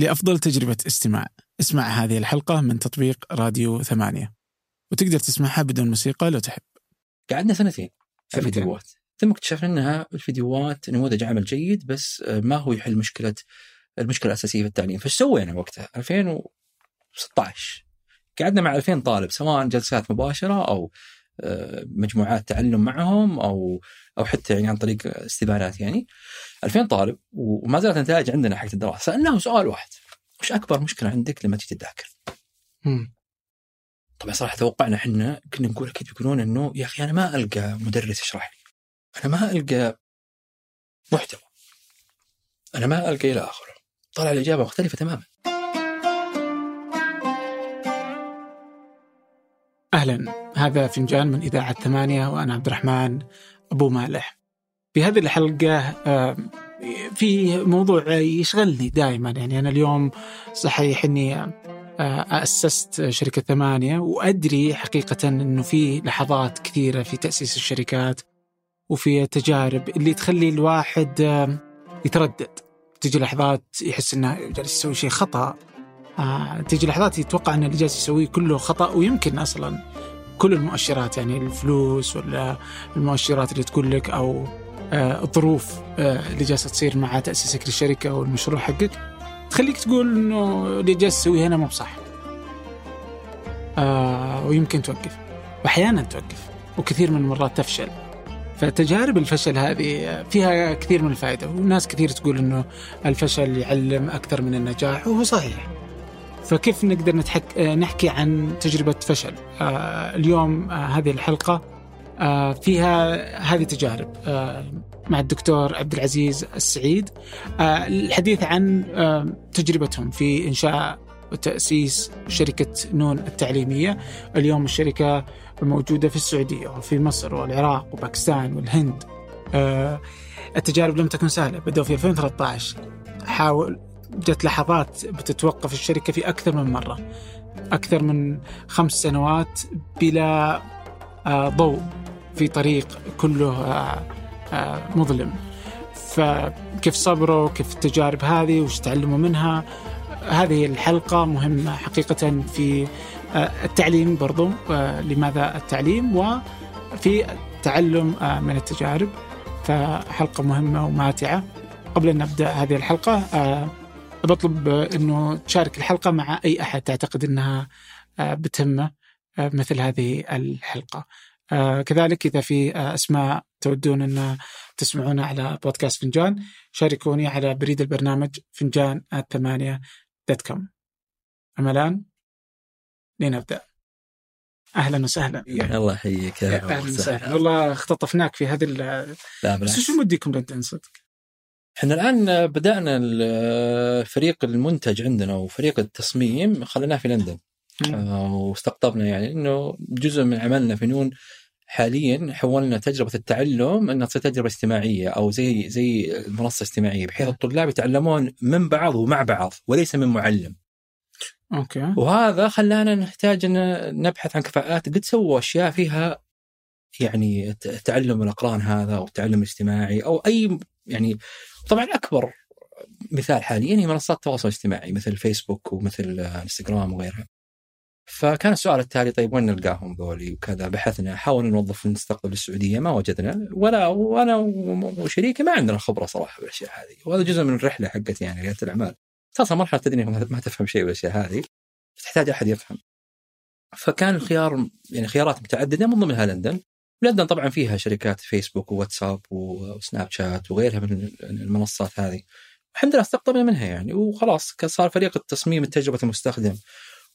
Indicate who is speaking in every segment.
Speaker 1: لأفضل تجربة استماع. اسمع هذه الحلقة من تطبيق راديو ثمانية. وتقدر تسمعها بدون موسيقى لو تحب.
Speaker 2: قعدنا سنتين في. الفيديوهات. ثم اكتشفنا إنها الفيديوهات نموذج عمل جيد بس آه، ما هو يحل مشكلة المشكلة الأساسية في التعليم. فايش سوينا وقتها 2016 قعدنا مع 2000 طالب سواء جلسات مباشرة أو مجموعات تعلم معهم أو أو حتى يعني عن طريق استبانات يعني. 2000 طالب وما زالت النتائج عندنا حق الدراسة. سألناهم سؤال واحد. وش أكبر مشكلة عندك لما تيجي تذاكر؟ طبعا صراحة توقعنا إحنا كنا نقول أكيد بيقولون إنه يا أخي أنا ما ألقى مدرس يشرح لي. أنا ما ألقى محتوى. أنا ما ألقى إلى آخره. طلع الإجابة مختلفة تماما.
Speaker 1: أهلا. هذا فنجان من إذاعة ثمانية وأنا عبد الرحمن أبو مالح. في هذه الحلقة آه، في موضوع يشغلني دائما يعني أنا اليوم صحيح أني آه، أسست شركة ثمانية وأدري حقيقة أنه في لحظات كثيرة في تأسيس الشركات وفي تجارب اللي تخلي الواحد آه، يتردد. تجي لحظات يحس إنه جالس يسوي شيء خطأ. آه، تجي لحظات يتوقع أن اللي جالس يسويه كله خطأ ويمكن أصلا كل المؤشرات يعني الفلوس ولا المؤشرات اللي تقول لك أو آه، الظروف آه، اللي جالسة تصير مع تأسيسك للشركة أو المشروع حقك تخليك تقول إنه اللي جالس تسويه هنا مو بصح. آه، ويمكن توقف واحيانا توقف وكثير من المرات تفشل. فتجارب الفشل هذه فيها كثير من الفائدة وناس كثير تقول إنه الفشل يعلم أكثر من النجاح وهو صحيح. فكيف نقدر نتحك... آه، نحكي عن تجربة فشل؟ آه اليوم آه هذه الحلقة فيها هذه تجارب آه مع الدكتور عبد العزيز السعيد الحديث عن تجربتهم في إنشاء وتأسيس شركة نون التعليمية. اليوم الشركة موجودة في السعودية وفي مصر والعراق وباكستان والهند. التجارب لم تكن سهلة. بدأوا في 2013 حاول جت لحظات بتتوقف الشركة في أكثر من مرة. أكثر من خمس سنوات بلا آه، ضوء في طريق كله آه، آه، مظلم. فكيف صبروا؟ كيف التجارب هذه؟ وش تعلموا منها؟ هذه الحلقة مهمة حقيقة في التعليم برضو لماذا التعليم؟ وفي التعلم من التجارب. فحلقة مهمة وماتعة. قبل أن نبدأ هذه الحلقة بطلب إنه تشارك الحلقة مع أي أحد تعتقد إنها آه، بتهمه آه، مثل هذه الحلقة. آه، كذلك إذا في آه، أسماء تودون إن تسمعونا على بودكاست فنجان شاركوني على بريد البرنامج فنجان ثمانية dot com. اما الان لنبدا. أهلا وسهلا.
Speaker 2: الله يحييك يا
Speaker 1: أهلا وسهلا والله اختطفناك في هذه ال-
Speaker 2: لا
Speaker 1: بس شو موديكم لندن صدق؟
Speaker 2: إحنا الآن بدأنا ال- فريق المنتج عندنا وفريق التصميم خليناه في لندن. آه، واستقطبنا يعني إنه جزء من عملنا في نون حاليا حولنا تجربة التعلم إنها تصير تجربة اجتماعية أو زي زي منصه اجتماعيه بحيث الطلاب يتعلمون من بعض ومع بعض وليس من معلم.
Speaker 1: أوكي.
Speaker 2: وهذا خلانا نحتاج إن نبحث عن كفاءات قد سووا أشياء فيها يعني تعلم الاقران هذا أو التعلم الاجتماعي أو أي يعني طبعا أكبر مثال حاليا هي منصات التواصل الاجتماعي مثل فيسبوك ومثل إنستغرام وغيرها. فكان السؤال التالي طيب وين نلقاهم ذولي وكذا بحثنا حاولنا نوظف المستقبل السعودية ما وجدنا ولا وأنا وشريكي ما عندنا خبرة صراحة بالأشياء هذه وهذا جزء من الرحلة حقتي يعني ريادة الأعمال. أساسا مرحلة تدري ما تفهم شيء بالأشياء هذه تحتاج أحد يفهم. فكان الخيار يعني خيارات متعددة من ضمنها لندن. لندن طبعا فيها شركات فيسبوك وواتساب وسناب شات وغيرها من المنصات هذه. الحمد لله استقطبنا منها يعني وخلاص صار فريق التصميم تجربه المستخدم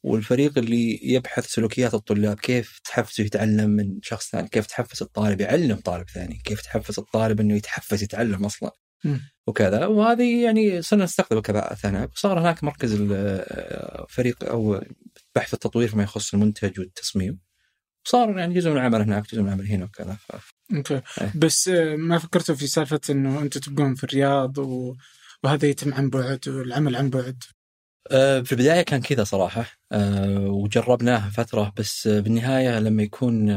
Speaker 2: والفريق اللي يبحث سلوكيات الطلاب كيف تحفزه يتعلم من شخص ثاني كيف تحفز الطالب يعلم طالب ثاني كيف تحفز الطالب إنه يتحفز يتعلم أصلا
Speaker 1: مم.
Speaker 2: وكذا وهذه يعني صرنا نستقطب الكفاءات هناك وصار هناك مركز فريق أو بحث التطوير فيما يخص المنتج والتصميم وصار يعني جزء من العمل هناك جزء من العمل هنا وكذا ف...
Speaker 1: أوكي.
Speaker 2: إيه.
Speaker 1: بس آه، ما فكرتوا في سالفة إنه أنتم تبقون في الرياض و... وهذا يتم عن بعد والعمل عن بعد؟
Speaker 2: آه، في البداية كان كذا صراحة. آه، وجربناها فترة بس بالنهاية لما يكون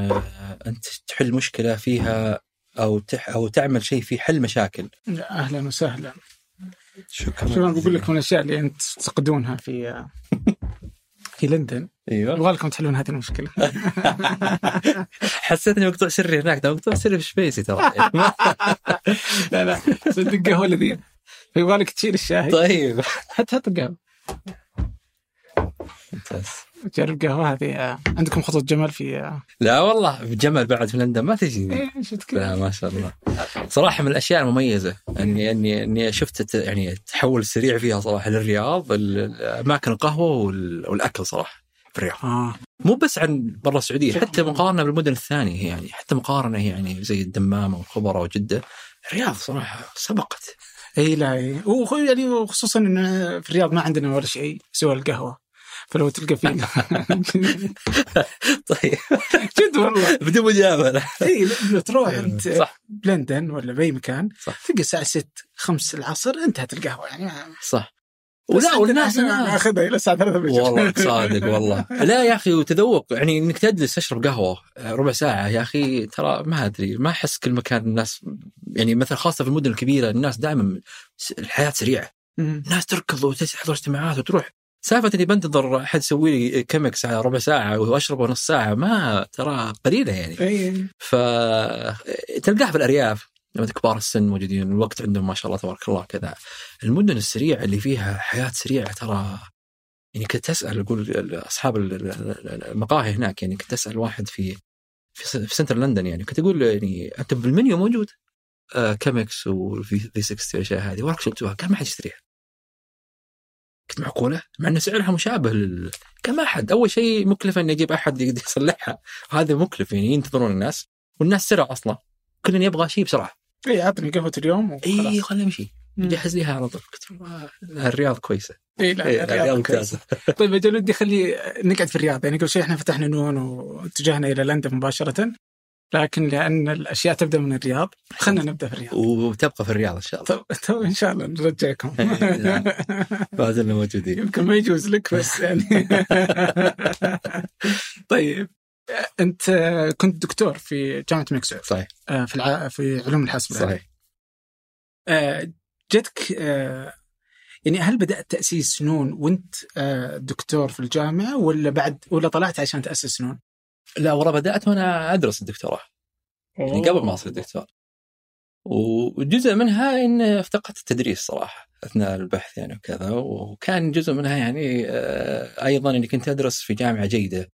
Speaker 2: أنت تحل مشكلة فيها أو تح أو تعمل شيء في حل مشاكل.
Speaker 1: أهلا وسهلا.
Speaker 2: شكرا.
Speaker 1: شوف أنا بقول لك من الأشياء اللي أنت تفتقدونها في في لندن.
Speaker 2: أيوه.
Speaker 1: يبغى لكم تحلون هذه المشكلة.
Speaker 2: حسيت اني مقطوع سري هناك ده مقطوع سري في سبيسي ترى.
Speaker 1: لا لا صدق قهوه لذيذ فيبغى لك تشيل الشاي
Speaker 2: طيب.
Speaker 1: حتى حط القهوه
Speaker 2: ممتاز.
Speaker 1: جرب قهوة هذه آه، عندكم خطوط جمل في آه،
Speaker 2: لا والله بجمل بعد في لندن ما تجي
Speaker 1: شفت كذا
Speaker 2: لا ما شاء الله. صراحة من الأشياء المميزة اني اني إني شفت يعني التحول السريع فيها صراحة للرياض اماكن القهوة وال- والأكل صراحة في الرياض.
Speaker 1: آه.
Speaker 2: مو بس عن برا السعودية حتى مقارنة بالمدن الثانية يعني حتى مقارنة يعني زي الدمام والخبراء وجده الرياض صراحة سبقت.
Speaker 1: اي لا اي يعني خصوصا إن في الرياض ما عندنا ولا شيء سوى القهوة. فلو تلقى فينا
Speaker 2: طيب.
Speaker 1: جد والله.
Speaker 2: بدون مجاملة.
Speaker 1: إي لو تروح أنت
Speaker 2: صح.
Speaker 1: بلندن ولا بأي مكان
Speaker 2: صح.
Speaker 1: تلقى الساعة 6 5 العصر انتهت القهوة يعني
Speaker 2: صح. ولا والناس
Speaker 1: ناخذها إلى الساعة 3 بالليل.
Speaker 2: والله صادق والله. لا يا أخي وتذوق. يعني إنك تجلس تشرب قهوة ربع ساعة يا أخي ترى ما أدري ما أحس كل مكان الناس يعني مثلا خاصة في المدن الكبيرة الناس دائما الحياة
Speaker 1: سريعة.
Speaker 2: الناس تركض وتحضر اجتماعات وتروح سالفة إني بنتظر أحد يسوي لي كمكس على ربع ساعة وأشربه نص ساعة ما ترى قليلة يعني.
Speaker 1: اي
Speaker 2: فتلقاها في الأرياف لما كبار السن موجودين الوقت عندهم ما شاء الله تبارك الله كذا. المدن السريعه اللي فيها حياة سريعة ترى يعني كنت تسال أقول أصحاب ال- ال- ال- المقاهي هناك يعني كنت أسأل واحد في في, في center لندن يعني كنت أقول يعني أنت بالمنيو موجود؟ آه Chemex وفي V60 والأشياء هذه. وراك شفتوها قال ما حد يشتريها. كنت معقولة؟ مع ان سعرها مشابه لل قال ما حد أول شيء مكلف اني أجيب أحد يقدر يصلحها. وهذا مكلف يعني ينتظرون الناس. والناس سرع أصلا. كل يبغى شيء بسرعة.
Speaker 1: إي عطني قهوة اليوم وخلاص.
Speaker 2: اي خليه يمشي
Speaker 1: مم.
Speaker 2: جهز لي على طول. قلت الرياض كويسة.
Speaker 1: إي لا
Speaker 2: إيه،
Speaker 1: الرياض.
Speaker 2: ممتازة.
Speaker 1: طيب أجل ودي خلي نقعد في الرياض. يعني قبل شوي إحنا فتحنا نون واتجهنا إلى لندن مباشرة. لكن لأن الأشياء تبدأ من الرياض خلينا نبدأ في الرياض.
Speaker 2: وتبقى في الرياض إن شاء الله.
Speaker 1: تو, تو إن شاء الله نرجعكم.
Speaker 2: إيه، نعم. ما زلنا موجودين.
Speaker 1: يمكن ما يجوز لك بس يعني. طيب أنت كنت دكتور في جامعة سعود.
Speaker 2: صحيح.
Speaker 1: آه، في الع... في علوم الحاسب.
Speaker 2: صحيح.
Speaker 1: آه، جتك آه، يعني هل بدأت تأسيس نون وأنت دكتور في الجامعة ولا بعد ولا طلعت عشان تأسس نون؟
Speaker 2: لا والله بدأت وأنا أدرس الدكتوراه. يعني قبل ما أصير دكتور. وجزء منها ان افتقدت التدريس صراحة أثناء البحث يعني وكذا. وكان جزء منها يعني آه، أيضا إني كنت أدرس في جامعة جيدة.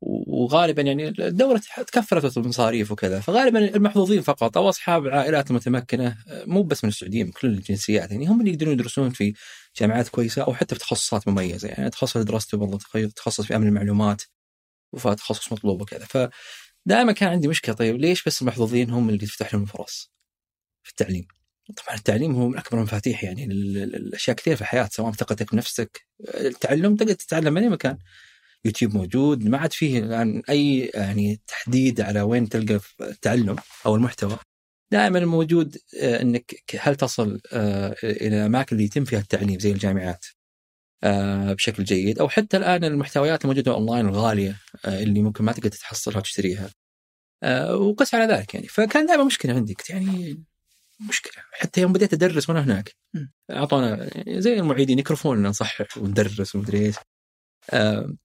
Speaker 2: وغالبا يعني الدولة تكفلت المصاريف وكذا. فغالبا المحظوظين فقط أو أصحاب العائلات المتمكنه آه، مو بس من السعودية من كل الجنسيات. يعني هم اللي يقدرون يدرسون في جامعات كويسة أو حتى في تخصصات مميزة. يعني تخصص دراسته برضه تخصص في أمن المعلومات. وفتخصص مطلوب وكذا. فدائما كان عندي مشكلة طيب ليش بس المحظوظين هم اللي تفتح لهم الفرص في التعليم؟ طبعا التعليم هو من أكبر المفاتيح يعني ال- ال- الأشياء كثير في الحياة سواء ثقتك بنفسك التعلم تقدر تتعلم من أي مكان. يوتيوب موجود ما عاد فيه الآن أي يعني تحديد على وين تلقى التعلم أو المحتوى. دائما موجود آه، إنك هل تصل آه، إلى الاماكن اللي يتم فيها التعليم زي الجامعات؟ بشكل جيد. أو حتى الآن المحتويات الموجودة أونلاين الغالية آه، اللي ممكن ما تقدر تحصلها وتشتريها. آه، وقس على ذلك يعني. فكان دائما مشكلة عندي. كنت يعني مشكلة. حتى يوم بديت أدرس وأنا هناك. أعطونا زي المعيدين يكرفون نصحح وندرس ومدري إيش. آه،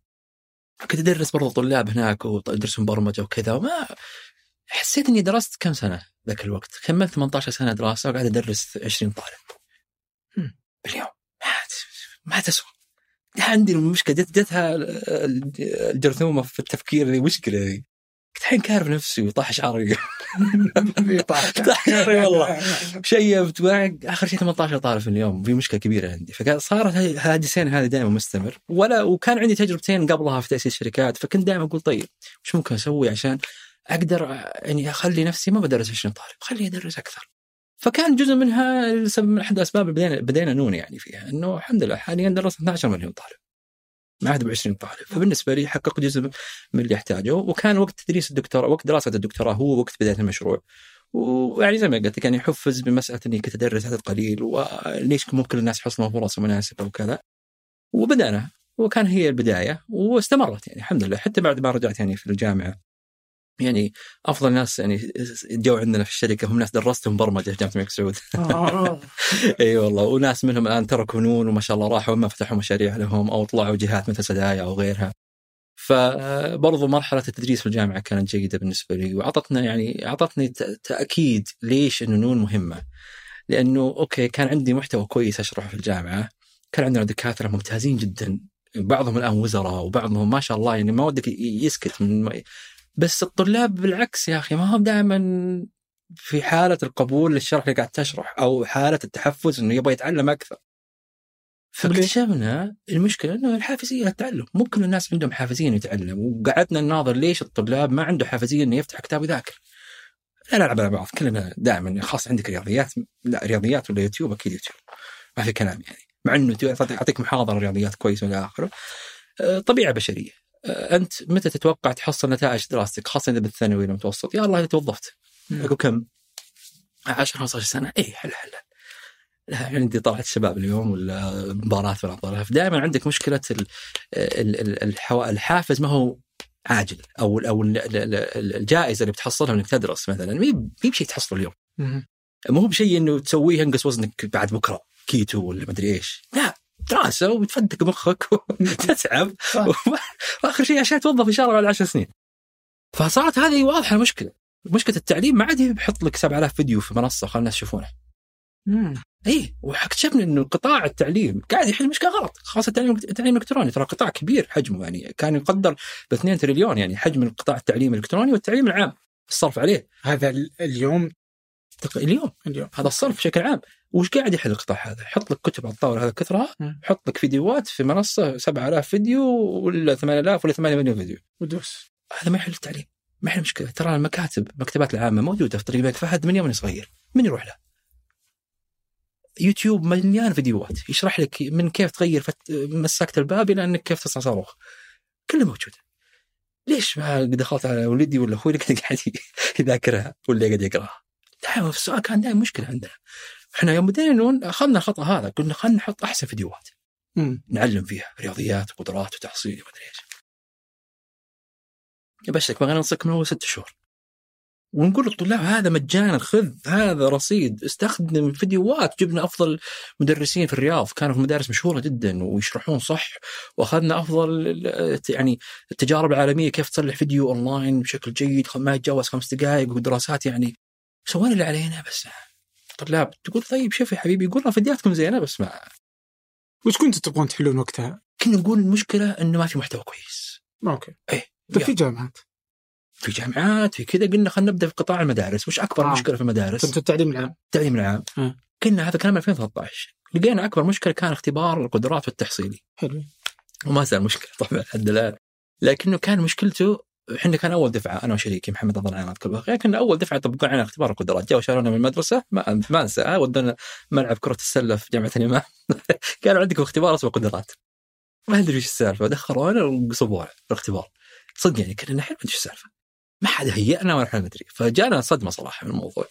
Speaker 2: كنت أدرس برضو طلاب هناك وأدرسهم برمجة وكذا وما حسيت إني درست كم سنة ذاك الوقت. كملت 18 سنة دراسة وقاعد أدرس 20 طالب. باليوم. ما ما تسوى. عندي المشكلة جت جتها الجرثومة في التفكير ذي مشكله ذي كنت الحين كارف نفسي وطاح شعري. طاح شعري والله. شيبت آخر شيء 18 طالب في اليوم في مشكلة كبيرة عندي. فصارت السنة هذه دائما مستمر. ولا وكان عندي تجربتين قبلها في تأسيس شركات فكنت دائما أقول طيب وش ممكن أسوي عشان أقدر يعني أخلي نفسي ما بدرس 20 طالب خليني أدرس أكثر. فكان جزء منها سبب من أحد الأسباب اللي بدينا بدينا نون يعني فيها إنه الحمد لله حاليا درست 12 مليون طالب. ما عاد ب 20 طالب. فبالنسبة لي حقق جزء من اللي احتاجه وكان وقت تدريس الدكتوراه وقت دراسة الدكتوراه هو وقت بداية المشروع. ويعني زي ما قلت لك يعني حفز بمسألة إني كنت أدرس عدد قليل وليش ممكن الناس يحصلون فرص مناسبة وكذا. وبدأنا. وكان هي البداية واستمرت يعني الحمد لله. حتى بعد ما رجعت يعني في الجامعة يعني أفضل ناس يعني جو عندنا في الشركة هم ناس درستهم برمجة في جامعة الملك سعود.
Speaker 1: آه.
Speaker 2: إي والله وناس منهم الآن تركوا نون وما شاء الله راحوا اما فتحوا مشاريع لهم أو طلعوا جهات مثل سدايا أو غيرها. فبرضو مرحلة التدريس في الجامعة كانت جيدة بالنسبة لي وأعطتنا يعني أعطتني ت- تأكيد ليش إنه نون مهمة. لأنه أوكي كان عندي محتوى كويس أشرحه في الجامعة كان عندنا دكاترة ممتازين جدا بعضهم الآن وزراء وبعضهم ما شاء الله يعني ما ودك يسكت من بس الطلاب بالعكس يا أخي ما هم دائما في حالة القبول للشرح اللي قاعد تشرح أو حالة التحفز إنه يبغى يتعلم
Speaker 1: ليه؟
Speaker 2: فاكتشفنا المشكلة إنه الحافزية للتعلم مو كل الناس عندهم حافزيه انه يتعلم. وقعدنا نناظر ليش الطلاب ما عنده حافزية إنه يفتح كتاب ويذاكر. لا نلعب على بعض. كلنا دائما خاص عندك رياضيات. لا رياضيات ولا يوتيوب أكيد يوتيوب. ما في كلام يعني. مع إنه يعطيك محاضرة رياضيات كويسة والى آخره. آه، طبيعة بشرية. أنت متى تتوقع تحصل نتائج دراستك؟ خاصة إذا بالثانوي والمتوسط يا الله إذا توظفت. أقول كم؟ 10 15 سنة. اي حل حل عندي طلعت الشباب اليوم ولا مباراة ولا طلعة. دائما عندك مشكلة الحافز ما هو عاجل. أو أو ال- ال- ال- الجائزة اللي بتحصلها إنك تدرس مثلا. ما هي بشيء تحصله اليوم. مو هو بشيء إنه تسويه ينقص وزنك بعد بكرة. كيتو ولا مدري إيش. لا. دراسة وبتفدك مخك وتتعب. وآخر شيء عشان توظف إن شاء الله بعد عشر سنين. فصارت هذه واضحة المشكلة. مشكلة التعليم ما عاد بيحط لك 7000 فيديو في منصة خلي الناس يشوفونه. اي واكتشفنا إنه قطاع التعليم قاعد يحل مشكلة غلط خاصة التعليم التعليم الالكتروني ترى قطاع كبير حجمه يعني كان يقدر ب 2 تريليون يعني حجم القطاع التعليم الإلكتروني والتعليم العام. الصرف عليه؟
Speaker 1: هذا ال- اليوم
Speaker 2: اليوم
Speaker 1: اليوم.
Speaker 2: هذا الصرف بشكل عام. وش قاعد يحل القطاع هذا؟ يحط لك كتب على الطاولة هذا كثرها. يحط لك فيديوهات في منصة 7000 فيديو ولا 8000 ولا 8 مليون فيديو.
Speaker 1: ودوس.
Speaker 2: هذا ما يحل التعليم. ما يحل المشكلة. ترى المكاتب المكتبات العامة موجودة في طريق فهد من يوم صغير. من يروح له؟ يوتيوب مليان فيديوهات. يشرح لك من كيف تغير فت... مسكت الباب إلى إنك كيف تصنع صاروخ. كلها موجوده ليش ما دخلت على ولدي ولا أخوي اللي قاعد يذاكرها ولا قاعد يقراها؟ دائما السؤال كان دائما مشكلة عندنا إحنا يوم بدينا نون أخذنا الخطأ هذا قلنا خلينا نحط أحسن فيديوهات
Speaker 1: مم.
Speaker 2: نعلم فيها رياضيات وقدرات وتحصيل ومدري إيش. يبشرك بغينا ننصك من اول ست شهور. ونقول للطلاب هذا مجانا خذ هذا رصيد استخدم فيديوهات جبنا أفضل مدرسين في الرياض كانوا في مدارس مشهورة جدا ويشرحون صح وأخذنا أفضل يعني التجارب العالمية كيف تصلح فيديو أونلاين بشكل جيد ما يتجاوز خمس دقائق ودراسات يعني سوينا اللي علينا بس. الطلاب تقول طيب شوف يا حبيبي قولنا فيديوهاتكم زينة بس ما.
Speaker 1: وش كنتوا تبغون تحلون وقتها؟
Speaker 2: كنا نقول المشكلة إنه ما في محتوى كويس.
Speaker 1: أوكي.
Speaker 2: إيه
Speaker 1: طيب في جامعات؟
Speaker 2: في جامعات في كذا قلنا خلينا نبدأ في قطاع المدارس. وش أكبر
Speaker 1: آه.
Speaker 2: مشكلة في المدارس؟
Speaker 1: التعليم العام.
Speaker 2: التعليم العام.
Speaker 1: آه.
Speaker 2: قلنا هذا كلام 2013 لقينا أكبر مشكلة كان اختبار القدرات والتحصيلي
Speaker 1: حلو.
Speaker 2: وما زال مشكلة طبعا لحد الان لكنه كان مشكلته إحنا كان أول دفعة أنا وشريكي محمد رضا العناد كل بخير كنا أول دفعة يطبقون علينا اختبار القدرات. جاوا شالونا من المدرسة ما ما أنسى. ودونا ملعب كرة السلة في جامعة الإمام. قالوا عندكم اختبار اسمه قدرات. ما أدري إيش السالفة. دخلونا وصبونا في الاختبار. صدق يعني كنا نحن ما ادري إيش السالفة؟ ما حد هيئنا ولا إحنا ندري فجانا صدمة صراحة من الموضوع.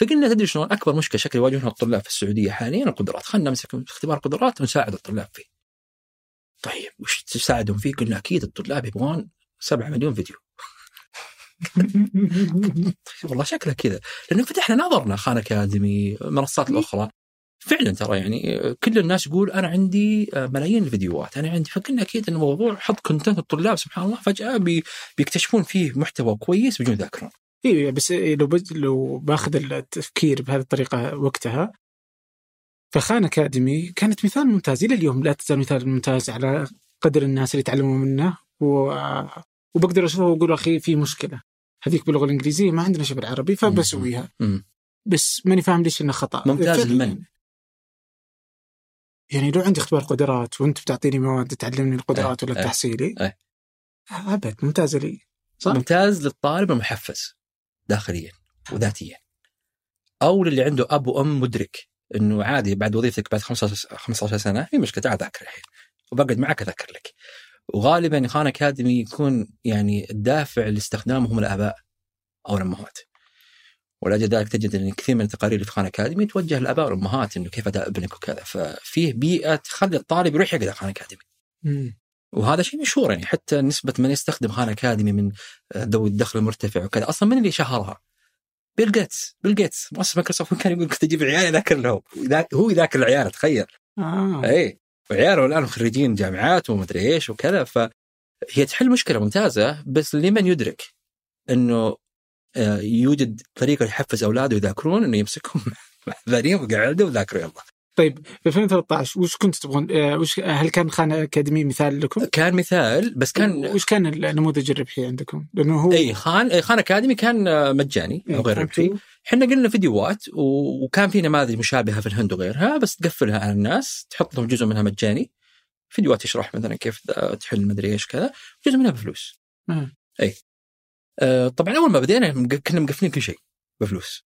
Speaker 2: فقلنا تدري شلون؟ أكبر مشكلة شكل يواجهونها الطلاب في السعودية حاليا القدرات. خلينا نمسك اختبار قدرات ونساعد الطلاب فيه. طيب وش تساعدهم فيه؟ قلنا أكيد الطلاب يبغون 7 مليون فيديو. والله شكله كذا. لأنه فتحنا نظرنا خان أكاديمي المنصات الاخرى فعلا ترى يعني كل الناس يقول أنا عندي ملايين الفيديوهات. أنا عندي فقلنا أكيد إن الموضوع حط content الطلاب سبحان الله فجأة بي بيكتشفون فيه محتوى كويس بيجون يذاكرون
Speaker 1: أيوه بس لو. لو بأخذ التفكير بهذه الطريقة وقتها فخان أكاديمي كانت مثال ممتاز. إلى اليوم لا تزال مثال ممتاز على قدر الناس اللي يتعلموا منه. و... وبقدر أشوفه وأقول أخي في مشكلة هذيك باللغة الإنجليزية ما عندنا شيء بالعربي فبسويها. بس ماني فاهم ليش إنه خطأ
Speaker 2: ممتاز. لمن؟
Speaker 1: يعني لو عندي اختبار قدرات وأنت بتعطيني مواد تعلمني القدرات
Speaker 2: إيه،
Speaker 1: ولا
Speaker 2: إيه،
Speaker 1: التحصيلي
Speaker 2: إيه.
Speaker 1: أبد ممتازه لي صح؟
Speaker 2: ممتاز للطالب المحفز داخليا وذاتيا أو للي عنده أب وأم مدرك إنه عادي بعد وظيفتك بعد 15 15 سنة في مشكلة تعال ذاكر الحين وبقعد معك أذاكر لك وغالبا خان أكاديمي يكون يعني الدافع لاستخدامه هم الآباء أو الأمهات. ولاجل ذلك تجد إن كثير من التقارير اللي في خان أكاديمي توجه للآباء والأمهات إنه كيف أداء ابنك وكذا. ففيه بيئة تخلي الطالب يروح يقرأ خان أكاديمي.
Speaker 1: مم.
Speaker 2: وهذا شيء مشهور يعني حتى نسبة من يستخدم خان أكاديمي من ذوي الدخل المرتفع وكذا أصلا من اللي شهرها؟ بيل جيتس. بيل جيتس. مؤسس مايكروسوفت كان يقول كنت أجيب عيالي اذاكر لهم. هو يذاكر العيال تخيل.
Speaker 1: آه.
Speaker 2: اي وعياله الآن خريجين جامعات ومدري إيش وكذا فهي تحل مشكلة ممتازة بس لمن يدرك؟ إنه آه، يوجد طريقة يحفز أولاده يذاكرون إنه يمسكهم مع ذارين وقعدوا وذاكروا يلا.
Speaker 1: طيب في 2013 وش كنتوا تبغون؟ آه، وش هل كان خان أكاديمي مثال لكم؟
Speaker 2: كان مثال بس كان
Speaker 1: وش كان النموذج الربحي عندكم؟ لأنه هو
Speaker 2: اي خان إيه، خان أكاديمي كان آه، مجاني
Speaker 1: إيه،
Speaker 2: أو غير
Speaker 1: كان
Speaker 2: ربحي. إحنا قلنا فيديوهات وكان في نماذج مشابهة في الهند وغيرها بس تقفلها على الناس تحط لهم جزء منها مجاني فيديوهات تشرح مثلا كيف تحل مدري إيش كذا جزء منها بفلوس
Speaker 1: آه.
Speaker 2: آه، طبعا أول ما بدينا كنا مقفلين كل شيء بفلوس.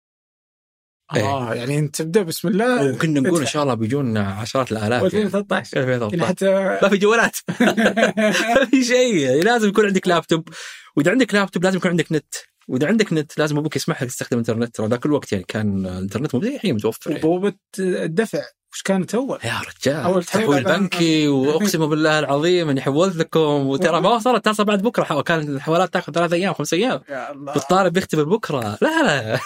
Speaker 1: آه يعني أنت تبدأ بسم الله
Speaker 2: وكنا نقول
Speaker 1: إن.
Speaker 2: شاء الله بيجونا عشرات الآلاف يعني.
Speaker 1: 2013 يعني
Speaker 2: 2013.
Speaker 1: حتى
Speaker 2: ما في جوالات ما في شيء يعني لازم يكون عندك لابتوب وإذا عندك لابتوب لازم يكون عندك نت وإذا عندك نت لازم أبوك يسمح لك تستخدم انترنت ترى ذاك الوقت يعني كان الإنترنت مو الحين متوفر يعني.
Speaker 1: الدفع وش كانت اول؟
Speaker 2: يا رجال
Speaker 1: أول تحويل
Speaker 2: بنكي واقسم بالله العظيم إني حولت لكم. وترى ما وصلت تصل بعد بكرة كان الحوالات تاخذ ثلاث أيام خمس أيام.
Speaker 1: يا الله.
Speaker 2: والطالب بيختبر بكرة. لا لا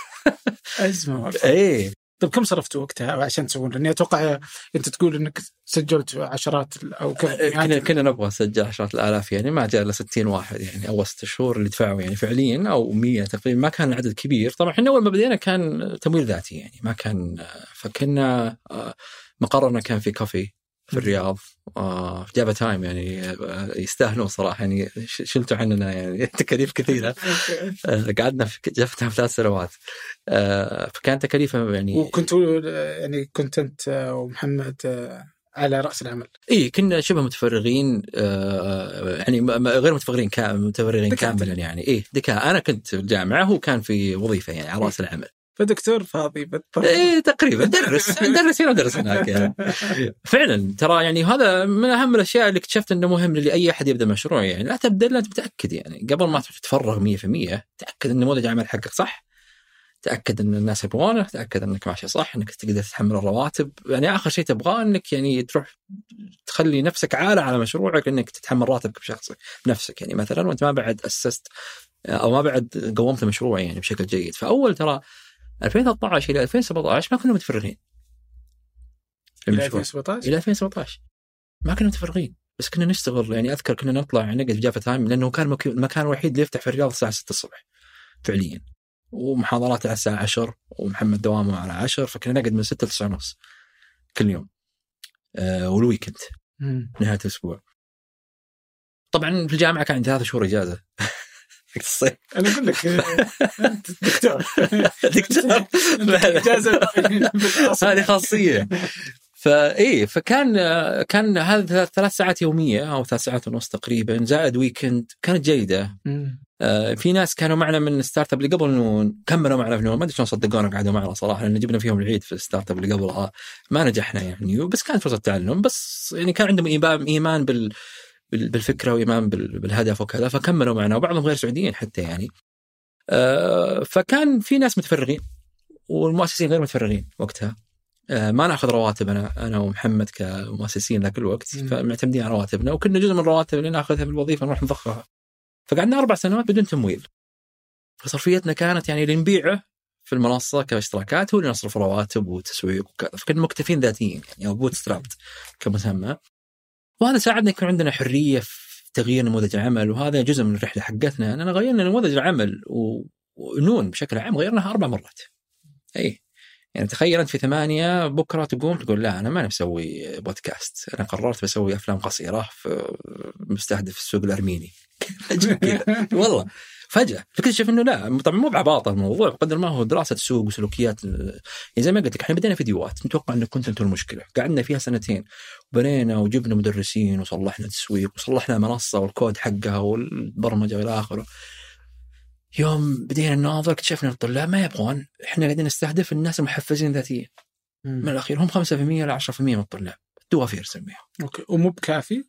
Speaker 1: أزمة
Speaker 2: إيه.
Speaker 1: طيب كم صرفتوا وقتها عشان تسوون؟ لأني أتوقع أنت تقول إنك سجلت عشرات أو كم
Speaker 2: كنا كنا نبغى نسجل عشرات الآلاف يعني ما جاء إلا 60 واحد يعني اول ست شهور اللي دفعوا يعني فعليا أو 100 تقريبا ما كان العدد كبير طبعا إحنا أول ما بدينا كان تمويل ذاتي يعني ما كان فكنا آه، مقرنا كان في كافي في الرياض. آه، في جافا تايم يعني آه، يستاهلون صراحة يعني شلتوا عننا يعني تكاليف كثيرة. آه، قعدنا في جافا تايم ثلاث سنوات. آه، فكانت تكاليفها يعني
Speaker 1: وكنتوا يعني كنت أنت ومحمد آه، على رأس العمل.
Speaker 2: اي كنا شبه متفرغين آه يعني غير متفرغين
Speaker 1: كمتفرغين.
Speaker 2: كاملا يعني. اي أنا كنت في الجامعة هو كان في وظيفة يعني على رأس العمل.
Speaker 1: فدكتور فاضي بالطبع.
Speaker 2: اي تقريبا. درس درس هنا ودرس هناك يعني. فعلا ترى يعني هذا من أهم الأشياء اللي اكتشفت إنه مهم لأي أحد يبدأ مشروع يعني. لا تبدا الا انت متاكد يعني. قبل ما تتفرغ 100% تأكد إن نموذج العمل حقك صح. تأكد إن الناس يبغونه تأكد إنك ماشي صح إنك تقدر تتحمل الرواتب. يعني آخر شيء تبغاه إنك يعني تروح تخلي نفسك عالة على مشروعك إنك تتحمل راتبك بشخصك بنفسك يعني. مثلا وأنت ما بعد أسست أو ما بعد قومت المشروع يعني بشكل جيد. فأول ترى 2013 إلى 2017 ما كنا متفرغين.
Speaker 1: إلى
Speaker 2: المشروع
Speaker 1: 2017
Speaker 2: إلى 2017 ما كنا متفرغين. بس كنا نشتغل يعني أذكر كنا نطلع نقعد في جافا تايم لأنه كان مك- المكان الوحيد اللي يفتح في الرياض الساعة 6 الصبح فعليا. ومحاضرات على الساعة 10 ومحمد دوامه على 10 فكنا نقعد من 6 ل 9 ونص كل يوم. آه وال
Speaker 1: weekend.
Speaker 2: نهاية الأسبوع. طبعا في الجامعة كان عندي ثلاث شهور إجازة. وقت الصيف.
Speaker 1: أنا أقول لك انت دكتور.
Speaker 2: دكتور. هذه خاصية. فايه فكان كان هذا ثلاث ساعات يومية أو ثلاث ساعات ونص تقريبا زائد weekend كانت
Speaker 1: جيدة.
Speaker 2: آه، في ناس كانوا معنا من startup اللي قبل نون كملوا معنا في نون ما أدري شلون صدقونا قعدوا معنا صراحة لأن جبنا فيهم العيد في ال startup اللي قبلها. ما نجحنا يعني بس كانت فرصة تعلم. بس يعني كان عندهم إيمان بال- بالفكرة وإيمان بال- بالهدف وكذا فكملوا معنا. وبعضهم غير سعوديين حتى يعني. آه، فكان في ناس متفرغين والمؤسسين غير متفرغين وقتها. آه، ما نأخذ رواتب أنا أنا ومحمد كمؤسسين ذاك الوقت. فمعتمدين على رواتبنا وكنا جزء من الرواتب اللي نأخذها في الوظيفه نروح نضخها. فقعدنا أربع سنوات بدون تمويل. فصرفيتنا كانت يعني اللي نبيعه في المنصة كاشتراكات هو اللي نصرف رواتب وتسويق وكذا. فكنا مكتفين ذاتيا يعني أو بوت سترابت كمسمى وهذا ساعدنا يكون عندنا حرية في تغيير نموذج العمل وهذا جزء من الرحلة حقتنا اننا غيرنا نموذج العمل و- ونون بشكل عام غيرناها أربع مرات. إي. يعني تخيل أنت في ثمانية بكرة تقوم تقول لا أنا ماني مسوي بودكاست أنا قررت بسوي أفلام قصيرة في مستهدف السوق الأرميني. والله. فجأة. تكتشف إنه لا طبعا مو بعباطة الموضوع قدر ما هو دراسة سوق وسلوكيات يعني زي ما قلت لك إحنا بدينا فيديوهات نتوقع ان كنت أنتم المشكلة. قعدنا فيها سنتين بنينا وجبنا مدرسين وصلحنا تسويق وصلحنا منصة والكود حقها والبرمجة والى آخره. يوم بدينا نناظر اكتشفنا الطلاب ما يبغون إحنا قاعدين نستهدف الناس المحفزين ذاتيا من. الأخير هم 5% ل 10% من الطلاب. دوافير نسميهم
Speaker 1: okay. ومو بكافي؟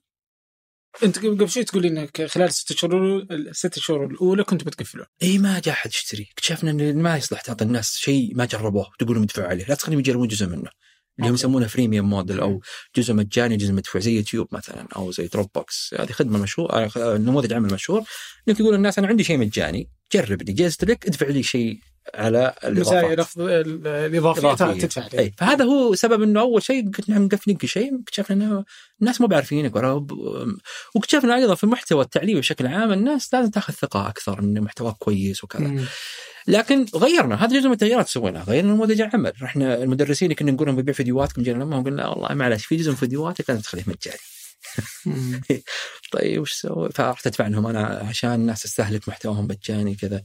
Speaker 1: انت قبل شوي تقول إنك خلال ست شهور الست شهور الأولى كنتوا بتقفلون
Speaker 2: اي ما جاء أحد يشتري. اكتشفنا إن ما يصلح تعطي الناس شيء ما جربوه وتقول لهم ادفعوا عليه. لا تخليهم يجربون جزء منه. اللي هم يسمونه freemium model أو جزء مجاني جزء مدفوع زي يوتيوب مثلا أو زي دروب بوكس هذه خدمة مشهور نموذج عمل مشهور. انك تقول للناس أنا عندي شيء مجاني جربني جهزت لك ادفع لي شيء على
Speaker 1: الإضافات. الإضافية تدفع
Speaker 2: أي. فهذا هو سبب إنه أول شيء قلت نعم مقفلين كل شيء اكتشفنا إنه الناس مو بعارفينك ولا واكتشفنا أيضا في المحتوى التعليمي بشكل عام الناس لازم تاخذ ثقة أكثر ان محتواك كويس وكذا. لكن غيرنا هذا جزء من التغييرات سويناها. غيرنا نموذج العمل رحنا المدرسين كنا نقول لهم ببيع فيديوهاتكم جينا لهم قلنا والله معلش في جزء من فيديوهاتك لازم تخليه مجاني. طيب وش سوي؟ فرحت ادفع لهم. أنا عشان الناس تستهلك محتواهم مجاني كذا.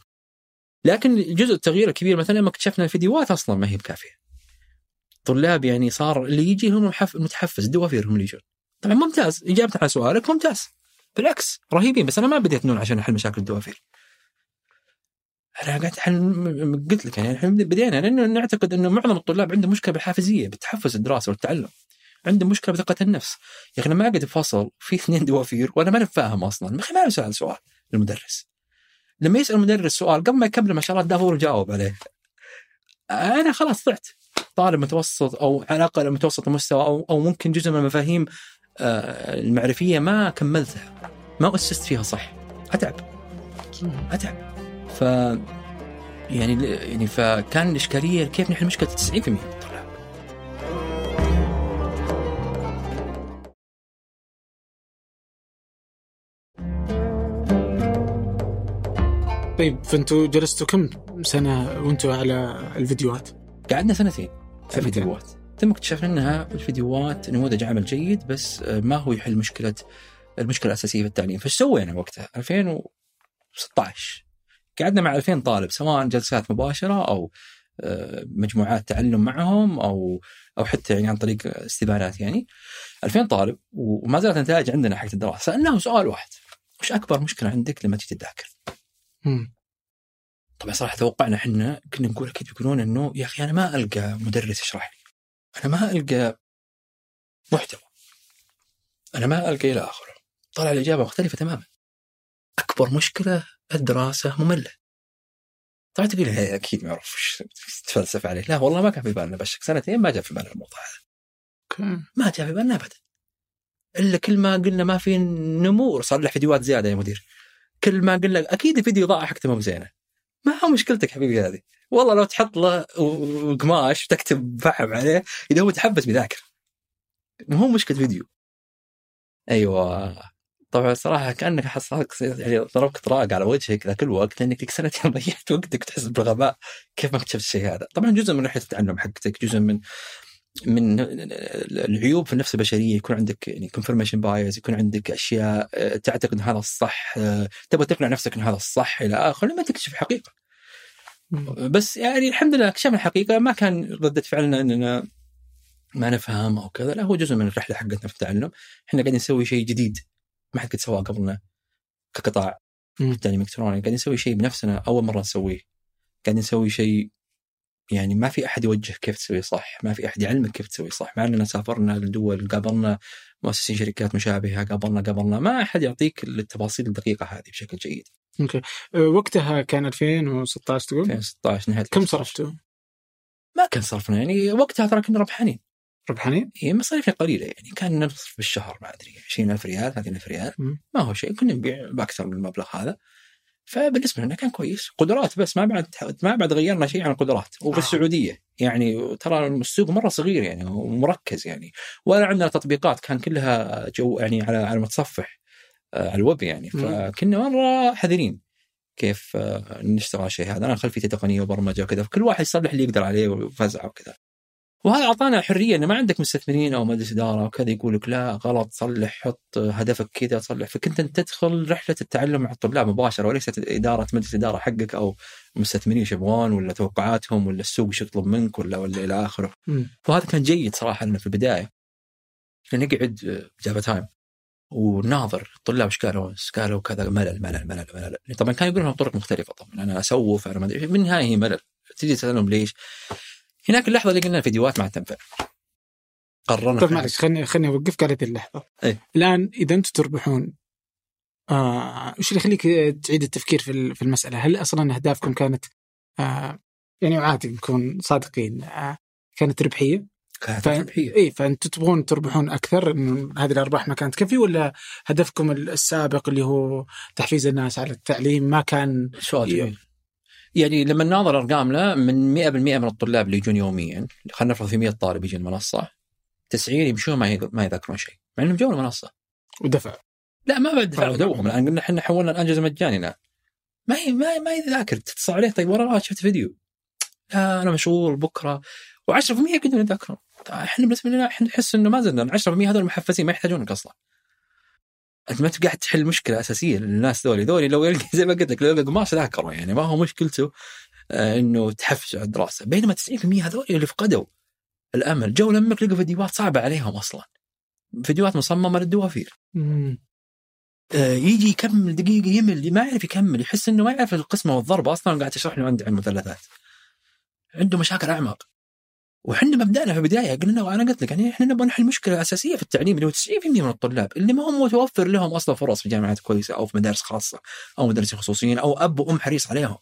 Speaker 2: لكن جزء التغيير الكبير مثلا لما اكتشفنا الفيديوهات أصلا ما هي بكافية. طلاب يعني صار اللي يجي هم متحفز الدوافير هم اللي يجون. طبعا ممتاز إجابة على سؤالك ممتاز. بالعكس رهيبين بس أنا ما بديت نون عشان أحل مشاكل الدوافير. أنا قاعد قلت لك يعني الحين بدينا لأنه نعتقد إنه معظم الطلاب عندهم مشكلة بالحافزية بالتحفز الدراسة والتعلم. عندهم مشكلة بثقة النفس. يا أخي أنا ما اقعد بفصل في اثنين دوافير وأنا ما فاهم أصلا. ما ما اسال سؤال المدرس لما يسأل المدرس سؤال قبل ما يكمل ما شاء الله الدافور يجاوب عليه. أنا خلاص طلعت. طالب متوسط أو على الأقل متوسط المستوى أو أو ممكن جزء من المفاهيم آه، المعرفية ما كملتها. ما أسست فيها صح. أتعب. أتعب. ف يعني يعني فكان الإشكالية كيف نحل مشكلة 90%
Speaker 1: طيب فانتوا جلستوا كم سنة وانتوا على الفيديوهات؟
Speaker 2: قعدنا سنتين في الفيديوهات. ثم اكتشفنا إنها الفيديوهات نموذج عمل جيد بس ما هو يحل مشكله المشكلة الأساسية في التعليم. فايش سوينا وقتها؟ 2016 قعدنا مع 2000 طالب سواء جلسات مباشرة أو آه، مجموعات تعلم معهم أو أو حتى يعني عن طريق استبانات يعني. 2000 طالب وما زالت النتائج عندنا حق الدراسة. سألناهم سؤال واحد. وش أكبر مشكلة عندك لما تيجي تذاكر؟ طبعا صراحة توقعنا إحنا كنا نقول أكيد يقولون إنه يا أخي أنا ما ألقى مدرس يشرح لي أنا ما ألقى محتوى أنا ما ألقى إلى آخره طلع الإجابة مختلفة تماما. أكبر مشكلة الدراسة مملة. طبعا تقول هي أكيد ما أعرف وش تتفلسف عليه. لا والله ما كان في بالنا بشك سنتين ما جاء في بالنا الموضوع هذا. ما جاء في بالنا ابدا. إلا كل ما قلنا ما في نمو صار فيديوهات زيادة يا مدير. كل ما قلنا أكيد الفيديو ضاع حقته مو زينه ما هو مشكلتك حبيبي هذه؟ والله لو تحط له قماش تكتب فحم عليه إذا هو تحبس بيذاكر مو هو مشكلة فيديو. أيوه. طبعا صراحة كأنك حصلت يعني ضربك طراق على وجهك ذاك الوقت لأنك لك سنتين ضيعت وقتك تحس بالغباء. كيف ما اكتشفت الشيء هذا؟ طبعا جزء من رحله التعلم حقتك جزء من من العيوب في النفس البشرية يكون عندك يعني confirmation bias يكون عندك أشياء آه، تعتقد إن هذا الصح آه، تبغى تقنع نفسك إن هذا الصح إلى اخره لما تكتشف الحقيقة بس يعني الحمد لله أكتشفنا الحقيقة ما كان ردة فعلنا إننا ما نفهم أو كذا لا هو جزء من الرحلة حقتنا في التعلم. إحنا قاعدين نسوي شيء جديد ما حد قد سواه قبلنا كقطاع التعليم الإلكتروني. قاعدين نسوي شيء بنفسنا أول مرة نسويه. قاعدين نسوي شيء يعني ما في أحد يوجهك كيف تسوي صح، ما في أحد يعلمك كيف تسوي صح، مع إننا سافرنا لدول قابلنا مؤسسين شركات مشابهة، قابلنا قابلنا ما أحد يعطيك التفاصيل الدقيقة هذه بشكل جيد.
Speaker 1: okay، أه، وقتها كان 2016 تقول؟
Speaker 2: 2016 نهاية
Speaker 1: كم صرفتوا؟
Speaker 2: ما كان صرفنا يعني وقتها ترى كنا ربحانين.
Speaker 1: ربحانين؟
Speaker 2: اي مصاريفنا قليلة يعني كان نصرف بالشهر ما أدري 20000 ريال 30000 ريال ما هو شيء كنا نبيع بأكثر من المبلغ هذا فبالنسبة لنا كان كويس. قدرات بس ما بعد ما بعد غيرنا شيء عن القدرات. وبالسعوديه آه. يعني ترى السوق مرة صغير يعني ومركز يعني. ولا عندنا تطبيقات كان كلها جو يعني على على متصفح آه، على الويب يعني. فكنا مرة حذرين كيف آه، نشتغل الشيء هذا. أنا خلفيتي تقنية وبرمجة وكذا فكل واحد يصلح اللي يقدر عليه وفزع وكذا. وهذا أعطانا حرية انه ما عندك مستثمرين أو مجلس إدارة وكذا يقول لك لا غلط صلح حط هدفك كذا صلح فكنت أنت تدخل رحلة التعلم مع الطلاب مباشرة وليست إدارة مجلس إدارة حقك أو مستثمرين إيش يبغون ولا توقعاتهم ولا السوق إيش يطلب منك ولا ولا إلى آخره. وهذا كان جيد صراحة لنا في البداية. نقعد جافا تايم وناظر الطلاب إيش قالوا؟ قالوا كذا ملل ملل ملل ملل طبعا كانوا يقولون بطرق مختلفة طبعا أنا أشوف أنا ما أدري بالنهاية هي ملل تجي تسألهم ليش؟ هناك اللحظة اللي قلنا الفيديوهات ما تنفع
Speaker 1: قررنا طيب معلش خليني خليني اوقفك على هذه اللحظة
Speaker 2: أي.
Speaker 1: الآن إذا أنتم تربحون آه وش اللي يخليك تعيد التفكير في في المسألة؟ هل أصلا أهدافكم كانت آه يعني عادي نكون صادقين آه كانت ربحية؟
Speaker 2: كانت
Speaker 1: ف...
Speaker 2: ربحية
Speaker 1: اي فأنتم تبغون تربحون أكثر انه هذه الأرباح ما كانت تكفي ولا هدفكم السابق اللي هو تحفيز الناس على التعليم ما كان
Speaker 2: سؤال. جميل يعني لما نناظر أرقامنا من 100% من الطلاب اللي يجون يوميا خلينا نفرض في 100 طالب يجي المنصة 90 يمشون ما ما يذاكرون شيء مع إنهم جو المنصة.
Speaker 1: ودفع.
Speaker 2: لا ما بعد
Speaker 1: آه.
Speaker 2: دوهم الآن قلنا إحنا حولنا الاجهزه مجاني الان ما ي- ما ما يذاكر تتصل عليه طيب ورا شفت فيديو. لا أنا مشغول بكرة. و10% يقدرون يذاكرون. إحنا بالنسبة لنا إحنا نحس إنه ما زلنا 10% هذول محفزين ما يحتاجونك أصلا. أنت ما انت قاعد تحل مشكلة أساسية للناس ذولي. ذولي لو يلقى زي ما قلت لك لو يلقى قماش ذاكروا يعني. ما هو مشكلته آه، إنه تحفز على الدراسه بينما 90% هذول اللي فقدوا الأمل. جو لمك لقوا فيديوهات صعبة عليهم أصلا. فيديوهات مصممة للدوافير. آه، يجي يكمل دقيقة يمل ما يعرف يكمل. يحس إنه ما يعرف القسمة والضربه أصلا قاعد تشرح له عند المثلثات. عنده مشاكل أعمق. وحنا مبدأنا في البداية قلنا وأنا قلت لك يعني إحنا نبغى نحل مشكلة أساسية في التعليم اللي هو 90% من الطلاب اللي ما هم متوفر لهم أصلا فرص في جامعات كويسة أو في مدارس خاصة أو مدارسين خصوصيين أو أب وأم حريص عليهم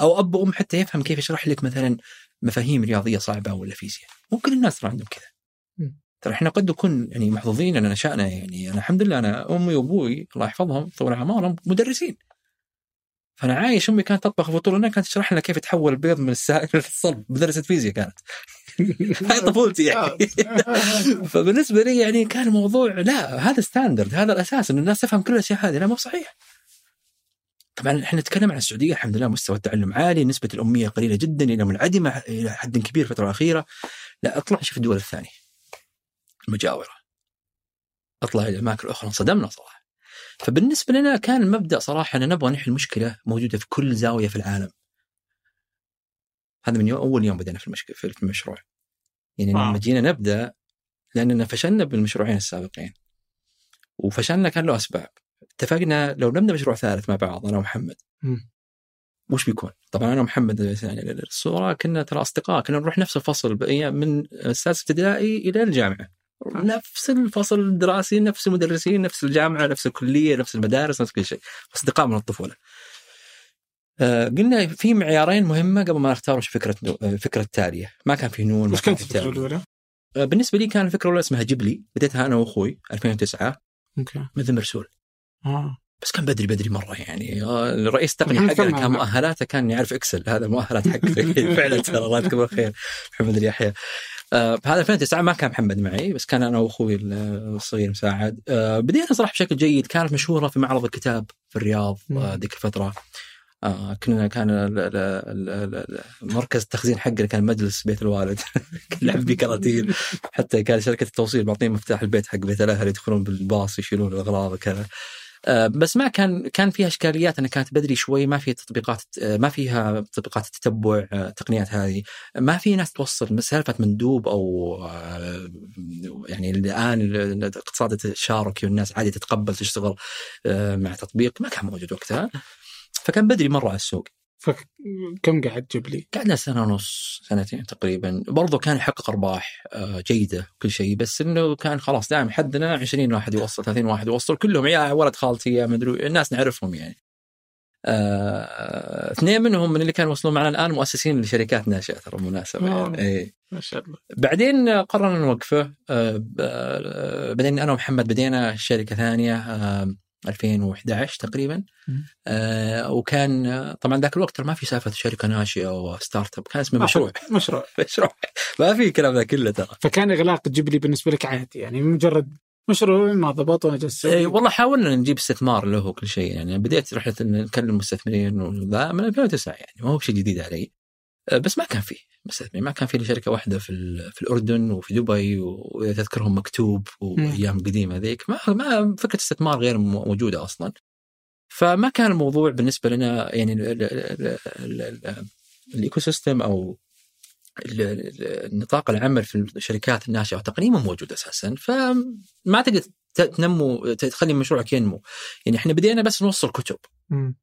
Speaker 2: أو أب وأم حتى يفهم كيف يشرح لك مثلا مفاهيم رياضية صعبة ولا فيزياء. مو كل الناس ترى عندهم كذا. ترى إحنا قد نكون يعني محظوظين أن نشأنا يعني. أنا الحمد لله أنا أمي وأبوي الله يحفظهم طول اعمارهم مدرسين. فأنا عايش أمي كانت تطبخ فطور لنا كانت تشرح لنا كيف تحول البيض من السائل للصلب مدرسة فيزياء كانت. هاي طفولتي يعني. فبالنسبة لي يعني كان الموضوع لا هذا standard هذا الأساس إن الناس تفهم كل الأشياء هذه لا مو صحيح. طبعا إحنا نتكلم عن السعودية الحمد لله مستوى التعلم عالي نسبة الأمية قليلة جدا إلى منعدمة إلى حد كبير الفترة الأخيرة. لا أطلع شوف الدول الثانية. المجاوره أطلع إلى الاماكن الاخرى انصدمنا صراحة فبالنسبة لنا كان المبدا صراحة ان نبغى نحل مشكلة موجودة في كل زاوية في العالم هذا من يوم أول يوم بدأنا في المشكلة في المشروع يعني. لما جينا نبدأ لأننا فشلنا بالمشروعين السابقين وفشلنا كان له أسباب اتفقنا لو نبدأ مشروع ثالث مع بعض أنا ومحمد
Speaker 1: مم.
Speaker 2: وش بيكون؟ طبعا أنا ومحمد يعني الصورة كنا ترى أصدقاء كنا نروح نفس الفصل بأي- من السادس ابتدائي إلى الجامعة نفس الفصل الدراسي نفس المدرسين نفس الجامعة نفس الكلية نفس المدارس نفس كل شيء. أصدقاء من الطفولة. آه، قلنا في معيارين مهمة قبل ما نختار وش فكرة آه، فكرة تاليه ما كان في نون
Speaker 1: وش
Speaker 2: كان
Speaker 1: كانت
Speaker 2: الفكرة.
Speaker 1: الأولى؟
Speaker 2: آه، بالنسبة لي كان الفكرة الأولى اسمها جبلي. بديتها أنا وأخوي 2009
Speaker 1: okay.
Speaker 2: مثل مرسول
Speaker 1: آه.
Speaker 2: بس كان بدري بدري مرة يعني. آه، الرئيس التقني حقنا. كان مؤهلاته كان يعرف Excel. هذا مؤهلات حقه فعلا ترى الله يذكره بالخير. محمد اليحيى آه هذا 2009 ما كان محمد معي بس كان أنا وأخوي الصغير مساعد. آه بدينا صراحة بشكل جيد كانت مشهورة في معرض الكتاب في الرياض آه ذيك الفترة. آه كنا كان مركز التخزين حقنا كان مجلس بيت الوالد. نلعب بيه كراتين. حتى كان شركة التوصيل معطين مفتاح البيت حق بيت الأهل يدخلون بالباص يشيلون الأغراض وكذا. آه، بس ما كان كان فيها إشكاليات. انها كانت بدري شوي ما فيها تطبيقات آه، ما فيها تطبيقات التتبع آه، التقنيات هذه. ما في ناس توصل سالفة مندوب أو آه، يعني الآن الاقتصاد التشاركي والناس عادي تتقبل تشتغل آه، مع تطبيق ما كان موجود وقتها. فكان بدري مرة على السوق.
Speaker 1: فكم قعد تجيب لي؟
Speaker 2: قعدنا سنة ونص سنتين تقريبا برضو كان يحقق أرباح آه، جيدة كل شيء بس إنه كان خلاص دائما حدنا 20 واحد يوصل 30 واحد يوصل كلهم يا ولد خالتي يا مدري الناس نعرفهم يعني آه، اثنين منهم من اللي كانوا يوصلون معنا الآن مؤسسين لشركات ناشئة ترى
Speaker 1: بالمناسبة.
Speaker 2: يعني. إيه.
Speaker 1: ما شاء الله
Speaker 2: بعدين قررنا نوقفه آه، آه، بعدين أنا ومحمد بدينا شركة ثانية آه، 2011 تقريبا. آه، وكان آه، طبعا ذاك الوقت ما في سالفة شركة ناشئة و start up كان اسمه مشروع.
Speaker 1: مشروع.
Speaker 2: مشروع. ما في الكلام ذا كله ترى.
Speaker 1: فكان إغلاق جيب لي بالنسبة لك عادي يعني مجرد مشروع ما ضبط وأنا جالس
Speaker 2: اي والله حاولنا نجيب استثمار له كل شيء يعني بديت رحله نكلم مستثمرين وذا من 2009 يعني ما هو بشيء جديد علي. آه، بس ما كان فيه مستثمرين ما كان في إلا شركة واحدة في في الأردن وفي دبي وإذا تذكرهم مكتوب وأيام قديمة ذيك. ما ما فكرة استثمار غير موجودة أصلا. فما كان الموضوع بالنسبة لنا يعني ال- ال- ال- ال- ال- ال ecosystem أو ال- ال- نطاق العمل في الشركات الناشئة والتقنيه مو موجود أساسا. فما تقدر تنمو تخلي مشروعك ينمو. يعني إحنا بدينا بس نوصل كتب.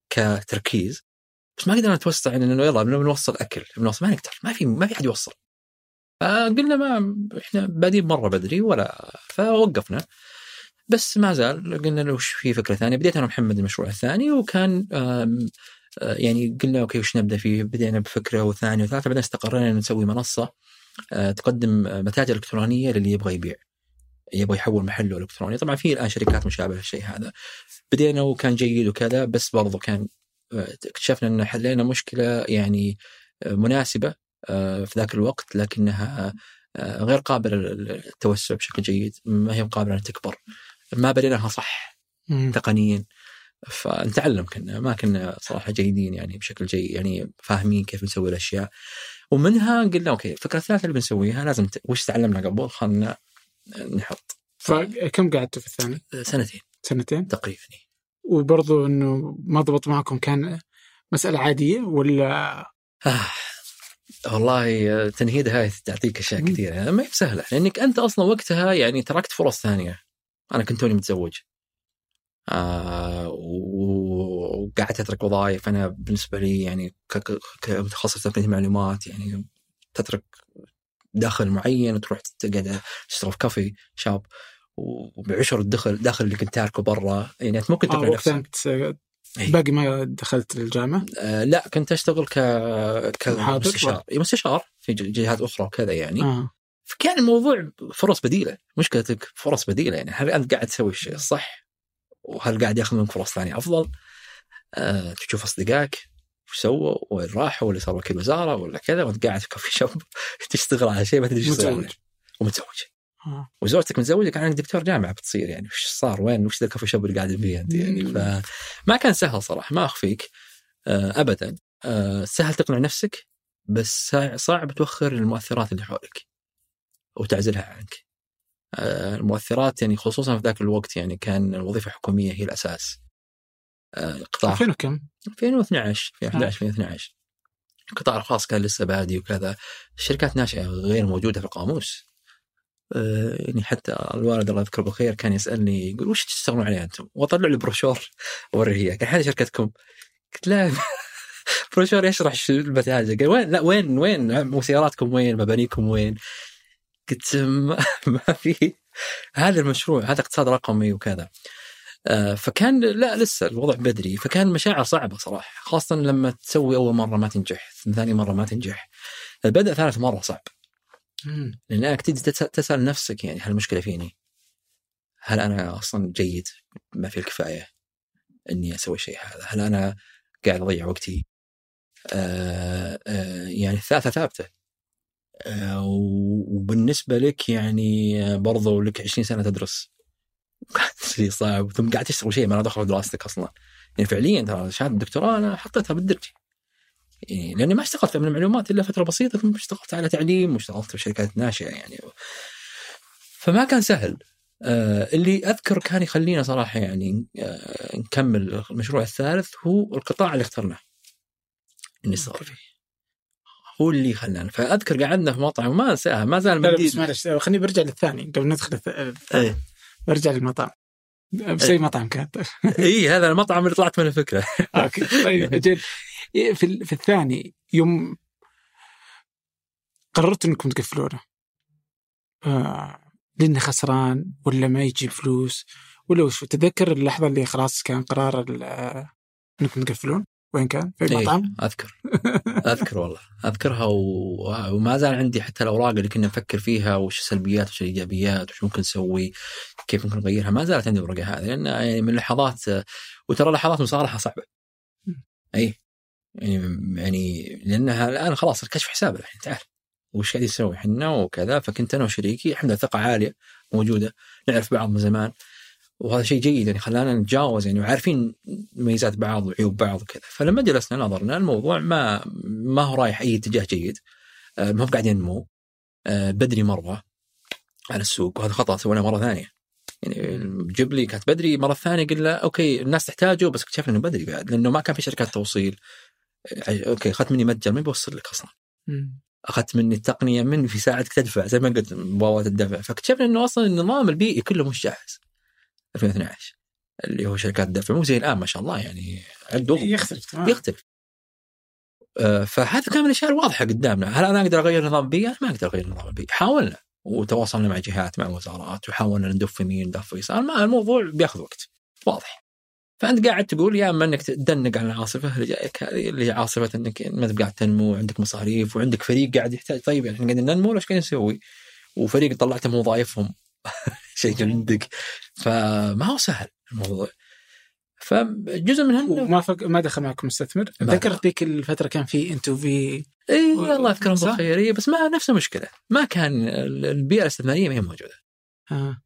Speaker 2: كتركيز. بس ما قدرنا نتوسع إنه يلا بنوصل أكل بنوصل ما نقدر ما في ما في أحد يوصل. فقلنا ما إحنا بادين مرة بدري ولا فوقفنا. بس ما زال قلنا له وش في فكرة ثانية بديت أنا ومحمد المشروع الثاني وكان آه، يعني قلنا أوكي وش نبدأ فيه؟ بدينا بفكرة وثانية وثالثة بعدين استقرينا نسوي منصة آه، تقدم متاجر إلكترونية للي يبغى يبيع يبغى يحول محله إلكتروني. طبعا في الآن شركات مشابهة للشيء هذا. بدينا وكان جيد وكذا بس برضو كان اكتشفنا ان حلينا مشكلة يعني مناسبة آه، في ذاك الوقت لكنها آه، غير قابلة للتوسع بشكل جيد ما هي قابله ان تكبر. ما بديناها صح
Speaker 1: مم.
Speaker 2: تقنيا. فنتعلم كنا ما كنا صراحة جيدين يعني بشكل جيد يعني فاهمين كيف نسوي الأشياء. ومنها قلنا أوكي الفكرة الثالثة اللي بنسويها لازم ت... وش تعلمنا قبل؟ خلنا نحط.
Speaker 1: فكم قعدتوا في الثاني؟
Speaker 2: سنتين.
Speaker 1: سنتين؟
Speaker 2: تقريبا.
Speaker 1: وبرضو إنه ما ضبط معكم كان مسألة عادية ولا؟
Speaker 2: آه. والله تنهيد هاي تعطيك أشياء. كثيرة. ما هي بسهلة لأنك أنت أصلا وقتها يعني تركت فرص ثانية. أنا كنت توني متزوج. آه وقعدت أترك وظائف. أنا بالنسبة لي يعني كمتخصص تقنيه المعلومات يعني تترك دخل معين وتروح تقعد تشتغل في كافي شاب وبعشر الدخل كنت تاركه برا. يعني أنت ممكن
Speaker 1: آه وقتها
Speaker 2: نفسك
Speaker 1: انت
Speaker 2: إيه.
Speaker 1: باقي ما دخلت الجامعة
Speaker 2: آه لا كنت أشتغل ك كمستشار إيه، مستشار في جهات أخرى وكذا يعني.
Speaker 1: آه.
Speaker 2: فكان الموضوع فرص بديلة. مشكلتك فرص بديلة يعني. هل أنت قاعد تسوي الشيء الصح؟ وهل قاعد ياخذ منك فرص ثانية أفضل؟ آه تشوف أصدقائك وش سووا؟ وين راحوا؟ ولا صار وكيل وزارة؟ ولا كذا؟ وأنت قاعد في كوفي شوب تشتغل على شيء ما تدري إيش. ومتزوج.
Speaker 1: آه.
Speaker 2: وزوجتك متزوجة كان عندك دكتور جامعة بتصير يعني وش صار وين وش ذا الكوفي شوب اللي قاعد فيه أنت يعني. فما كان سهل صراحة ما أخفيك آه ابدا. آه سهل تقنع نفسك بس صعب توخر المؤثرات اللي حولك وتعزلها عنك. آه المؤثرات يعني خصوصا في ذاك الوقت يعني كان الوظيفة الحكوميه هي الأساس. آه قطاع
Speaker 1: 2000 وكم؟
Speaker 2: 2012 في 11 2012 القطاع الخاص كان لسه بادي وكذا. الشركات ناشئه غير موجودة في القاموس. يعني حتى الوالد الله يذكره بالخير كان يسألني يقول وش تشتغلون عليه أنتم؟ وأطلع له بروشور أوريه إياه. قال هذه شركتكم؟ قلت لا بروشور يشرح شو المتاجر قال وين؟ لا وين وين؟ مسيراتكم وين؟ مبانيكم وين؟ قلت ما, ما في. هذا المشروع هذا اقتصاد رقمي وكذا. آه، فكان لا لسه الوضع بدري. فكان مشاعر صعبة صراحة خاصة لما تسوي أول مرة ما تنجح ثاني مرة ما تنجح. البدء ثالث مرة صعب. لانك تس- تسأل نفسك يعني هل المشكلة فيني؟ هل أنا أصلا جيد؟ ما في الكفاية إني أسوي الشيء هذا؟ هل أنا قاعد أضيع وقتي؟ آه آه يعني الثالثه ثابتة. آه وبالنسبة لك يعني برضو لك 20 سنة تدرس. شيء صعب. ثم قاعد تشتغل شيء ما له دخل بدراستك أصلا. يعني فعليا ترى شهادة الدكتوراه أنا حطيتها بالدرج يعني لأني ما اشتغلت في المعلومات إلا فترة بسيطة ثم اشتغلت على تعليم واشتغلت في شركات ناشئة يعني. فما كان سهل. آه اللي أذكر كان يخلينا صراحة يعني آه نكمل المشروع الثالث هو القطاع اللي اخترناه. اني اشتغل فيه. هو اللي خلانا. فأذكر قعدنا في مطعم وما أنساها ما زال
Speaker 1: لا بس معلش خليني برجع للثاني قبل ندخل الث-
Speaker 2: إيه.
Speaker 1: برجع للمطعم بس اي مطعم كان
Speaker 2: إيه، هذا المطعم اللي طلعت منه الفكرة
Speaker 1: أوكي. طيب أجل إيه، في في الثاني يوم قررت إنكم تقفلونه. آه لأنه خسران ولا ما يجيب فلوس ولا وش؟ تتذكر اللحظة اللي خلاص كان قرار آه، إنكم تقفلون؟ وين كان؟ في
Speaker 2: إيه،
Speaker 1: المطعم؟
Speaker 2: أذكر. أذكر والله. أذكرها و... وما زال عندي حتى الأوراق اللي كنا نفكر فيها وش السلبيات وش الإيجابيات وش ممكن نسوي كيف ممكن نغيرها. ما زالت عندي الورقة هذه لأن يعني من لحظات وترى لحظات مصالحة صعبة. إي. يعني يعني لأنها الآن خلاص الكشف حساب الحين تعال. وش قاعد يسوي إحنا وكذا فكنت أنا وشريكي الحمد لله ثقة عالية موجودة نعرف بعض من زمان. وهذا شيء جيد يعني خلانا نتجاوز يعني وعارفين مميزات بعض وعيوب بعض وكذا. فلما جلسنا نظرنا الموضوع ما ما هو رايح أي اتجاه جيد. آه، ما هو قاعد ينمو آه، بدري مرة على السوق وهذا خطأ سويناه مرة ثانية. يعني جيب لي كانت بدري مرة ثانية قلنا okay الناس تحتاجه بس اكتشفنا إنه بدري بعد لأنه ما كان في شركات توصيل. آه، أوكي أخذت مني متجر ما بيوصل لك
Speaker 1: أصلا.
Speaker 2: أخذت مني التقنية من في ساعتك تدفع زي ما قلت مباراه الدفع فاكتشفنا إنه أصلا النظام البيئي كله مش جاهز. 2012 اللي هو شركات الدفع مو زي الان ما شاء الله يعني وضع
Speaker 1: يختلف تمام.
Speaker 2: يختلف. آه، فهذا كان من الأشياء الواضحة قدامنا. هل أنا أقدر أغير نظام البيئه؟ أنا ما أقدر أغير نظام البيئه حاولنا. وتواصلنا مع جهات مع وزارات وحاولنا ندف يمين ندف يسار. ما الموضوع بياخذ وقت. واضح. فأنت قاعد تقول يا أما إنك تدنق على العاصفة اللي جايك هذه اللي هي عاصفة إنك ما أنت قاعد تنمو وعندك مصاريف وعندك فريق قاعد يحتاج. طيب يعني إحنا قاعدين ننمو ولا إيش قاعدين نسوي؟ وفريق طلعتهم وظائفهم شيء عندك فما هو سهل الموضوع. فجزء من هم
Speaker 1: وما فق... ما دخل معكم مستثمر.
Speaker 2: ما
Speaker 1: ذكرت ذيك الفترة كان في إنتو في
Speaker 2: إي
Speaker 1: و-
Speaker 2: الله يذكرهم؟ بالخير. بس ما نفس المشكلة. ما كان ال- البيئة الاستثمارية ما هي موجودة.
Speaker 1: آه.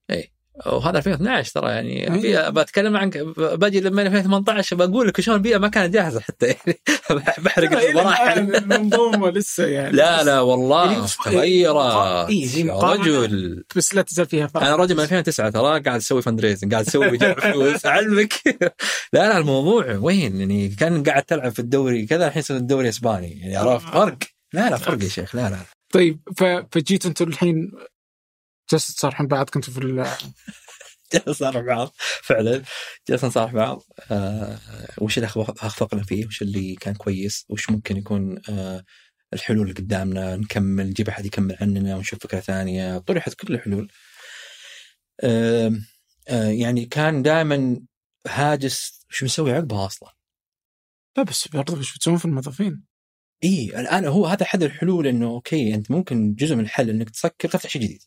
Speaker 2: وهذا 2012 ترى يعني
Speaker 1: أي.
Speaker 2: بيئة بتكلم عنك باجي لما 2018 بقول لك شلون البيئة ما كانت جاهزة حتى يعني. بحرق المراحل
Speaker 1: المنظومه لسه يعني.
Speaker 2: لا لا والله تغيرت
Speaker 1: إيه، زي
Speaker 2: يا. رجل.
Speaker 1: بس لا تزال فيها فرق.
Speaker 2: أنا رجل من 2009 ترى قاعد أسوي fund raising قاعد أسوي جمع فلوس اعلمك لا لا الموضوع وين؟ يعني كان قاعد تلعب في الدوري كذا الحين صار الدوري إسباني. يعني عرفت؟ فرق. لا لا فرق يا شيخ. لا لا.
Speaker 1: طيب. فجيت أنتم الحين جالس تصارحون بعض كنتوا في ال...
Speaker 2: جلسنا نصارح بعض فعلا. جلسنا نصارح بعض. آه وش اللي اخفقنا فيه؟ وش اللي كان كويس؟ وش ممكن يكون آه الحلول اللي قدامنا؟ نكمل نجيب أحد يكمل عننا ونشوف فكرة ثانية. طرحت كل الحلول آه آه يعني كان دائما هاجس شو بنسوي عقبها أصلا؟
Speaker 1: لا بس برضه وش بتسوون في الموظفين؟
Speaker 2: اي الآن هو هذا أحد الحلول إنه okay أنت ممكن جزء من الحل إنك تسكر تفتح شيء جديد.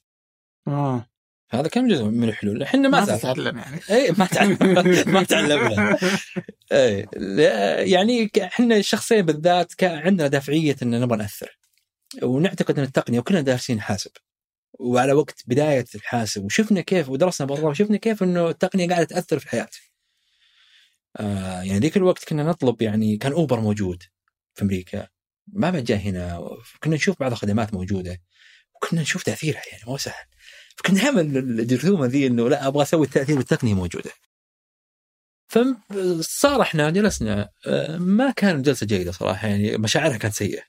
Speaker 1: آه.
Speaker 2: هذا كان جزء من الحلول؟ إحنا ما
Speaker 1: ما
Speaker 2: زال
Speaker 1: تتعلم يعني.
Speaker 2: اي ما تعلم. ما تعلمنا. اي لا، يعني ك- إحنا الشخصيه بالذات عندنا دافعية إن نبغى نأثر. ونعتقد إن التقنية وكلنا دارسين حاسب. وعلى وقت بداية الحاسب وشفنا كيف ودرسنا برا وشفنا كيف إنه التقنية قاعدة تأثر في الحياة. آه يعني ذيك الوقت كنا نطلب يعني كان أوبر موجود في أمريكا. ما بعد جاء هنا كنا نشوف بعض الخدمات موجودة. وكنا نشوف تأثيرها يعني مو سهل. فكنا دائما الجرثومه ذي إنه لا أبغى أسوي التأثير والتقنيه موجودة. فصار إحنا جلسنا آه، ما كانت جلسة جيدة صراحة يعني مشاعرها كانت سيئة.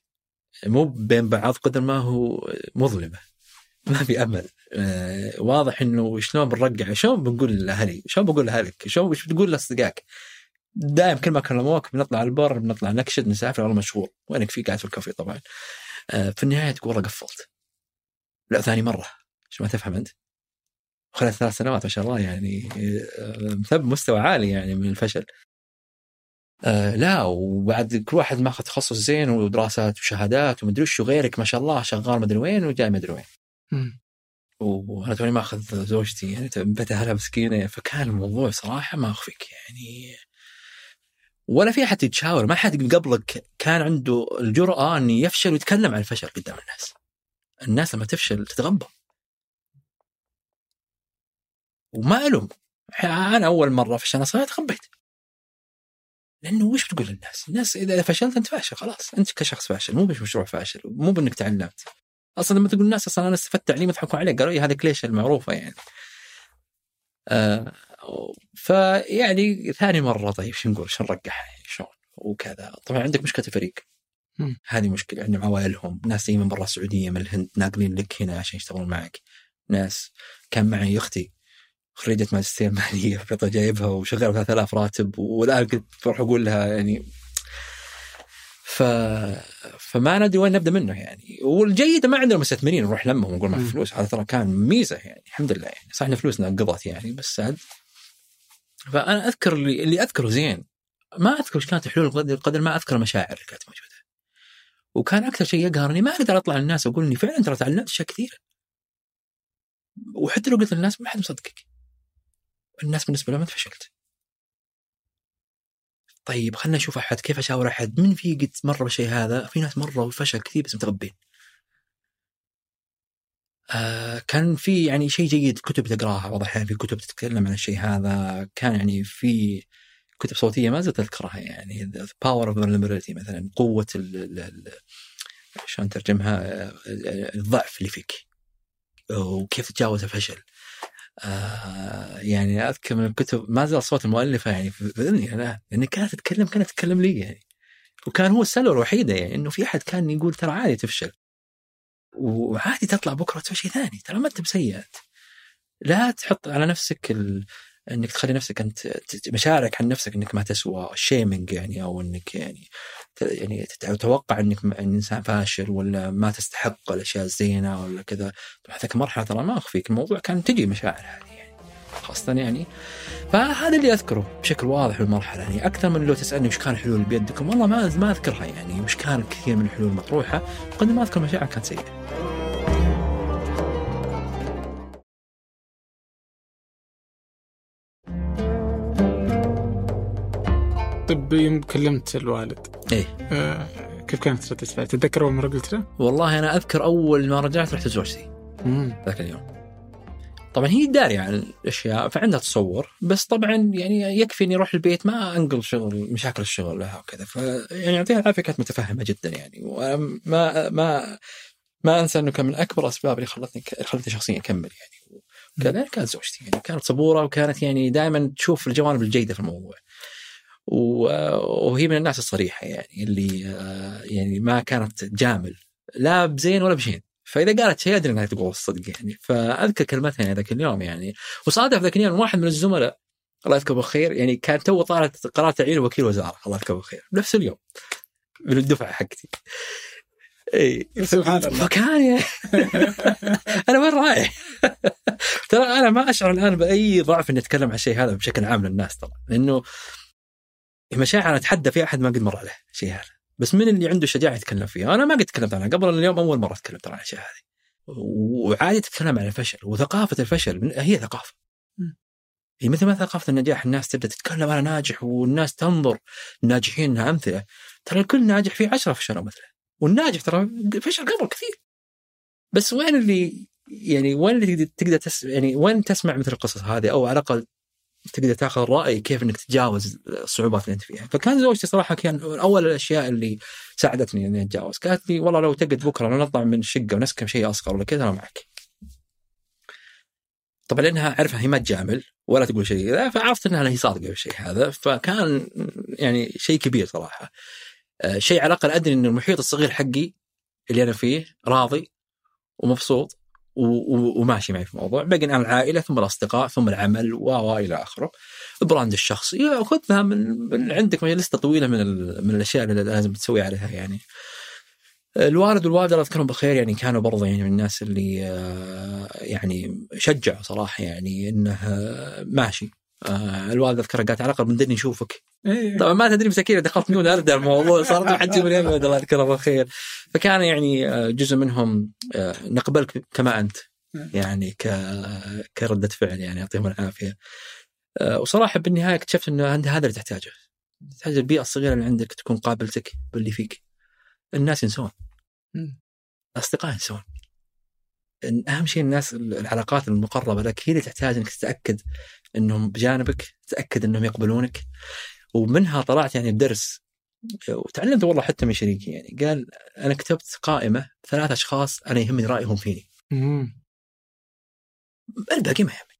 Speaker 2: مو بين بعض قدر ما هو مظلمة. ما في أمل. آه، واضح إنه شلون بنرجع شلون بنقول لاهلي شلون بقول لأهلك شلون وش بتقول لأصدقائك. دائما كل ما كلموك بنطلع البر بنطلع نكشد نسافر والله مشغول وينك في قاعد في الكافيه طبعا. آه، في النهاية تقول والله قفلت. لا ثاني مرة إيش ما تفهم أنت؟ خلال ثلاث سنوات ما شاء الله يعني آه، مثبت مستوى عالي يعني من الفشل. آه لا وبعد كل واحد ماخذ تخصص زين ودراسات وشهادات ومدري وش وغيرك ما شاء الله شغال مدري وين وجاي مدري وين. وأنا توني ماخذ زوجتي يعني بنت اهلها مسكينة فكان الموضوع صراحة ما أخفيك يعني ولا في أحد يتشاور ما حد قبلك كان عنده الجرأة إنه يفشل ويتكلم عن الفشل قدام الناس. الناس لما تفشل تتغبى. وما الوم أنا أول مرة فشلنا صراحة تخبيت. لأنه وش بتقول للناس؟ الناس إذا فشلت أنت فاشل خلاص. أنت كشخص فاشل مو بمشروع فاشل مو بإنك تعلمت. أصلا لما تقول الناس أصلا أنا استفدت تعليم يضحكون عليك قالوا لي هذه كليشه المعروفة يعني. آه فيعني ثاني مرة طيب شو نقول شو نرقح يعني شلون؟ وكذا. طبعا عندك مشكلة الفريق. هذه مشكلة عندهم عوائلهم ناس جايين من برا السعودية من الهند ناقلين لك هنا عشان يشتغلون معك. ناس كان معي أختي. خريجة ماجستير مالية في قطر جايبها وشغالة 3000 راتب والآن كنت بروح أقول لها يعني. ف... فما ندري وين نبدأ منه يعني. والجيد ما عندنا مستثمرين نروح لمهم ونقول ما في. فلوس. هذا ترى كان ميزة يعني الحمد لله يعني. صح إن فلوسنا قضت يعني بس عاد فأنا أذكر اللي, اللي أذكره زين ما أذكر إيش كانت الحلول قدر, قدر ما أذكر المشاعر اللي كانت موجودة. وكان أكثر شيء يقهرني ما أقدر أطلع للناس وأقول إني فعلا ترى تعلمت أشياء كثيرة. وحتى لو قلت للناس ما حد مصدقك. الناس بالنسبة لهم انت فشلت. طيب خلينا نشوف أحد كيف أشاور أحد؟ من في قد مر بالشيء هذا؟ في ناس مروا وفشل كثير بس متغبين. آه كان في يعني شيء جيد كتب تقرأها بعض الأحيان في كتب تتكلم عن الشيء هذا. كان يعني في كتب صوتية ما زلت أذكرها يعني power of vulnerability مثلا قوة شلون ترجمها؟ آه، الضعف اللي فيك. وكيف تتجاوز الفشل. آه يعني أذكر من الكتب ما زال صوت المؤلفة يعني في اذني أنا لأن كانت تتكلم كانت تتكلم لي يعني. وكان هو السلوى الوحيدة يعني إنه في أحد كان يقول ترى عادي تفشل. وعادي تطلع بكرة تسوي شيء ثاني. ترى ما أنت بسيء أنت. لا تحط على نفسك ال... إنك تخلي نفسك أنت مشاعرك عن نفسك إنك ما تسوى. شيمنج يعني أو إنك يعني يعني تت- تتوقع إنك إنسان فاشل ولا ما تستحق الأشياء الزينة ولا كذا. طبعا ذاك المرحله ترى ما أخفيك الموضوع كان تجي مشاعر هذه يعني خاصة يعني. فهذا اللي أذكره بشكل واضح بالمرحلة يعني. أكثر من لو تسألني وش كان الحلول اللي بيدكم والله ما ما أذكرها يعني. وش كان كثير من الحلول المطروحه قد ما أذكر مشاعر كانت
Speaker 1: سيئة. يوم كلمت الوالد.
Speaker 2: إيه.
Speaker 1: آه كيف كانت ردة فعله؟ تتذكر اول مرة قلت له؟
Speaker 2: والله أنا أذكر أول ما رجعت رحت لزوجتي. ذاك اليوم. طبعا هي دارية عن الأشياء فعندها تصور بس طبعا يعني يكفي إني أروح البيت ما أنقل شغل مشاكل الشغل لها وكذا. ف يعني يعطيها العافية كانت متفهمة جدا يعني. وما ما ما أنسى إنه كان من أكبر الاسباب اللي خلتني خلتني شخصيا أكمل يعني. كانت زوجتي يعني. كانت صبورة وكانت يعني دائما تشوف الجوانب الجيدة في الموضوع. وهي من الناس الصريحة يعني اللي آه، يعني ما كانت تجامل لا بزين ولا بشين. فإذا قالت شيء أدري إنها تقول الصدق يعني. فأذكر كلمتها يعني ذاك اليوم يعني. وصادف ذاك اليوم واحد من الزملاء الله يذكره بالخير يعني كان تو طالت قرار تعيين وكيل وزارة الله يذكره بالخير بنفس اليوم. من الدفعة حقتي. إي.
Speaker 1: سبحان الله.
Speaker 2: فكان يعني أنا وين رايح؟ ترى أنا ما أشعر الآن بأي ضعف إني أتكلم عن الشيء هذا بشكل عام للناس ترى. لأنه مشاعر أنا أتحدى فيها أحد ما قد مر عليه الشيء هذا. بس من اللي عنده شجاعة يتكلم فيها؟ أنا ما قد تكلمت عنها. قبل اليوم أول مرة تكلمت عن الاشياء هذه. وعادي تتكلم عن الفشل. وثقافة الفشل هي
Speaker 1: ثقافة.
Speaker 2: هي مثل ما ثقافة النجاح الناس تبدأ تتكلم أنا ناجح والناس تنظر الناجحين إنها أمثلة. ترى الكل ناجح في عشرة فشلوا مثله والناجح ترى فشل قبل كثير. بس وين اللي يعني وين اللي تقدر تس يعني وين تسمع مثل القصص هذه؟ أو على الأقل تقدر تاخذ رأي كيف إنك تتجاوز الصعوبات اللي أنت فيها، فكان زوجتي صراحة كان أول الأشياء اللي ساعدتني إني أتجاوز، قالت لي والله لو تقعد بكرة نطلع من الشقه ونسكن شيء أصغر ولا كذا أنا معك. طبعا لأنها عارفه هي ما تجامل ولا تقول شيء ذا فعرفت إنها هي صادقة بالشيء هذا فكان يعني شيء كبير صراحة. آه، شيء على الأقل أدري إن المحيط الصغير حقي اللي أنا فيه راضي ومبسوط وماشي معي في الموضوع. باقي عن العائله ثم الأصدقاء ثم العمل و و إلى آخره. البراند الشخصي خذها من, من عندك لسته طويله من من الأشياء اللي لازم تسوي عليها يعني. الوالد والوالدة الله يذكرهم بالخير يعني كانوا برضه يعني من الناس اللي آه، يعني شجعوا صراحة يعني إنه آه، ماشي. آه، الوالده أذكرها قالت على الاقل بندني نشوفك.
Speaker 1: إيه.
Speaker 2: طبعا ما تدري مساكين دخلت نون ارد الموضوع صارت محجي من اليمن الله يذكره بالخير. فكان يعني آه، جزء منهم آه، نقبلك كما أنت يعني ك كردة فعل يعني يعطيهم العافية. وصراحة بالنهاية اكتشفت إنه انت هذا اللي تحتاجه. تحتاج البيئة الصغيرة اللي عندك تكون قابلتك باللي فيك. الناس ينسون. الأصدقاء ينسون. أهم شيء الناس العلاقات المقربة لك هي اللي تحتاج إنك تتأكد إنهم بجانبك تتاكد إنهم يقبلونك. ومنها طلعت يعني بدرس. وتعلمت والله حتى من شريكي يعني. قال أنا كتبت قائمة ثلاث أشخاص أنا يهمني رأيهم فيني. الباقي ما يهمني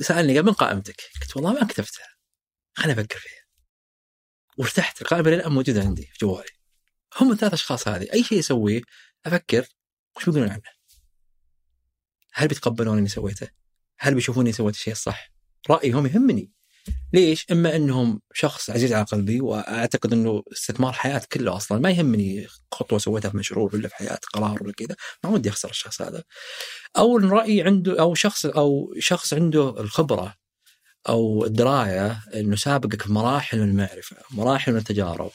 Speaker 2: سألني قال من قائمتك؟ قلت والله ما كتبتها. خليني أفكر فيها. وارتحت. القائمة للأن موجودة عندي في جوالي. هم الثلاث أشخاص هذه. أي شيء اسويه أفكر وش بيقولون عنه؟ هل بيتقبلون اني سويته؟ هل بيشوفوني سويت الشيء الصح؟ رايهم يهمني ليش؟ إما إنهم شخص عزيز على قلبي وأعتقد إنه استثمار حياتي كله أصلا ما يهمني خطوة سويتها في مشروع ولا في حياتي قرار ولا كذا ما ودي أخسر الشخص هذا. أو إن رأيي عنده أو شخص أو شخص عنده الخبرة أو الدراية إنه سابقك في مراحل من المعرفة، مراحل من التجارب.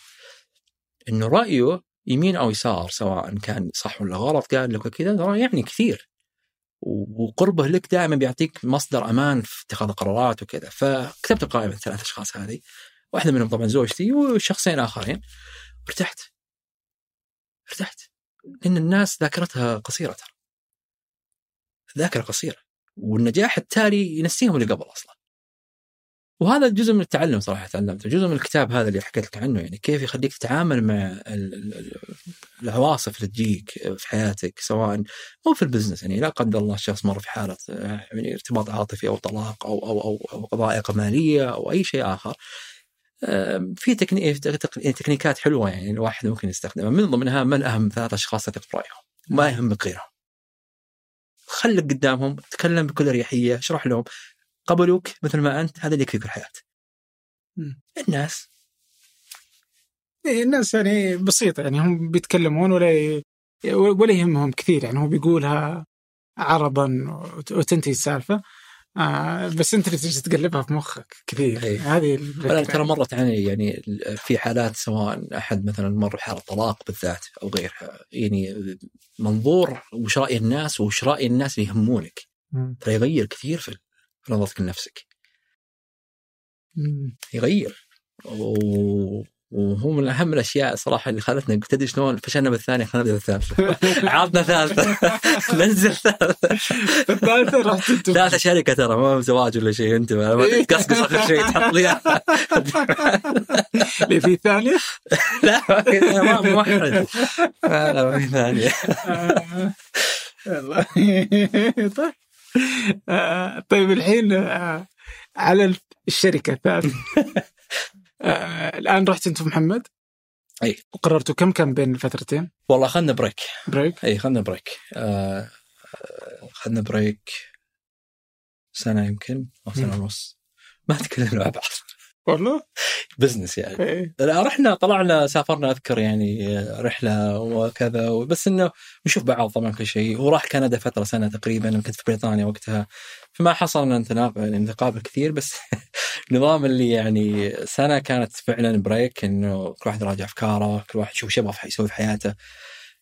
Speaker 2: إنه رأيه يمين أو يسار سواء كان صح ولا غلط قال لك كذا يعني كثير. وقربه لك دائما بيعطيك مصدر أمان في اتخاذ القرارات وكذا. فكتبت القائمة الثلاث أشخاص هذه. واحدة منهم طبعا زوجتي وشخصين آخرين. ارتحت. ارتحت. لأن الناس ذاكرتها قصيرة ترى. ذاكرة قصيرة. والنجاح التالي ينسيهم اللي قبل أصلا. وهذا جزء من التعلم صراحة تعلمته جزء من الكتاب هذا اللي حكيت لك عنه يعني كيف يخليك تتعامل مع ال- ال- ال- العواصف اللي تجيك في حياتك سواء مو في ال business يعني لا قدر الله الشخص مر في حالة آه، يعني ارتباط عاطفي أو طلاق أو أو أو, أو ضائقه ماليه أو أي شيء آخر في. تك- تكنيكات حلوة يعني الواحد ممكن يستخدمها من ضمنها من أهم ثلاث أشخاص تثق برأيهم ما يهمك غيرهم خليك قدامهم تكلم بكل أريحية اشرح لهم قبلوك مثل ما أنت هذا اللي يكفيك
Speaker 1: الحياة.
Speaker 2: الناس
Speaker 1: إيه، الناس يعني بسيطة يعني هم بيتكلمون ولا. ولا يهمهم كثير يعني هو بيقولها عرضا وت- وتنتهي السالفة آه بس أنت اللي تجي تقلبها في مخك كثير
Speaker 2: أي.
Speaker 1: هذه أنا.
Speaker 2: ترى مرت علي يعني في حالات سواء أحد مثلا مر بحالة طلاق بالذات أو غيرها يعني منظور وش رأي الناس وش رأي الناس اللي يهمونك. ترى يغير كثير في نظرتك لنفسك. يغير. و... وهو من أهم الأشياء صراحة اللي خلتنا تدري شلون؟ فشلنا بالثانيه خلينا نبدأ بالثالثه عرضنا ثالثه ننزل
Speaker 1: ثالثة رحت أنت.
Speaker 2: ثالثة شركة ترى ما هو زواج ولا شيء أنت ما تقصقص آخر شيء تحط لي
Speaker 1: اللي في ثانية؟
Speaker 2: لا ما واحد لا ما في
Speaker 1: ثانية. طيب. آه، طيب الحين آه، على الشركة الثالثة آه، الآن رحت أنت محمد؟
Speaker 2: أي.
Speaker 1: وقررتوا كم كان بين الفترتين؟
Speaker 2: والله اخذنا break
Speaker 1: break
Speaker 2: أي اخذنا break اخذنا break سنة يمكن أو
Speaker 1: سنة.
Speaker 2: ونص. ما تكلمنا مع بعض
Speaker 1: والله؟
Speaker 2: business يعني.
Speaker 1: إيه.
Speaker 2: رحنا طلعنا سافرنا أذكر يعني رحلة وكذا بس إنه نشوف بعض طبعا كل شيء. هو راح كندا فترة سنة تقريبا كنت في بريطانيا وقتها. فما حصل ان نتناقل نتقابل كثير بس النظام اللي يعني سنة كانت فعلا بريك إنه كل واحد يراجع أفكاره كل واحد يشوف إيش يبغى يسوي في حياته.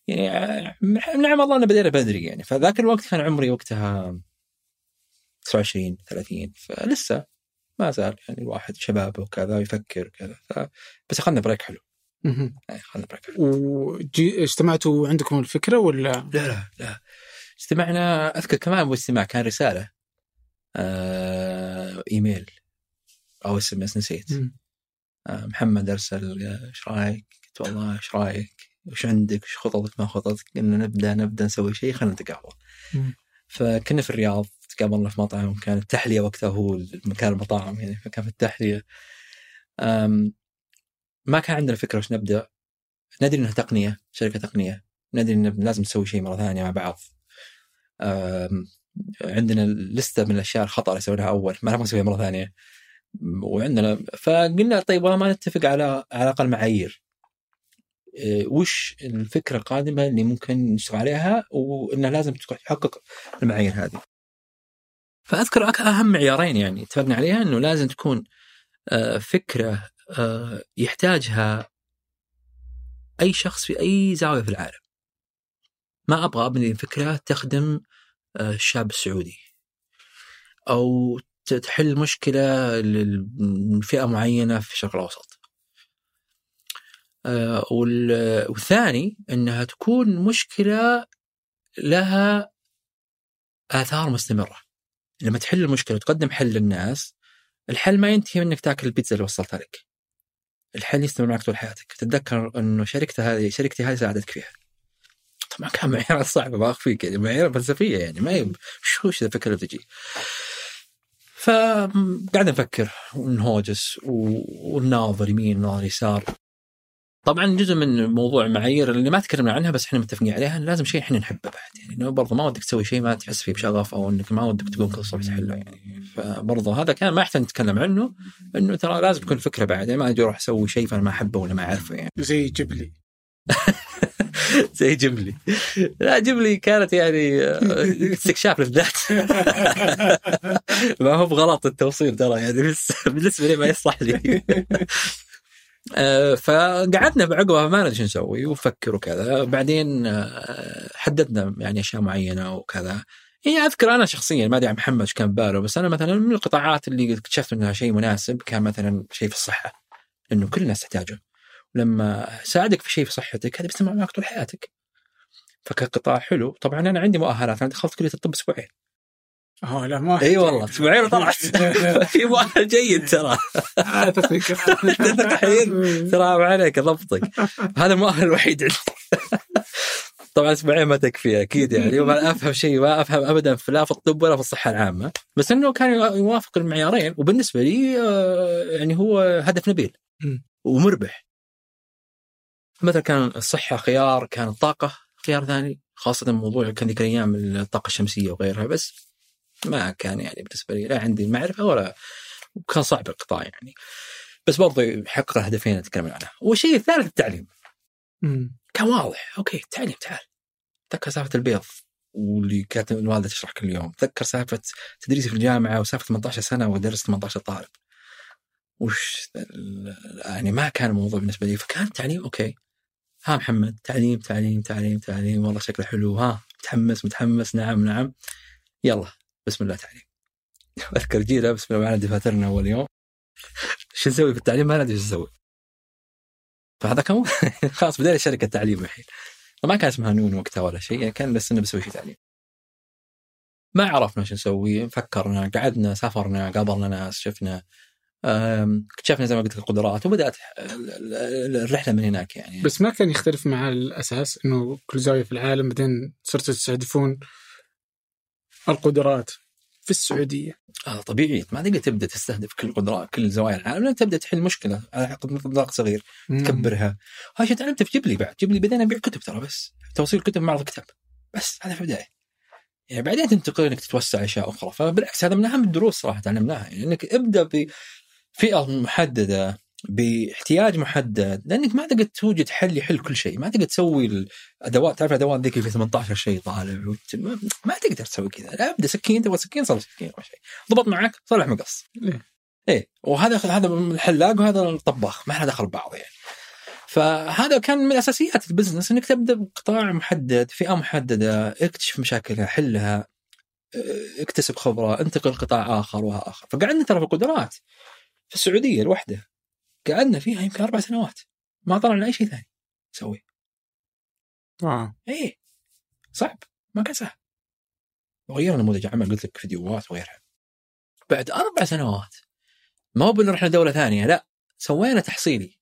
Speaker 2: يعني نعم الله إنه بدينا بدري يعني. فذاك الوقت كان عمري وقتها 29 30 فلسه ما زال يعني الواحد شباب وكذا يفكر وكذا ف... بس أخذنا break حلو. يعني أخذنا break حلو
Speaker 1: وجي اجتمعتوا عندكم الفكرة ولا
Speaker 2: لا لا لا اجتمعنا أذكر كمان أول اجتماع كان رسالة آه... إيميل أو SMS نسيت. آه محمد أرسل آه، إيش رأيك؟ قلت والله إيش رأيك؟ وش عندك؟ وش خططك ما خططك؟ قلنا نبدأ نبدأ نسوي شيء خلينا.
Speaker 1: مم.
Speaker 2: فكنا في الرياض تقابلنا في مطعم كان التحليه وقتها هو المكان المطاعم يعني فكان في التحلية. ما كان عندنا فكرة وش نبدأ. ندري إنها تقنية شركة تقنية ندري إن لازم نسوي شيء مرة ثانية مع بعض. عندنا لستة من الأشياء الخطأ اللي سويناها أول ما نبغى نسويها مرة ثانية. وعندنا فقلنا طيب والله ما نتفق على على الأقل معايير إيه، وش الفكرة القادمة اللي ممكن نشتغل عليها وإنها لازم تحقق المعايير هذه. فأذكر أهم معيارين يعني اتفقنا عليها إنه لازم تكون آه، فكرة آه، يحتاجها أي شخص في أي زاوية في العالم. ما أبغى أبني فكرة تخدم آه، الشاب السعودي أو تحل مشكلة لفئة معينة في الشرق الأوسط. وال- والثاني إنها تكون مشكلة لها آثار مستمرة. لما تحل المشكلة وتقدم حل للناس الحل ما ينتهي منك تأكل البيتزا اللي وصلتها لك. الحل يستمر معك طول حياتك، تتذكر إنه شركته هذه شركتي هذه ساعدتك فيها. طبعا كان معيار صعبه ما اخفيك يعني معيار فلسفية يعني ما يب... شو وش الفكرة اللي بتجي. فقعدنا نفكر ونهوجس ونناظر يمين ناظر يسار طبعا جزء من موضوع المعايير اللي ما تكلمنا عنها بس إحنا متفقين عليها لازم شيء إحنا نحبه بعد. يعني إنه برضه ما ودك تسوي شيء ما تحس فيه بشغف أو إنك ما ودك تقوم كل صبح تحله يعني. فبرضه هذا كان ما يحتاج نتكلم عنه إنه ترى لازم تكون فكرة بعد. يعني ما أجي أروح أسوي شيء فأنا ما أحبه ولا ما أعرفه يعني.
Speaker 1: زي جبلي.
Speaker 2: زي جبلي. لا جبلي كانت يعني آه، استكشاف للذات. ما هو بغلط التوصيل ترى يعني بس بالنسبة لي ما يصلح لي. فقعدنا بعقبها ما ندري شو نسوي ونفكر وكذا. بعدين آه، حددنا يعني أشياء معينة وكذا. يعني أذكر أنا شخصيا ما أدري عن محمد كان باله بس أنا مثلا من القطاعات اللي اكتشفت إنها شيء مناسب كان مثلا شيء في الصحة إنه كل الناس تحتاجه. لما ساعدك في شيء في صحتك هذا بيستمر معك طول حياتك. فكقطاع حلو طبعا أنا عندي مؤهلات أنا دخلت كلية الطب أسبوعين.
Speaker 1: آه لا ما
Speaker 2: إي والله أسبوعين طلعت. في مؤهل جيد ترى.
Speaker 1: آه، تثق
Speaker 2: حين ترى ما عليك ضبطك. هذا المؤهل الوحيد عندي. طبعا أسبوعين ما تكفي أكيد يعني. وما أفهم شيء ما أفهم ابدا في لا في الطب ولا في الصحة العامة. بس إنه كان يوافق المعيارين. وبالنسبة لي آه، يعني هو هدف نبيل. ومربح. مثلا كان الصحه خيار كان الطاقه خيار ثاني. خاصة موضوع كان ذيك الأيام الطاقة الشمسية وغيرها. بس ما كان يعني بالنسبة لي لا عندي المعرفة ولا كان صعب القطاع يعني. بس برضه يحقق الهدفين اللي نتكلم عنها والشيء الثالث التعليم.
Speaker 1: مم.
Speaker 2: كان واضح. okay التعليم تعال. تذكر سالفة البيض واللي كانت الوالده تشرح كل يوم. اتذكر سالفة تدريسي في الجامعة وسالفة 18 سنة ودرست 18 طالب. وش يعني ما كان الموضوع بالنسبة لي. فكان التعليم okay. ها محمد تعليم تعليم تعليم تعليم. والله شكله حلو. ها متحمس متحمس. نعم نعم. يلا. بسم الله تعليم أذكر جينا بسم الله معنا دفاترنا اول يوم شو نسوي في التعليم؟ ما ندري شو نسوي. فهذا كان خلاص بدينا شركة تعليم الحين. ما كان اسمها نون وقتها ولا شيء يعني كان بس إنه بسوي شيء تعليم. ما عرفنا شو نسوي فكرنا قعدنا سافرنا قابلنا ناس شفنا اكتشفنا زي ما قلت لك القدرات وبدأت ال- ال- الرحلة من هناك يعني.
Speaker 1: بس ما كان يختلف مع الأساس إنه كل زاوية في العالم بعدين صرتوا تستهدفون القدرات في السعودية.
Speaker 2: آه طبيعي. ما تقدر تبدأ تستهدف كل قدرات كل زوايا العالم. لأن تبدأ تحل مشكلة على نطاق صغير. تكبرها. هذا شيء تعلمته في جبلي بعد. جبلي بدينا نبيع كتب ترى بس. توصيل كتب معرض كتاب بس هذا في البداية. يعني بعدين تنتقل إنك تتوسع أشياء أخرى. فبالعكس هذا من أهم الدروس صراحة تعلمناها. يعني إنك ابدأ بفئة محددة. باحتياج محدد لأنك ما تقدر توجد حل يحل كل شيء ما تقدر تسوي الادوات تعرف الادوات ذيك في 18 شيء طالع ما, ما تقدر تسوي كذا لا ابدا سكين تبغى سكين صلح سكين اول شيء ضبط معك صلح مقص.
Speaker 1: ليه؟
Speaker 2: إيه وهذا هذا الحلاق وهذا الطباخ ما لها دخل ببعض يعني. فهذا كان من أساسيات ال business إنك تبدأ بقطاع محدد فئة محددة اكتشف مشاكلها حلها آه، اكتسب خبرة انتقل لقطاع آخر وها آخر. فقعدنا ترى في القدرات في السعودية الوحده قعدنا فيها يمكن أربع سنوات. ما طلعنا اي شيء ثاني نسويه
Speaker 1: واو
Speaker 2: إيه. صعب. ما كان سهل. وغيرنا نموذج عمل. قلت لك فيديوهات وغيرها. بعد أربع سنوات. ما هو بان رحنا دوله ثانية. لا. سوينا تحصيلي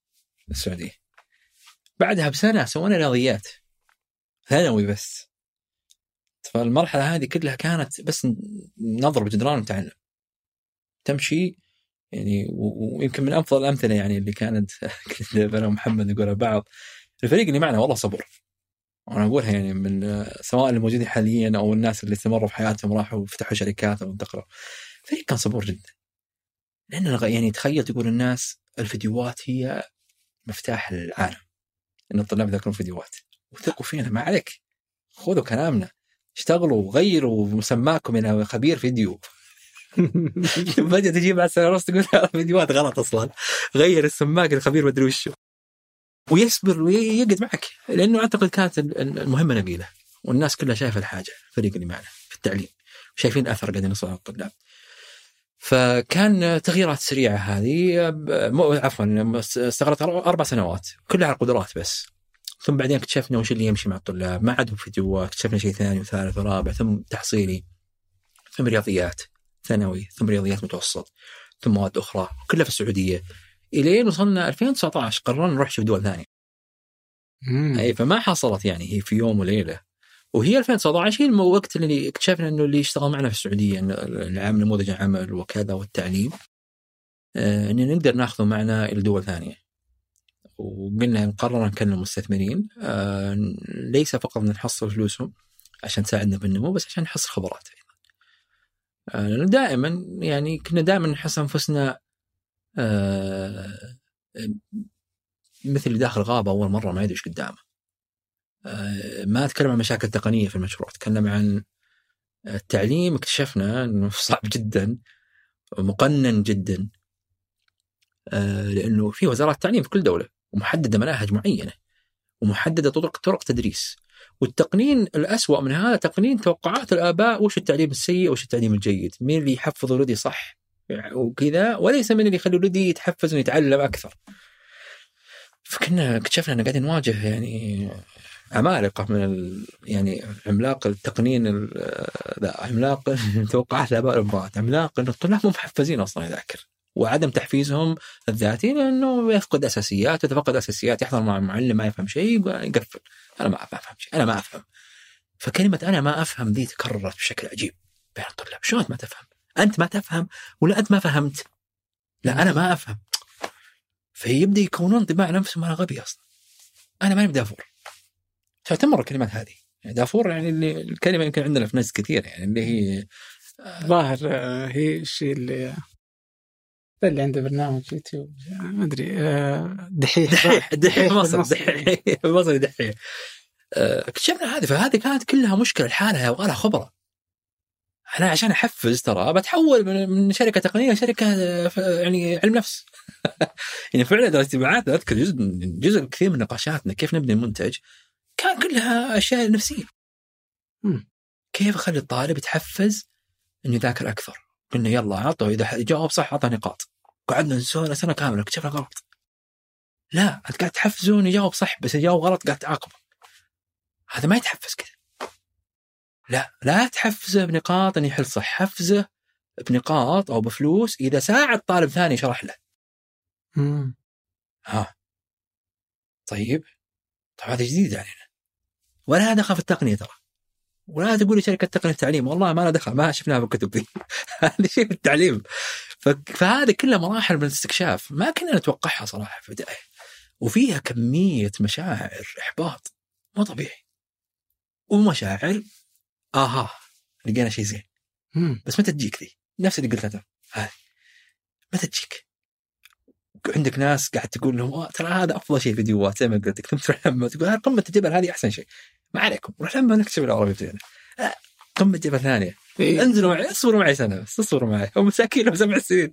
Speaker 2: السعودية. بعدها بسنة سوينا رياضيات. ثانوي بس. فالمرحلة هذه كلها كانت بس نضرب جدران ونتعلم تمشي يعني ويمكن من أفضل الأمثلة يعني اللي كانت أنا ومحمد نقولها بعض. الفريق اللي معنا والله صبر. وأنا أقولها يعني من سواء الموجودين حاليا أو الناس اللي استمروا في حياتهم راحوا وفتحوا شركات أو انتقلوا. الفريق كان صبور جدا. لأن يعني تخيل تقول الناس الفيديوهات هي مفتاح العالم. إن الطلاب يذاكرون فيديوهات. وثقوا فينا ما عليك. خذوا كلامنا. اشتغلوا غيروا مسماكم إلى خبير فيديو. فجاة تجي بعد سنة ونص تقول الفيديوهات غلط أصلا. غير السماك الخبير مدري وشو. ويصبر ويقعد معك. لأنه أعتقد كانت ال- ال- المهمة نبيله والناس كلها شايفة الحاجة الفريق اللي معنا في التعليم. شايفين أثر قاعدين يصنع الطلاب. فكان تغييرات سريعة هذه. عفوا استغرقت أربع سنوات. كلها على القدرات بس. ثم بعدين اكتشفنا وش اللي يمشي مع الطلاب. ما عندهم فيديوهات. اكتشفنا شيء ثاني وثالث ورابع ثم تحصيلي ثم رياضيات. ثانوي ثم رياضيات متوسط ثم مواد أخرى كلها في السعودية. إلين وصلنا 2019 قررنا نروح نشوف دول
Speaker 1: ثانية.
Speaker 2: اي فما حصلت يعني هي في يوم وليلة. وهي 2019 هي الوقت اللي اكتشفنا إنه اللي يشتغل معنا في السعودية العمل نموذج العمل وكذا والتعليم. آه، ان نقدر ناخذه معنا إلى دول ثانية. وقلنا قررنا نكلم مستثمرين. آه، ليس فقط نحصل فلوسهم عشان تساعدنا بالنمو بس عشان نحصل خبرات. دائما يعني كنا دائما نحس أنفسنا آه، مثل اللي داخل غابة أول مرة ما يدري إيش قدامه. آه، ما أتكلم عن مشاكل تقنية في المشروع، أتكلم عن التعليم اكتشفنا إنه صعب جدا مقنن جدا آه، لأنه في وزارات تعليم في كل دولة ومحددة مناهج معينة ومحددة طرق طرق تدريس والتقنين الأسوأ من هذا تقنين توقعات الآباء وش التعليم السيء وش التعليم الجيد؟ مين اللي يحفظ ولدي صح وكذا وليس من اللي يخلي ولدي يتحفز انه يتعلم أكثر. فكنا اكتشفنا ان قاعدين نواجه يعني عمالقة من ال... يعني عملاق التقنين ال- ذا عملاق توقعات الآباء والأمهات. عملاق انه الطلاب مو محفزين أصلا يذاكر. وعدم تحفيزهم الذاتي لأنه يفقد اساسيات يتفقد اساسيات يحضر مع معلم ما يفهم شيء يقفل. أنا ما أفهم شيء. أنا ما أفهم. فكلمة أنا ما أفهم ذي تكررت بشكل عجيب بين الطلاب. شلون ما تفهم؟ أنت ما تفهم ولا أنت ما فهمت؟ لا أنا ما أفهم. فيبدأ يكونون انطباع نفسهم أنا غبي أصلا. أنا ماني بدافور. تعتمر الكلمات هذه. يعني دافور يعني اللي الكلمة يمكن عندنا في ناس كثير يعني اللي هي
Speaker 1: ظاهر آه، هي الشيء اللي اللي عنده برنامج يوتيوب ما ادري دحيح
Speaker 2: دحيح دحيح مصر. دحيح مصري دحيح اكتشفنا هذه فهذه كانت كلها مشكله لحالها يبغى لها خبره أنا عشان احفز ترى بتحول من شركه تقنيه لشركه يعني علم نفس يعني فعلا الاجتماعات اذكر جزء جزء كثير من نقاشاتنا كيف نبني المنتج كان كلها اشياء نفسيه. كيف اخلي الطالب يتحفز انه يذاكر أكثر قلنا يلا عطوا إذا جاوب صح اعطى نقاط. قعدنا نسولف سنة كاملة اكتشفنا غلط؟ لا أنت قاعد تحفزه انه يجاوب صح بس يجاوب غلط قاعد تعاقبه هذا ما يتحفز كذا. لا لا تحفزه بنقاط انه يحل صح حفزه بنقاط أو بفلوس إذا ساعد طالب ثاني شرح له.
Speaker 1: مم.
Speaker 2: ها. طيب. طيب هذا جديد علينا. ولا دخل في التقنية ترى. ولا تقول لي شركه تقنية التعليم والله ما لها دخل ما شفناها بالكتب دي. هذا شيء في التعليم. ف- فهذه كلها مراحل من الاستكشاف ما كنا نتوقعها صراحة في البداية. وفيها كمية مشاعر إحباط. مو طبيعي. ومشاعر آها لقينا شيء زين. بس متى تجيك ذي؟ نفس اللي قلتها هذه متى تجيك؟ عندك ناس قاعد تقول لهم ترى هذا أفضل شيء فيديوهات. زي ما قلت لك تقول "ها، قمة الجبل هذه أحسن شيء. ما عليكم روح لما نكتب العربي بتاعنا. قمه جبل ثانية.
Speaker 1: إيه.
Speaker 2: انزلوا معي اصبروا معي سنة بس اصبروا معي. هم مساكين سبع سنين.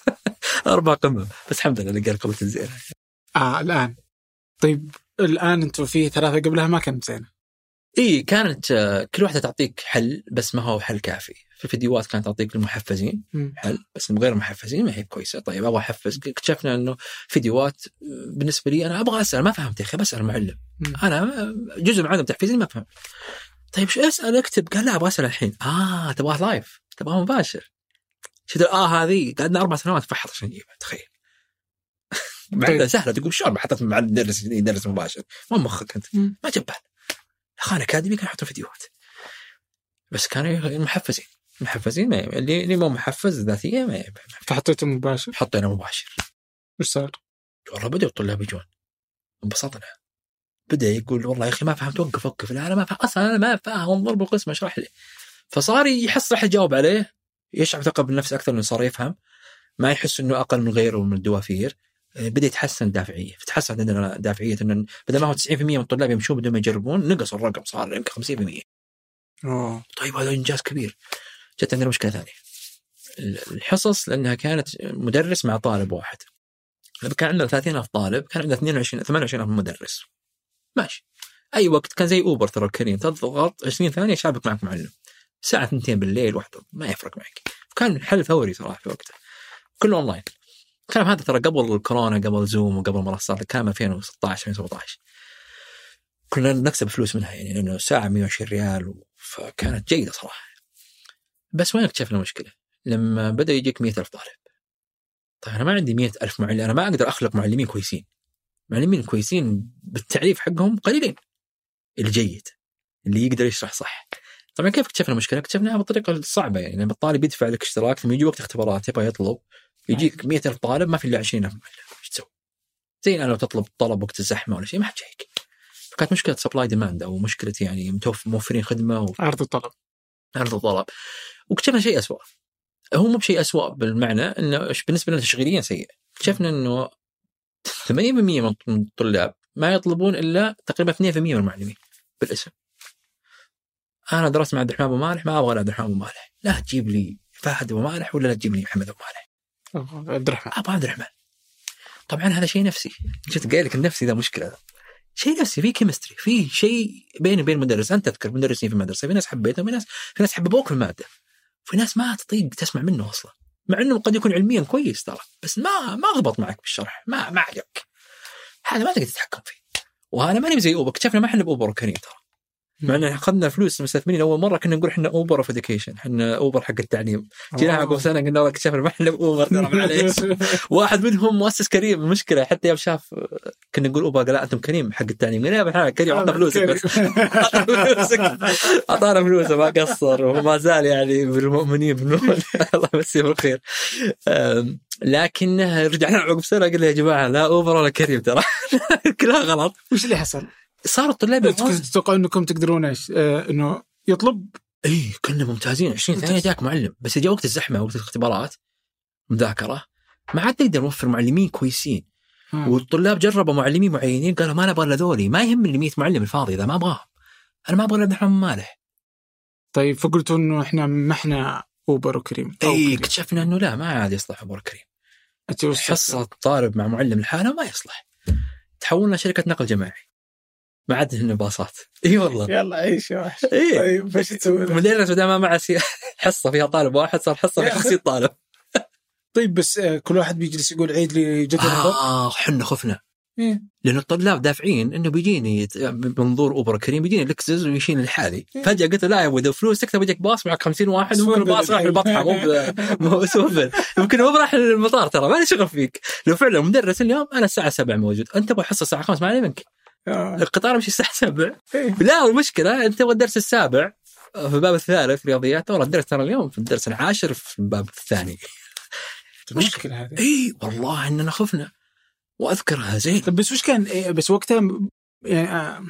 Speaker 2: أربع قمة. بس الحمد لله لقى القمة الزينة.
Speaker 1: آه الآن. طيب الآن أنتم في ثلاثة قبلها ما كانت زينة.
Speaker 2: اي كانت آه، كل واحدة تعطيك حل بس ما هو حل كافي. في فيديوهات كانت تعطيك المحفزين. حل بس من غير المحفزين ما هي كويسة. طيب أبغى أحفز. اكتشفنا إنه فيديوهات آه، بالنسبة لي أنا أبغى أسأل ما فهمت يا أخي بسأل المعلم. أنا جزء من عدم تحفيزي ما فهمت. طيب شو أسأل؟ أكتب. قال لا أبغى أسأل الحين. آه تبغاه لايف تبغاه مباشر. شفت آه هذه. قعدنا أربع سنوات فحط عشان نجيبها تخيل. مع
Speaker 1: طيب.
Speaker 2: سهلة. تقول شلون؟ حطيت مع المدرس يدرس مباشر. ما مخك
Speaker 1: أنت.
Speaker 2: ما جبال. خان أكاديمي كانوا يحطوا فيديوهات. بس كانوا محفزين محفزين ما يبي. اللي اللي مو محفز ذاتيا ما يبي.
Speaker 1: فحطيته مباشر؟
Speaker 2: حطينا مباشر.
Speaker 1: وش صار؟
Speaker 2: والله بدأوا الطلاب يجون. انبسطنا. بدأ يقول والله يا أخي ما فهمت وقف وقف. لا أنا ما فاهم أصلا أنا ما فاهم ضرب القسم اشرح لي. فصار يحس راح يجاوب عليه. يشعر ثقة بالنفس أكثر انه صار يفهم. ما يحس إنه أقل من غيره من الدوافير. آه، بدأ يتحسن الدافعيه فتحسن عندنا دافعية إنه بدل ما هو 90% من الطلاب يمشون بدون ما يجربون نقص الرقم صار يمكن 50%
Speaker 1: أوه.
Speaker 2: طيب هذا إنجاز كبير. جت عندنا مشكلة ثانية. الحصص لأنها كانت مدرس مع طالب واحد. كان عندنا 30000 طالب كان عندنا 22 28000 مدرس. ماشي. أي وقت كان زي اوبر ترى الكريم تضغط 20 ثانية شابك معك معلم. الساعة 2 بالليل واحدة ما يفرق معك. كان حل ثوري صراحة في وقته كله أونلاين. الكلام هذا ترى قبل الكورونا قبل زوم وقبل منصات الكلام 2016 2017 كنا نكسب فلوس منها يعني لأنه ساعة 120 ريال فكانت جيدة صراحة. بس وين اكتشفنا المشكلة؟ لما بدأ يجيك 100000 طالب. طيب أنا ما عندي 100000 معلم أنا ما أقدر أخلق معلمين كويسين. معلمين كويسين بالتعريف حقهم قليلين. الجيد اللي يقدر يشرح صح. طبعا كيف اكتشفنا المشكلة؟ اكتشفناها بالطريقة الصعبة يعني لما الطالب يدفع لك اشتراك ثم يجي وقت اختبارات يبغى يطلب يجيك 100000 طالب ما في إلا 20000 معلم. إيش تسوي؟ زي الان لو تطلب طلب وقت الزحمة ولا شيء ما حد جايك فكانت مشكلة supply demand أو مشكلة يعني موفرين خدمة
Speaker 1: عرض وطلب
Speaker 2: عرض الطلب. واكتشفنا شيء أسوأ. هو مو بشيء أسوأ بالمعنى إنه بالنسبة لنا تشغيليا سيء. اكتشفنا إنه 80% من الطلاب ما يطلبون إلا تقريبا 2% من المعلمين بالاسم. أنا درست مع عبد الرحمن أبو مالح ما أبغى عبد الرحمن أبو مالح. لا تجيب لي فهد أبو مالح ولا لا تجيب لي محمد أبو مالح.
Speaker 1: عبد الرحمن.
Speaker 2: أبغى عبد الرحمن. طبعا هذا شيء نفسي. جيت قايل لك النفسي ذا مشكلة. شيء نفسي في chemistry في شيء بيني وبين المدرس أنت تذكر مدرسين في المدرسة في ناس حبيتهم في ناس في ناس حببوك في المادة. في ناس ما تطيق تسمع منه أصلا مع إنه قد يكون علميا كويس ترى بس ما ما ضبط معك بالشرح ما ما عجبك هذا ما تقدر تتحكم فيه. وهذا ماني زي أوبر اكتشفنا ما إحنا بأوبر وكريم ترى. مع ان أخذنا فلوس المستثمرين اول مرة كنا نقول إحنا Uber of education إحنا اوبر حق التعليم. جينا عقب سنة قلنا والله اكتشفنا ما إحنا باوبر ترى معليش واحد منهم مؤسس كريم المشكلة حتى يوم شاف كنا نقول اوبر قال لا أنتم كريم حق التعليم. قلنا يا ابن كريم عطنا فلوسك بس. أعطانا فلوسه ما قصر. وما زال يعني بالمؤمنين الله يمسيه بالخير. أم، لكن رجعنا عقب سنة قلنا يا جماعة لا اوبر ولا كريم ترى. كلها غلط.
Speaker 1: وش اللي حصل؟
Speaker 2: صار الطلاب
Speaker 1: كنت تتوقع إنكم تقدرون إيش؟ آه إنه يطلب؟
Speaker 2: إي كنا ممتازين. 20 ثانية جاك معلم. بس جاء وقت الزحمة وقت الاختبارات مذاكرة ما عاد نقدر نوفر معلمين كويسين.
Speaker 1: آه.
Speaker 2: والطلاب جربوا معلمين معينين قالوا ما نبغى إلا ذولي. ما يهمني ال 100 معلم الفاضي إذا ما أبغاهم. أنا ما أبغى إلا عبد الرحمن مالح.
Speaker 1: طيب فقلتوا إنه إحنا ما إحنا أوبر وكريم. إي.
Speaker 2: اكتشفنا إنه لا ما عاد يصلح ابو كريم حصة طالب مع معلم لحاله ما يصلح. تحولنا شركة نقل جماعي. ما عاد هن باصات إي والله.
Speaker 1: يلا عيش يا وحش. طيب إيش تسوي
Speaker 2: بدل ما معه سي- حصة فيها طالب واحد صار
Speaker 1: حصة
Speaker 2: فيها
Speaker 1: أخي.
Speaker 2: 50 طالب.
Speaker 1: طيب بس آه، كل واحد بيجلس يقول عيد لي جدول
Speaker 2: آه حنا خفنا.
Speaker 1: إيه.
Speaker 2: لأن الطلاب دافعين إنه بيجيني بمنظور اوبر كريم بيجيني لكزس ويشيل لحالي
Speaker 1: إيه.
Speaker 2: فجأة قلت له لا يا أبو إذا فلوس تكتب بيجيك باص معك 50 واحد ممكن الباص راح. البطحه مو سوبر يمكن مو راح المطار ترى ما لي شغل فيك. لو فعلا مدرس اليوم أنا الساعة 7 موجود. أنت تبغى حصة الساعة 5 ما علي منك. القطار يمشي الساعة 7
Speaker 1: إيه.
Speaker 2: لا المشكلة أنت تبغى الدرس السابع في الباب الثالث رياضيات. والله الدرس ترى اليوم في الدرس العاشر في الباب الثاني.
Speaker 1: مشكلة هذه؟
Speaker 2: اي والله إننا خفنا. وأذكرها زين.
Speaker 1: طيب بس وش كان إيه، بس وقتها يعني آه،.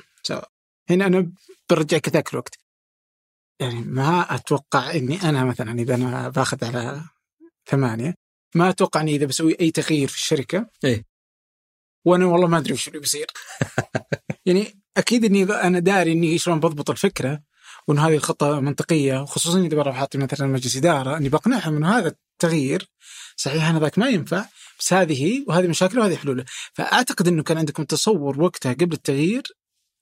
Speaker 1: هنا أنا برجعك ذاك الوقت يعني ما أتوقع إني أنا مثلا إذا أنا باخذ على ثمانية ما أتوقع إني إذا بسوي أي تغيير في الشركة.
Speaker 2: إيه.
Speaker 1: وأنا والله ما أدري وش اللي بيصير يعني أكيد إني أنا داري إني شلون بضبط الفكرة وإن هذه الخطة منطقية وخصوصا إذا بروح أعطي مثلا مجلس إدارة إني بقنعهم إنه هذا التغيير صحيح أنا ذاك ما ينفع بس هذه هي وهذه مشاكله وهذه حلوله فأعتقد إنه كان عندكم تصور وقتها قبل التغيير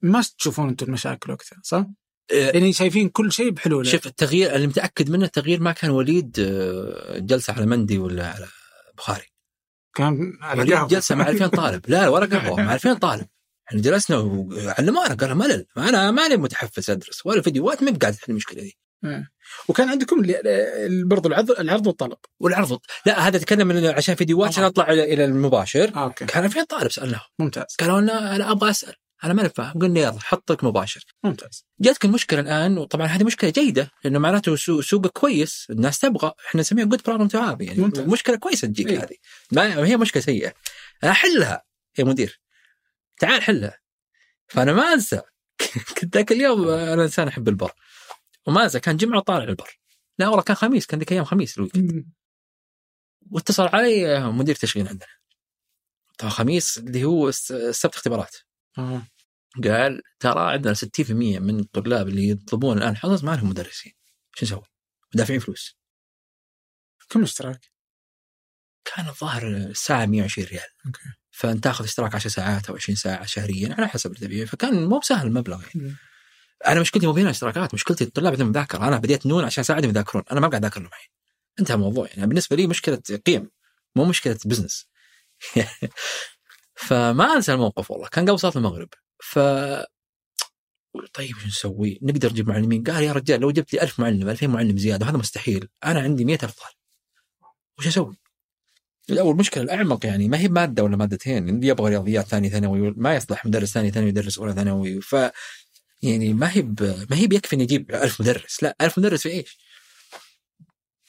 Speaker 1: ما تشوفون أنتم المشاكل وقتها صح؟
Speaker 2: إيه.
Speaker 1: يعني شايفين كل شيء بحلوله
Speaker 2: شوف التغيير اللي متأكد منه التغيير ما كان وليد آه، جلسة على مندي ولا على بخاري
Speaker 1: كان على.
Speaker 2: جلسة مع 2000 طالب. لا ولا قهوة مع 2000 طالب. إحنا جلسنا وعلمونا قالوا ملل أنا ماني متحفز أدرس ولا فيديوهات ما قاعد أحل المشكلة دي.
Speaker 1: وكان عندكم برضو العرض العرض والطلب.
Speaker 2: والعرض. لا هذا تكلم من عشان فيديوهات عشان أطلع إلى المباشر.
Speaker 1: آه، okay.
Speaker 2: كان 2000 طالب سألناهم.
Speaker 1: ممتاز.
Speaker 2: قالوا لنا أنا أبغى أسأل. أنا ماني فاهم قلنا يلا حطك مباشر.
Speaker 1: ممتاز.
Speaker 2: جاتك المشكلة الآن وطبعا هذه مشكلة جيدة لأنه معناته سوق كويس الناس تبغى إحنا نسميها good problem to have يعني
Speaker 1: ممتاز.
Speaker 2: مشكلة كويسة تجيك
Speaker 1: إيه.
Speaker 2: هذه. ما هي مشكلة سيئة. أنا احلها يا مدير. تعال حلها. فأنا ما أنسى. كنت ذاك اليوم أنا إنسان أحب البر. وما أنسى كان جمعة طالع البر. لا والله كان خميس كان ذيك أيام خميس ال
Speaker 1: weekend.
Speaker 2: واتصل علي مدير تشغيل عندنا. طبعا خميس اللي هو الس- السبت اختبارات.
Speaker 1: آه.
Speaker 2: قال ترى عندنا 60% من الطلاب اللي يطلبون الآن حصص ما لهم مدرسين. شو نسوي؟ ودافعين فلوس.
Speaker 1: كم اشتراك؟
Speaker 2: كان الظاهر الساعة 120 ريال.
Speaker 1: Okay.
Speaker 2: فأنت تاخذ اشتراك 10 ساعات أو 20 ساعة شهريا على حسب اللي فكان مو بسهل المبلغ يعني. أنا مشكلتي مو بين اشتراكات مشكلتي الطلاب عندهم مذاكرة. أنا بديت نون عشان اساعدهم يذاكرون. أنا ما قاعد أذاكر لهم الحين. انتهى الموضوع يعني. بالنسبة لي مشكلة قيم مو مشكلة business فما أنسى الموقف والله كان قبل صلاة المغرب ف طيب شو نسوي؟ نقدر نجيب معلمين؟ قال يا رجال لو جبت لي 1000 معلم 2000 معلم زيادة وهذا مستحيل أنا عندي 100000 طالب وش أسوي؟ الأول مشكلة الأعمق يعني ما هي مادة ولا مادتين اللي يبغى رياضيات ثاني ثانوي ما يصلح مدرس ثاني ثانوي يدرس أولى ثانوي ف يعني ما هي ب... ما هي بيكفي إني أجيب 1000 مدرس لا 1000 مدرس في إيش؟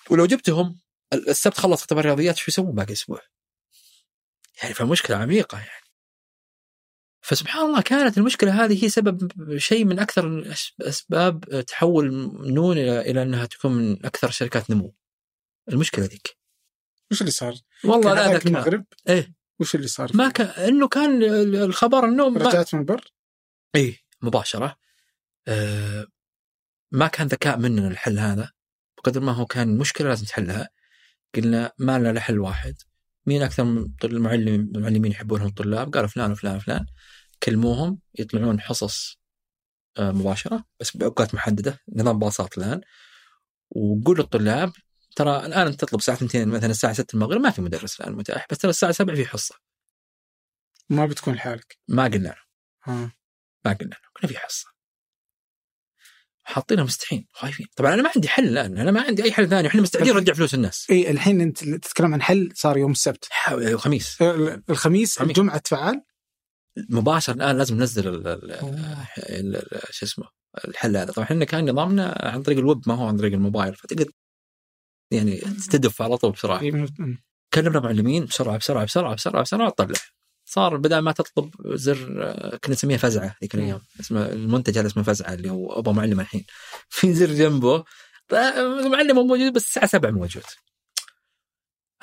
Speaker 2: ولو جبتهم السبت خلص اختبار رياضيات شو يسوون باقي أسبوع؟ يعني فالمشكلة عميقة يعني. فسبحان الله كانت المشكلة هذه هي سبب شيء من أكثر أسباب تحول نون إلى إلى أنها تكون من أكثر شركات نمو. المشكلة ذيك.
Speaker 1: وش اللي صار؟
Speaker 2: والله لا ذاك
Speaker 1: المغرب؟
Speaker 2: إيه.
Speaker 1: وش اللي صار؟
Speaker 2: ما كان إنه كان الخبر إنه ما
Speaker 1: رجعت من البر؟
Speaker 2: اي مباشرة. آه ما كان ذكاء مننا الحل هذا. بقدر ما هو كان مشكلة لازم تحلها. قلنا ما لنا حل واحد. مين أكثر من طل- معلم معلمين يحبونهم الطلاب؟ قالوا فلان وفلان وفلان. كلموهم يطلعون حصص آه مباشرة بس باوقات محددة نظام باصات الآن. وقول للطلاب ترى الآن أنت تطلب الساعة 2 مثلا الساعة 6 المغرب ما في مدرس الآن متاح بس ترى الساعة 7 في حصة.
Speaker 1: ما بتكون لحالك.
Speaker 2: ما قلنا له.
Speaker 1: ها
Speaker 2: ما قلنا له قلنا في حصة. حاطينها مستحين خايفين. طبعا أنا ما عندي حل الآن أنا ما عندي أي حل ثاني إحنا مستعدين نرجع فلوس الناس.
Speaker 1: اي الحين أنت تتكلم عن حل صار يوم السبت. ال- الخميس
Speaker 2: خميس.
Speaker 1: الجمعة تفعل؟
Speaker 2: مباشر الآن لازم ننزل شو اسمه الحل هذا. طبعا إحنا كان نظامنا عن طريق الويب ما هو عن طريق الموبايل فتقدر يعني تدف على طول بسرعة.
Speaker 1: إي من-
Speaker 2: كلمنا معلمين بسرعة بسرعة بسرعة بسرعة بسرعة طلع. صار بدل ما تطلب زر آه، كنا نسميها فزعة ذيك الأيام. اسمه المنتج هذا اسمه فزعة اللي هو أبغى معلم الحين. في زر جنبه المعلم هو موجود بس الساعة 7 موجود.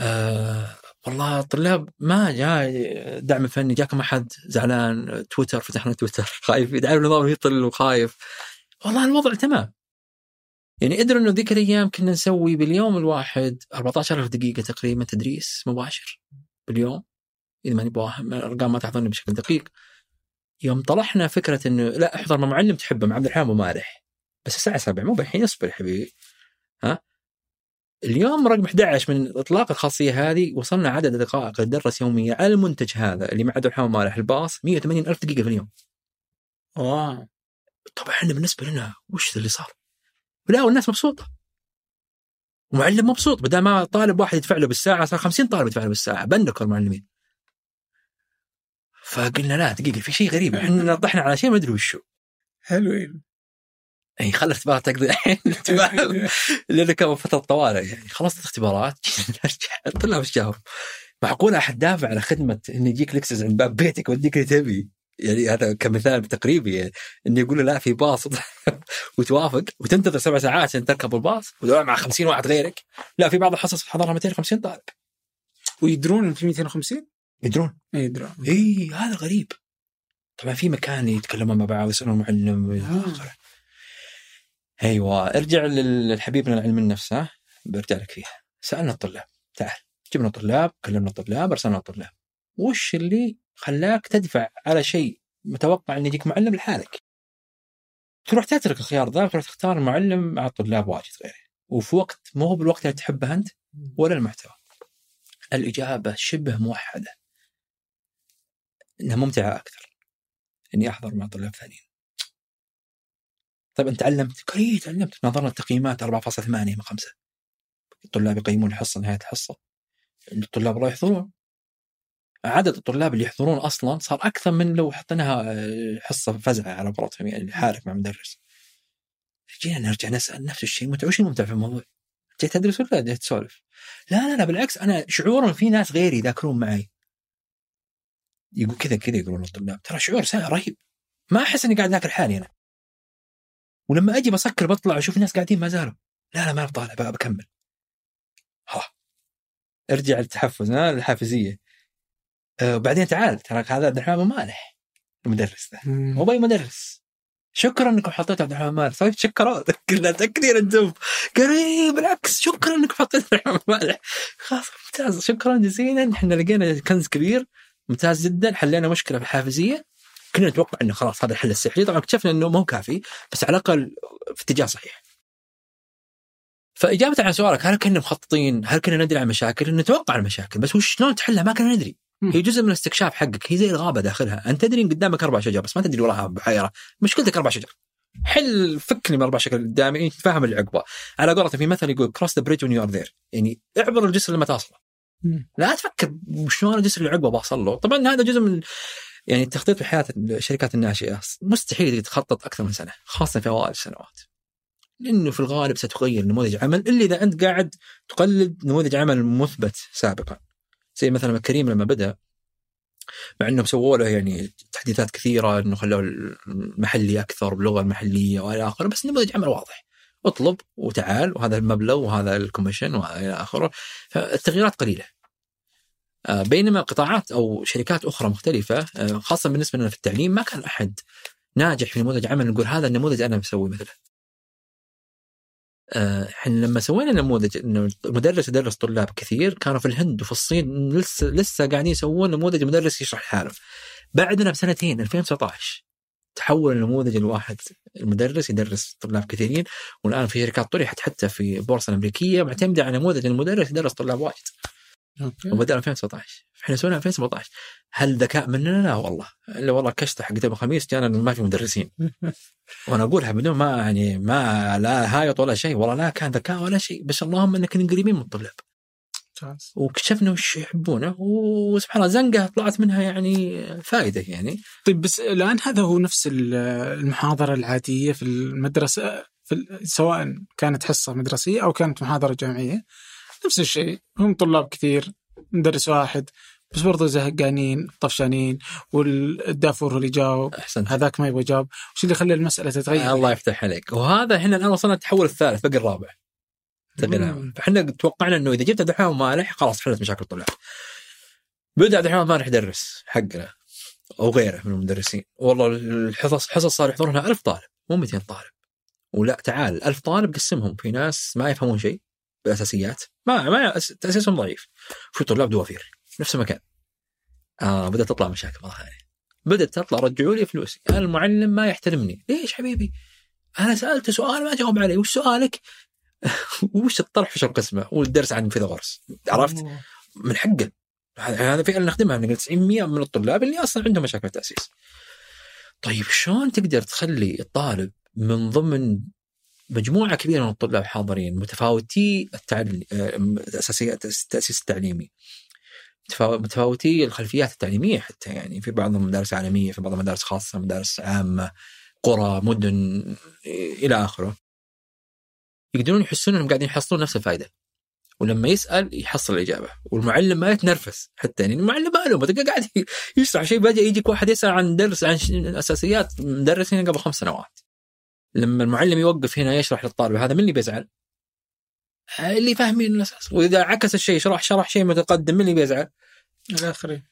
Speaker 2: آه والله الطلاب ما جاء دعم فني جاكم أحد زعلان تويتر فتحنا تويتر. خايف يدعي النظام يطل وخايف. والله الوضع تمام. يعني ادري إنه ذيك الأيام كنا نسوي باليوم الواحد 14000 دقيقة تقريبا تدريس مباشر. باليوم. إذا ماني بواهم الأرقام ما تحضرني بشكل دقيق يوم طرحنا فكرة إنه لا احضر مع معلم تحبه مع عبد الرحمن ممارح بس الساعة 7 مو بالحين اصبر يا حبيبي ها اليوم رقم 11 من إطلاق الخاصية هذه وصلنا عدد اللي تدرس يوميا على المنتج هذا اللي مع عبد الرحمن مالح الباص 180 ألف دقيقة في اليوم.
Speaker 1: واو
Speaker 2: طبعا إحنا بالنسبة لنا وش اللي صار؟ لا والناس مبسوطة. ومعلم مبسوط بدل ما طالب واحد يدفع له بالساعة صار 50 طالب يدفع له بالساعة بندكر المعلمين. فقلنا لا دقيقة في شيء غريب. إحنا طحنا على شيء ما أدري وشو.
Speaker 1: حلوين.
Speaker 2: إي خلي الاختبارات تقضي الحين. لأنه كان فترة طوارئ يعني خلصت الاختبارات الطلاب إيش جاهم؟ معقول أحد دافع على خدمة إنه يجيك لكسس عند باب بيتك ويديك اللي تبي؟ يعني هذا كمثال تقريبي. يعني إنه يقول له لا في باص. وتوافق. وتنتظر سبع ساعات عشان تركب الباص. مع 50 واحد غيرك. لا في بعض الحصص حضرها 250 طالب.
Speaker 1: ويدرون إن في 250
Speaker 2: يدرون؟
Speaker 1: اي يدرون.
Speaker 2: اي هذا غريب. طبعا في مكان يتكلمون مع بعض يسألون المعلم إلى
Speaker 1: آه.
Speaker 2: آخره. أيوه ارجع للحبيبنا العلم النفس ها برجع لك فيها. سألنا الطلاب. تعال جبنا طلاب كلمنا طلاب أرسلنا طلاب وش اللي خلاك تدفع على شيء متوقع إن يجيك معلم لحالك؟ تروح تترك الخيار ذا وتروح تختار معلم مع طلاب واجد غيره. وفي وقت مو هو بالوقت اللي تحبه أنت ولا المحتوى. الإجابة شبه موحدة. إنها ممتعة أكثر. إني أحضر مع طلاب ثانيين. طيب أنت تعلمت؟ إيه تعلمت نظرنا التقييمات 4.8 من 5 الطلاب يقيمون الحصة نهاية الحصة. الطلاب الله يحضرون. عدد الطلاب اللي يحضرون أصلا صار أكثر من لو حطيناها آه، حصة فزعة على قولتهم يعني حارك مع مدرس. جينا نرجع نسأل نفس الشيء. متى وش الممتع في الموضوع؟ جيت تدرس ولا جيت تسولف؟ لا لا لا بالعكس أنا شعور في ناس غيري يذاكرون معي. يقول كذا كذا يقولون الطلاب ترى شعور رهيب. ما أحس إني قاعد اذاكر حالي أنا. ولما أجي بسكر بطلع أشوف ناس قاعدين ما زالوا. لا لا ما بطالع بكمل ها ارجع للتحفز ها الحافزيه آه وبعدين تعال ترى هذا عبد الرحمن مالح المدرس ذا مو باي مدرس. شكرا إنكم حطيتوا عبد الرحمن مالح. طيب شكرا. قلنا تكثير الدب إيه بالعكس شكرا إنكم حطيتوا عبد الرحمن مالح. خلاص ممتاز. شكرا جزيلا. إحنا لقينا كنز كبير. ممتاز جدا حلينا مشكلة في الحافزية كنا نتوقع إنه خلاص هذا الحل السحري طبعا اكتشفنا إنه مو كافي بس على الأقل في اتجاه صحيح فإجابة على سؤالك هل كنا مخططين؟ هل كنا ندري عن المشاكل؟ نتوقع المشاكل بس وش شلون تحلها ما كنا ندري. هي جزء من الاستكشاف حقك هي زي الغابة داخلها، أنت تدري إن قدامك أربع شجر بس ما تدري وراها بحيرة، مشكلتك أربع شجر. حل فكني من أربع شجر قدامي فاهم اللي عقبه. على قولته في مثل يقول cross the bridge when you are there يعني اعبر الجسر لما تصله. لا تفكر شلون الجسر اللي عقبه بوصل له، طبعا هذا جزء من يعني التخطيط في حياة الشركات الناشئة. مستحيل تخطط أكثر من سنة خاصة في أوائل السنوات. لأنه في الغالب ستغير نموذج عمل الا إذا أنت قاعد تقلد نموذج عمل مثبت سابقا. زي مثلا كريم لما بدأ مع إنهم سووا له يعني تحديثات كثيرة إنه خلوه المحلي أكثر باللغة المحلية وإلى آخره بس نموذج عمل واضح. اطلب وتعال وهذا المبلغ وهذا الكوميشن وإلى آخره. فالتغييرات قليلة. آه، بينما قطاعات أو شركات أخرى مختلفة آه، خاصة بالنسبة لنا في التعليم ما كان أحد ناجح في نموذج عمل نقول هذا النموذج أنا مسوي مثله آه، إحنا لما سوينا نموذج إنه المدرس يدرس طلاب كثير كانوا في الهند وفي الصين لسه لسه قاعدين يسوون نموذج مدرس يشرح حاله. بعدنا بسنتين 2019 تحول النموذج الواحد المدرس يدرس طلاب كثيرين والآن في شركات طرحت حتى في البورصه الامريكيه معتمدة على نموذج المدرس يدرس طلاب
Speaker 1: أوكي.
Speaker 2: وبدأ 2019 إحنا سوينا 2017 هل ذكاء مننا؟ لا والله. إلا والله كشطه حق يوم الخميس جانا ما في مدرسين. وأنا أقولها بدون ما يعني ما لا هايط ولا شيء. والله لا كان ذكاء ولا شيء. بس اللهم كنا قريبين من الطلاب.
Speaker 1: ممتاز.
Speaker 2: واكتشفنا وش يحبونه وسبحان الله زنقة طلعت منها يعني فائدة يعني.
Speaker 1: طيب بس الآن هذا هو نفس ال- المحاضرة العادية في المدرسة في سواء كانت حصة مدرسية أو كانت محاضرة جامعية. نفس الشيء هم طلاب كثير مدرس واحد بس برضو زهقانين طفشانين والدافور اللي يجاوب
Speaker 2: أحسنت.
Speaker 1: هذاك ما يبغى يجاوب وش اللي خلى المسألة تتغير؟
Speaker 2: الله يفتح عليك. وهذا إحنا الآن وصلنا التحول الثالث بقي الرابع. العمل. فإحنا توقعنا إنه إذا جبت دحام مالح خلاص حلت مشاكل الطلاب بدأ عبد الرحمن ما راح يدرس حقنا أو غيره من المدرسين. والله الحصص حصص صار يحضرونها ألف طالب مو 200 طالب. ولا تعال ألف طالب قسمهم في ناس ما يفهمون شيء بالاساسيات ما ما تأسيسهم ضعيف. في طلاب دوافير نفس المكان. آه بدأت تطلع مشاكل مرة ثانية. بدأت تطلع رجعوا لي فلوسي. أنا المعلم ما يحترمني. ليش حبيبي؟ أنا سالته سؤال ما جاوب عليه. وش سؤالك؟ وش الطرح وش القسمة؟ والدرس عن فيثاغورس. عرفت؟ من حقه. هذا فعلا نخدمها من 90% من الطلاب اللي أصلا عندهم مشاكل التأسيس. طيب شلون تقدر تخلي الطالب من ضمن مجموعة كبيرة من الطلاب حاضرين متفاوتي التعليم اساسيات التأسيس التعليمي. متفاوتي الخلفيات التعليمية حتى يعني في بعضهم مدارس عالمية في بعضهم مدارس خاصة مدارس عامة قرى مدن إلى آخره. يقدرون يحسون إنهم قاعدين يحصلون نفس الفائده ولما يسأل يحصل الإجابة. والمعلم ما يتنرفز حتى. يعني المعلم ما له قاعد يشرح شيء بدا يجيك واحد يسأل عن درس عن اساسيات مدرس هنا قبل خمس سنوات. لما المعلم يوقف هنا يشرح للطالب هذا من اللي بيزعل؟ اللي فاهمين الأساس. وإذا عكس الشيء شرح شرح شيء متقدم من اللي بيزعل؟
Speaker 1: الاخرين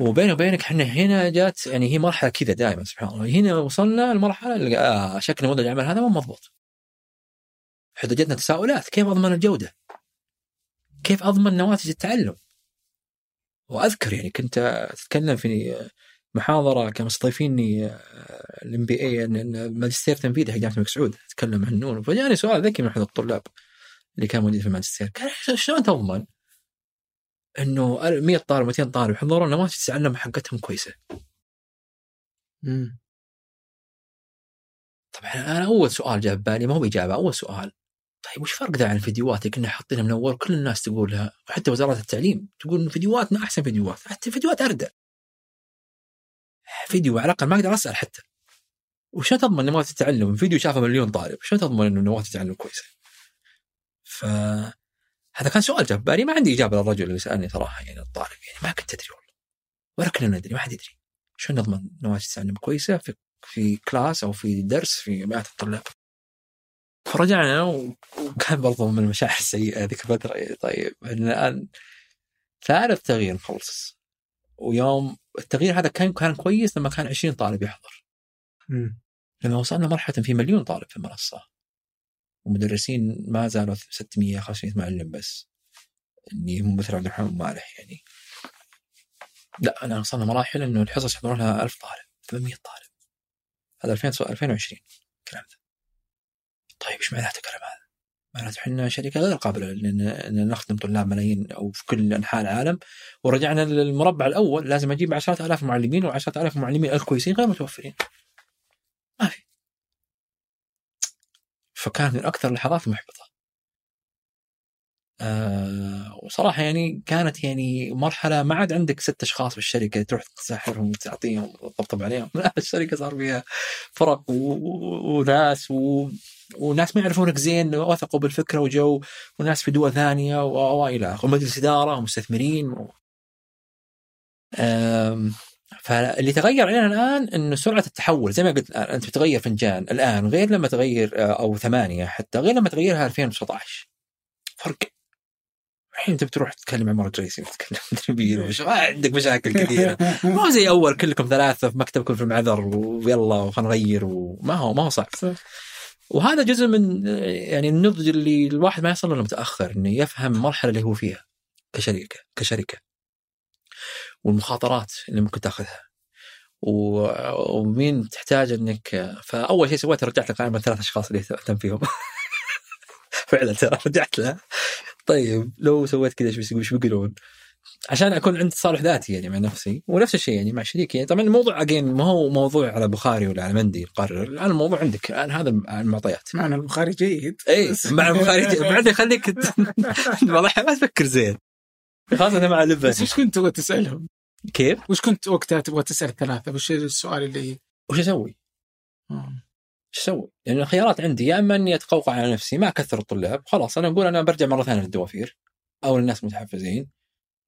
Speaker 2: وبيني وبينك إحنا هنا جات يعني هي مرحلة كذا دائما سبحان الله. هنا وصلنا لمرحلة اللي آه شكل موديل العمل هذا مو مضبوط. حتى جتنا تساؤلات كيف أضمن الجودة؟ كيف أضمن نواتج التعلم؟ وأذكر يعني كنت تتكلم في محاضرة كانوا مستضيفيني ال MBA ماجستير تنفيذي حق جامعة الملك سعود أتكلم عن نون فجاني سؤال ذكي من أحد الطلاب اللي كان موجود في الماجستير قال شلون تضمن إنه 100 طالب 200 طالب يحضرون نماذج التعلم حقتهم كويسة.
Speaker 1: امم
Speaker 2: طبعا أنا أول سؤال جاء ببالي ما هو اجابه أول سؤال طيب وش فرق ذا عن الفيديوهات اللي كنا حاطينها من اول كل الناس تقولها وحتى وزاره التعليم تقول إن فيديوهاتنا أحسن فيديوهات حتى فيديوهات اردى فيديو على الأقل ما أقدر أسأل حتى. وشو تضمن نماذج التعلم فيديو شافه مليون طالب شو تضمن إنه نماذج التعلم كويسه ف هذا كان سؤال جاب بالي ما عندي إجابة للرجل اللي سألني صراحة يعني الطالب يعني ما كنت أدري والله. ولا كنا ندري ما حد يدري. شو نضمن؟ نماذج التعلم كويسة في في class أو في درس في مئات الطلاب. فرجعنا وكان برضو من المشاعر السيئة ذيك الفترة. طيب الآن ثالث تغيير مخلص ويوم التغيير هذا كان كان كويس لما كان 20 طالب يحضر.
Speaker 1: امم
Speaker 2: لما وصلنا مرحلة في مليون طالب في المنصة. ومدرسين ما زالوا 600 500 معلم بس. اللي هم مثل عبد الرحمن مالح يعني. لا أنا وصلنا مراحل إنه الحصص يحضرونها 1000 طالب 800 طالب. هذا 2020 الكلام ذا. طيب إيش معناته الكلام هذا؟ معناته إحنا شركة غير قابلة ان نخدم طلاب ملايين أو في كل أنحاء العالم ورجعنا للمربع الأول لازم أجيب عشرات آلاف معلمين وعشرات آلاف المعلمين الكويسين غير متوفرين. ما في. فكانت من أكثر اللحظات المحبطه. آه وصراحة يعني كانت يعني مرحلة ما عاد عندك ست أشخاص بالشركة تروح تسحرهم وتعطيهم وتطبطب عليهم، لا الشركة صار فيها فرق وناس و... وناس ما يعرفونك زين وثقوا بالفكرة وجو وناس في دول ثانية والى آخره. ومجلس إدارة ومستثمرين و... فاللي تغير علينا الآن انه سرعة التحول زي ما قلت الآن أنت بتغير فنجان الآن غير لما تغير أو ثمانية حتى غير لما تغيرها 2019 فرق الحين انت بتروح تتكلم عن مارك ريسي تتكلم تربيل ما عندك مشاكل كثيرة؟ ما هو زي أول كلكم ثلاثة في مكتبكم في المعذر ويلا وخلينا نغير وما هو ما هو صعب. وهذا جزء من يعني النضج اللي الواحد ما يصل له متأخر إنه يفهم المرحله اللي هو فيها كشركة كشركة. والمخاطرات اللي ممكن تأخذها. ومين تحتاج إنك فأول شيء سويته رجعت لقائمة ثلاث أشخاص اللي أهتم فيهم. فعلا ترى رجعت لها طيب لو سويت كذا إيش بيقولون؟ عشان أكون عندي تصالح ذاتي يعني مع نفسي ونفس الشيء يعني مع شريكي يعني طبعا الموضوع اجين ما هو موضوع على بخاري ولا على مندي يقرر الآن الموضوع عندك الآن هذا المعطيات
Speaker 1: معنى البخاري جيد
Speaker 2: إي مع البخاري جيد بعدين يخليك واضح ما تفكر زين خاصه مع لبن
Speaker 1: بس إيش كنت تبغى تسألهم؟
Speaker 2: كيف؟
Speaker 1: وش كنت وقتها تبغى تسأل الثلاثه؟ وش السؤال اللي
Speaker 2: وش أسوي؟ إيش أسوي؟ لأن الخيارات عندي يا إما إني أتقوقع على نفسي ما أكثر الطلاب خلاص أنا أقول أنا برجع مرة ثانية للدوافير أو للناس متحفزين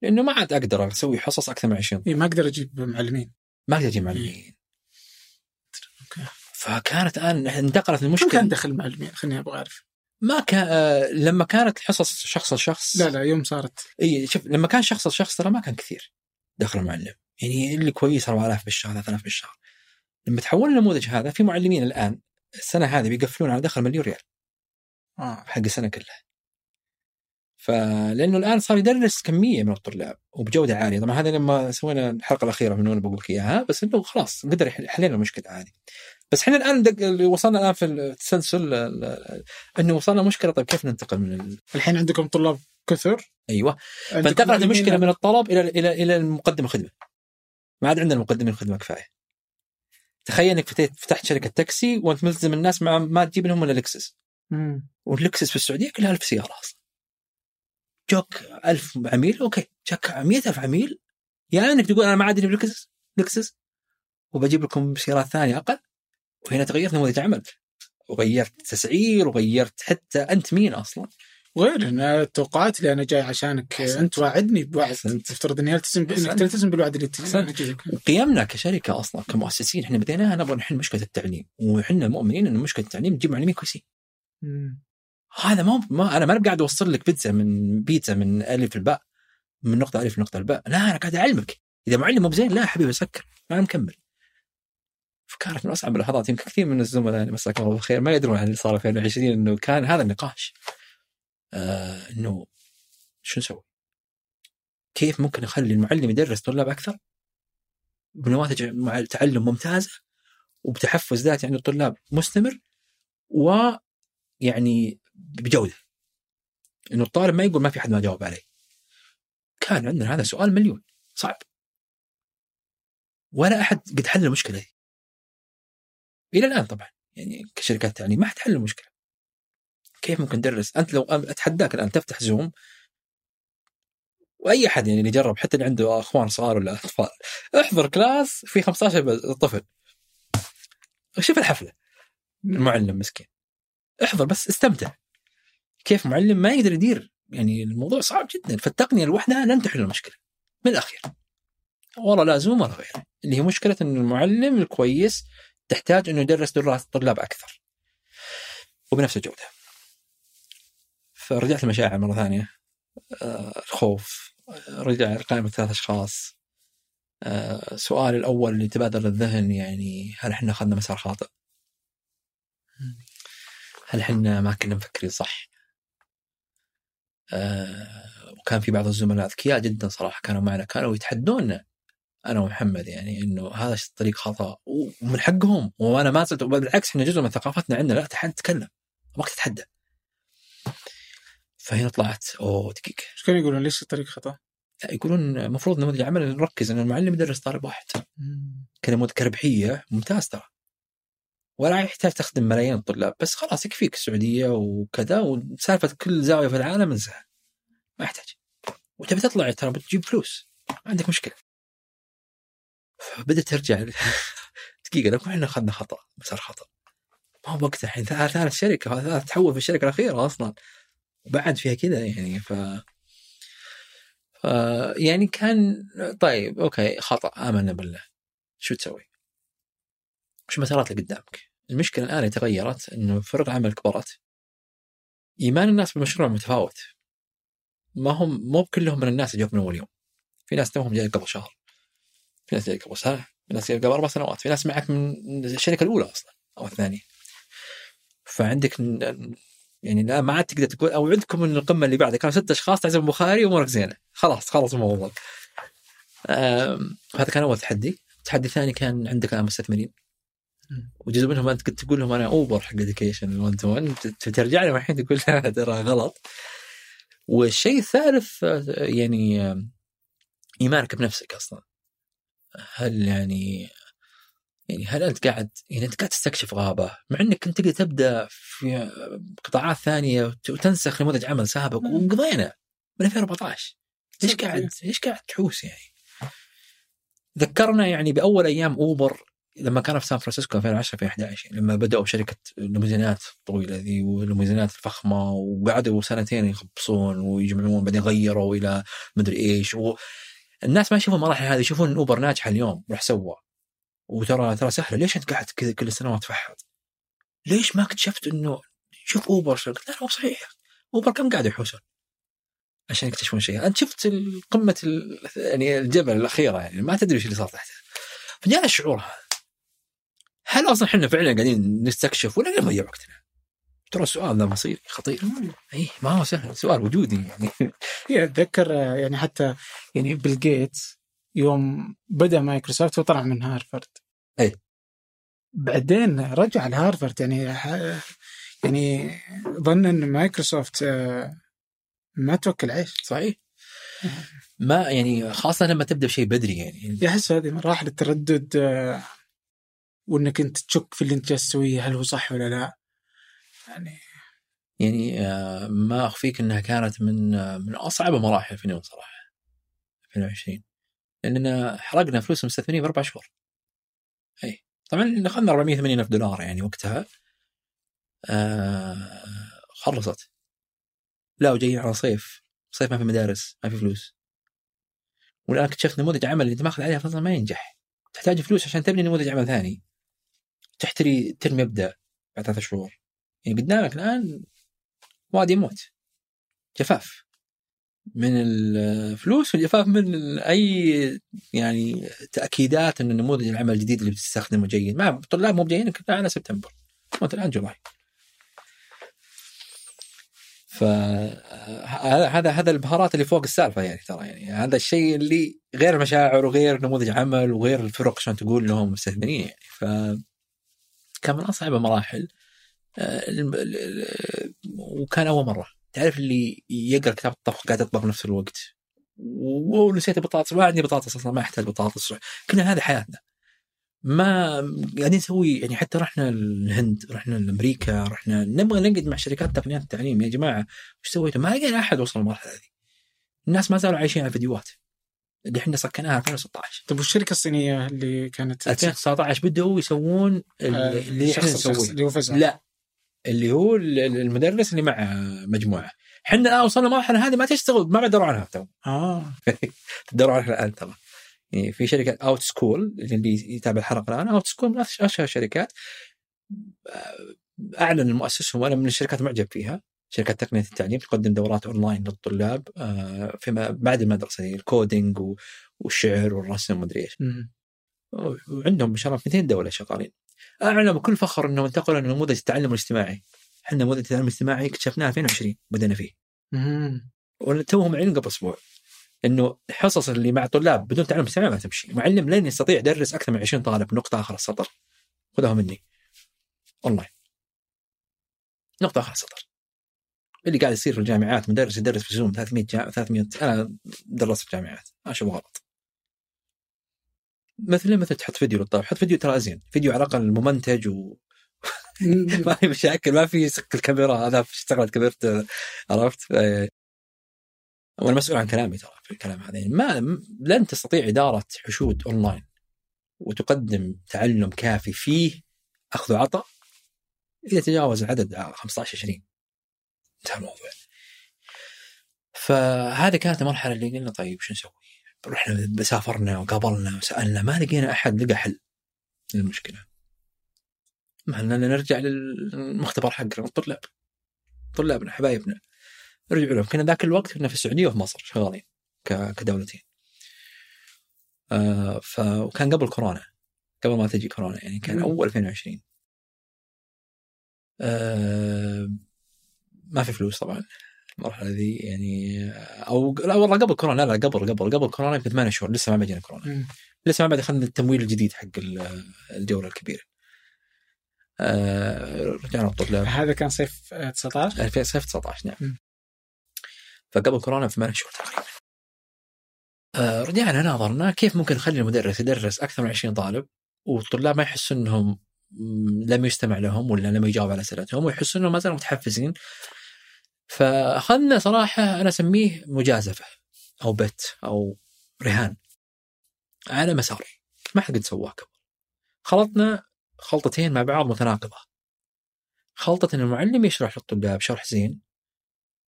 Speaker 2: لأنه ما عاد أقدر أسوي حصص أكثر من 20
Speaker 1: إي ما أقدر أجيب معلمين.
Speaker 2: ما أقدر أجيب معلمين. فكانت الآن انتقلت المشكلة
Speaker 1: كم كان دخل المعلمين؟ خليني أبغى أعرف.
Speaker 2: ما كان آه لما كانت الحصص شخص لشخص
Speaker 1: لا لا يوم صارت.
Speaker 2: إي شوف لما كان شخص لشخص ترى ما كان كثير دخل المعلم. يعني اللي كويس 4000 بالشهر 3000 بالشهر. لما تحول النموذج هذا في معلمين الآن السنة هذه بيقفلون على دخل مليون ريال.
Speaker 1: آه.
Speaker 2: حق السنة كلها. فلانه الآن صار يدرس كمية من الطلاب وبجودة عالية. طبعا هذا لما سوينا الحلقة الأخيرة من وأنا بقول لك إياها بس إنه خلاص قدر حلينا المشكلة هذه. بس إحنا الآن دق... اللي وصلنا الآن في التسلسل ال- ال- إنه وصلنا مشكلة. طيب كيف ننتقل من ال...
Speaker 1: الحين عندكم طلاب كثر؟ أيوه.
Speaker 2: فانتقلت المشكلة من الطلب إلى إلى إلى المقدم الخدمه ما عاد عندنا مقدمين خدمة كفاية. تخيل إنك فتحت شركة تاكسي وأنت ملزم الناس مع ما تجيب لهم إلا Lexus.
Speaker 1: وال
Speaker 2: Lexus في السعودية كلها ألف سيارة أصلا. جوك ألف عميل okay. جاك 100000 عميل. يا إنك تقول أنا ما عاد أجيب لكسس لكسس. وبجيب لكم سيارات ثانية أقل. وهنا تغيرت نموذج عمل. وغيرت تسعير وغيرت حتى أنت مين أصلا؟
Speaker 1: غير إن التوقعات اللي أنا جاي عشانك
Speaker 2: أحسنت.
Speaker 1: أنت واعدني بوعد. تفترض إني التزم انك. تلتزم بالوعد اللي. تجيك
Speaker 2: وقيمنا كشركة أصلا كمؤسسين إحنا بديناها نبغى نحل مشكلة التعليم وحنا مؤمنين انه مشكلة التعليم تجيب معلمين كويسين. هذا ما ما أنا ما قاعد أوصل لك بيتزا من بيتزا من ألف الباء من نقطة ألف لنقطة الباء لا أنا قاعد أعلمك إذا معلم مو بزين لا حبيبي سكر ما مكمل فكانت من أصعب اللحظات يمكن كثير من الزملاء يعني مساكم الله بالخير ما يدرون عن اللي صار في 2020 إنه كان هذا النقاش آه إنه شو نسوي؟ كيف ممكن نخلي المعلم يدرس طلاب أكثر؟ بنماذج مع تعلم ممتازة وبتحفز ذاتي عند الطلاب مستمر ويعني بجودة. إنه الطالب ما يقول ما في حد ما جاوب عليه كان عندنا هذا سؤال مليون. صعب. ولا أحد قد حل المشكلة دي. إلى الآن طبعا. يعني كشركات تعليم ما حد حل المشكلة. كيف ممكن تدرس؟ أنت لو أتحداك الآن تفتح Zoom وأي أحد يعني اللي يجرب حتى اللي عنده أخوان صغار ولا أطفال. احضر class في 15 طفل. شوف الحفلة. المعلم مسكين. احضر بس استمتع. كيف معلم؟ ما يقدر يدير. يعني الموضوع صعب جدا. فالتقنية لوحدها لن تحل المشكلة. من الأخير. والله لا زوم ولا غيره اللي هي مشكلة إن المعلم الكويس تحتاج إنه يدرس دراس طلاب أكثر. وبنفس الجودة. فرجعت المشاعر مرة ثانية. آه الخوف آه رجع قائمه ثلاث أشخاص. آه سؤالي الأول اللي تبادر للذهن يعني هل إحنا أخذنا مسار خاطئ؟ هل إحنا ما كنا مفكرين صح؟ آه وكان في بعض الزملاء أذكياء جدا صراحة كانوا معنا كانوا يتحدونا أنا ومحمد يعني إنه هذا الطريق خطأ. ومن حقهم وأنا ما زلت بالعكس إحنا جزء من ثقافتنا عندنا لا تحد تتكلم. ما تتحدى فهنا طلعت. أوه دقيقة.
Speaker 1: إيش كانوا يقولون؟ ليش الطريق خطأ؟
Speaker 2: لا يقولون المفروض نموذج العمل نركز إن المعلم يدرس طالب واحد. كنموذج كربحية ممتاز ترى. ولا يحتاج تخدم ملايين الطلاب بس خلاص يكفيك السعودية وكذا وسالفة كل زاوية في العالم انساها. ما يحتاج. وتبي تطلع ترى بتجيب فلوس. ما عندك مشكلة. فبدأت ترجع دقيقة لو إحنا أخذنا خطأ. مسار خطا ما هو وقتها الحين ثالث شركة هذا تحول في الشركة الأخيرة أصلا. وبعد فيها كذا يعني ف ف يعني كان طيب أوكي خطأ آمنا بالله. شو تسوي؟ وش المسارات اللي قدامك؟ المشكلة الآن تغيرت إنه فرق العمل كبرت إيمان الناس بالمشروع متفاوت. ما هم مو كلهم من الناس اللي من أول يوم. في ناس توهم جاي قبل شهر. في ناس جاي قبل سنة. في ناس جاي قبل أربع سنوات. في ناس معك من الشركة الأولى أصلا أو الثانية. فعندك يعني لا ما عاد تقدر تقول اوعدكم إن القمة اللي بعدها كانوا ست أشخاص تعزم البخاري وامورك زينة. خلاص خلص الموضوع هذا كان أول تحدي. التحدي الثاني كان عندك الان مستثمرين. وجزء منهم أنت كنت تقول لهم أنا Uber حق education 1 to 1 ترجع لهم الحين تقول لا ترى غلط. والشيء الثالث يعني إيمانك بنفسك أصلا. هل يعني يعني هل أنت قاعد يعني أنت قاعد تستكشف غابة مع إنك كنت تقدر تبدأ في قطاعات ثانية وتنسخ نموذج عمل سابق وقضينا من 2014 ليش قاعد ليش قاعد تحوس يعني؟ ذكرنا يعني بأول أيام أوبر لما كان في سان فرانسيسكو 2010 2011 لما بدأوا بشركة الليموزينات الطويله ذي والليموزينات الفخمة وقعدوا سنتين يخبصون ويجمعون بعدين غيروا إلى مدري إيش و... الناس ما يشوفون المراحل هذه يشوفون أوبر ناجحة اليوم راح سوى. وترى ترى سهلة. ليش أنت قاعد كذا كل السنوات تفحط؟ ليش ما اكتشفت إنه شوف Uber. قلت لا هو صحيح. Uber كم قاعد يحوسون؟ عشان يكتشفون شيء. أنت شفت قمة يعني الجبل الأخيرة يعني ما تدري إيش اللي صار تحتها فجاء الشعور هذا. هل أصلا إحنا فعلا قاعدين نستكشف ولا نضيع وقتنا؟ ترى السؤال ذا مصيري خطير. اي ما هو سهل. سؤال وجودي يعني.
Speaker 1: أتذكر يعني حتى يعني بيل جيتس يوم بدأ مايكروسوفت وطلع من هارفرد.
Speaker 2: اي
Speaker 1: بعدين رجع لهارفرد. يعني يعني ظن إن مايكروسوفت ما توكل عيش
Speaker 2: صحيح. ما يعني خاصة لما تبدأ بشيء بدري يعني.
Speaker 1: يحس هذه مراحل التردد وإنك أنت تشك في اللي أنت جالس تسويه هل هو صح ولا لا. يعني
Speaker 2: يعني ما أخفيك إنها كانت من من أصعب مراحل في اليوم صراحة. 2020 لأننا حرقنا فلوس المستثمرين في أربع شهور. إي. طبعا أخذنا 480 ألف دولار يعني وقتها. آه خلصت. لا وجايين على صيف. صيف ما في مدارس ما في فلوس. والآن اكتشفت نموذج عمل اللي انت ماخذ عليه أصلا ما ينجح. تحتاج فلوس عشان تبني نموذج عمل ثاني. تحتري ترم يبدا بعد ثلاثة شهور. يعني قدامك الآن وادي موت جفاف. من الفلوس والجفاف من أي يعني تأكيدات إن نموذج العمل الجديد اللي بتستخدمه جيد. ما الطلاب مو جايين على سبتمبر. وانت الآن جولاي فهذا هذا البهارات اللي فوق السالفة يعني ترى يعني. هذا الشيء اللي غير المشاعر وغير نموذج عمل وغير الفرق عشان تقول لهم مستثمرين يعني. ف كان من أصعب المراحل آه، وكان أول مرة. تعرف اللي يقرأ كتاب الطبخ قاعد يطبخ بنفس الوقت. ونسيت البطاطس. ما عندي بطاطس أصلا ما احتاج بطاطس. كنا هذه حياتنا. ما قاعدين نسوي يعني حتى رحنا الهند رحنا لامريكا رحنا نبغى نقعد مع شركات تقنيات التعليم. يا جماعة وش سويتوا؟ ما لقينا أحد وصل للمرحلة هذه. الناس ما زالوا عايشين على الفيديوهات. اللي إحنا سكناها 2016
Speaker 1: طيب والشركة الصينية اللي كانت
Speaker 2: 2019 بدأوا يسوون اللي إحنا نسويه.
Speaker 1: اللي هو فزع.
Speaker 2: لا. اللي هو المدرس اللي مع مجموعة. إحنا الان وصلنا مرحلة هذه ما تشتغل ما بدروا عنها تو
Speaker 1: آه.
Speaker 2: تدوروا عنها الآن ترى. يعني في شركة Outschool اللي يتابع الحلقة الآن Outschool من أشهر الشركات. أعلن مؤسسهم وأنا من الشركات معجب فيها. شركة تقنية التعليم تقدم دورات اونلاين للطلاب آه، فيما بعد المدرسة ال coding والشعر والرسم ومدري إيش. وعندهم ما شاء الله في 200 دولة شغالين. اعلنوا بكل فخر انهم انتقلوا لنموذج التعلم الاجتماعي. إحنا نموذج التعلم الاجتماعي اكتشفناه 2020 بدأنا فيه. وتوهم معلن قبل أسبوع. إنه الحصص اللي مع طلاب بدون تعلم اجتماعي ما تمشي، معلم لن يستطيع يدرس أكثر من 20 طالب نقطة آخر السطر. خذها مني. اونلاين. نقطة آخر السطر. اللي قاعد يصير في الجامعات مدرس يدرس في Zoom 300 جا... 300 أنا درست في الجامعات أشوف غلط مثل مثل تحط فيديو للطالب حط فيديو ترى ازين فيديو على الأقل ممنتج و ما في مشاكل ما في سكر الكاميرا هذا اشتغلت كبرت عرفت؟ وأنا مسؤول عن كلامي ترى في الكلام هذا. يعني ما لن تستطيع إدارة حشود أونلاين وتقدم تعلم كافي فيه أخذ وعطاء إذا تجاوز العدد 15 20 انتهى الموضوع. فهذه كانت المرحلة اللي قلنا طيب شو نسوي؟ رحنا سافرنا وقابلنا وسألنا ما لقينا أحد لقى حل للمشكلة. ما لنا نرجع للمختبر حقنا الطلاب طلابنا حبايبنا. رجعوا لهم. كنا ذاك الوقت كنا في السعودية وفي مصر شغالين كدولتين. آه ف وكان قبل كورونا قبل ما تجي كورونا يعني كان أول 2020 آه ما في فلوس طبعا. المرحلة ذي يعني أو لا والله قبل كورونا لا لا قبل قبل قبل كورونا يمكن ثمان شهور لسه ما بجينا كورونا. لسه ما بعد اخذنا التمويل الجديد حق الجوله الكبيره آه رجعنا الطلاب
Speaker 1: هذا كان صيف 19
Speaker 2: في صيف 19 نعم. م. فقبل كورونا بثمان شهور تقريبا. آه رجعنا ناظرنا كيف ممكن نخلي المدرس يدرس أكثر من 20 طالب والطلاب ما يحسوا إنهم لم يستمع لهم ولا لم يجاوب على أسئلتهم ويحسون إنهم ما زالوا متحفزين. فأخذنا صراحة أنا أسميه مجازفة أو bet أو رهان على مسار ما حد قد سواه قبل. خلطنا خلطتين مع بعض متناقضة. خلطة إن المعلم يشرح للطلاب شرح زين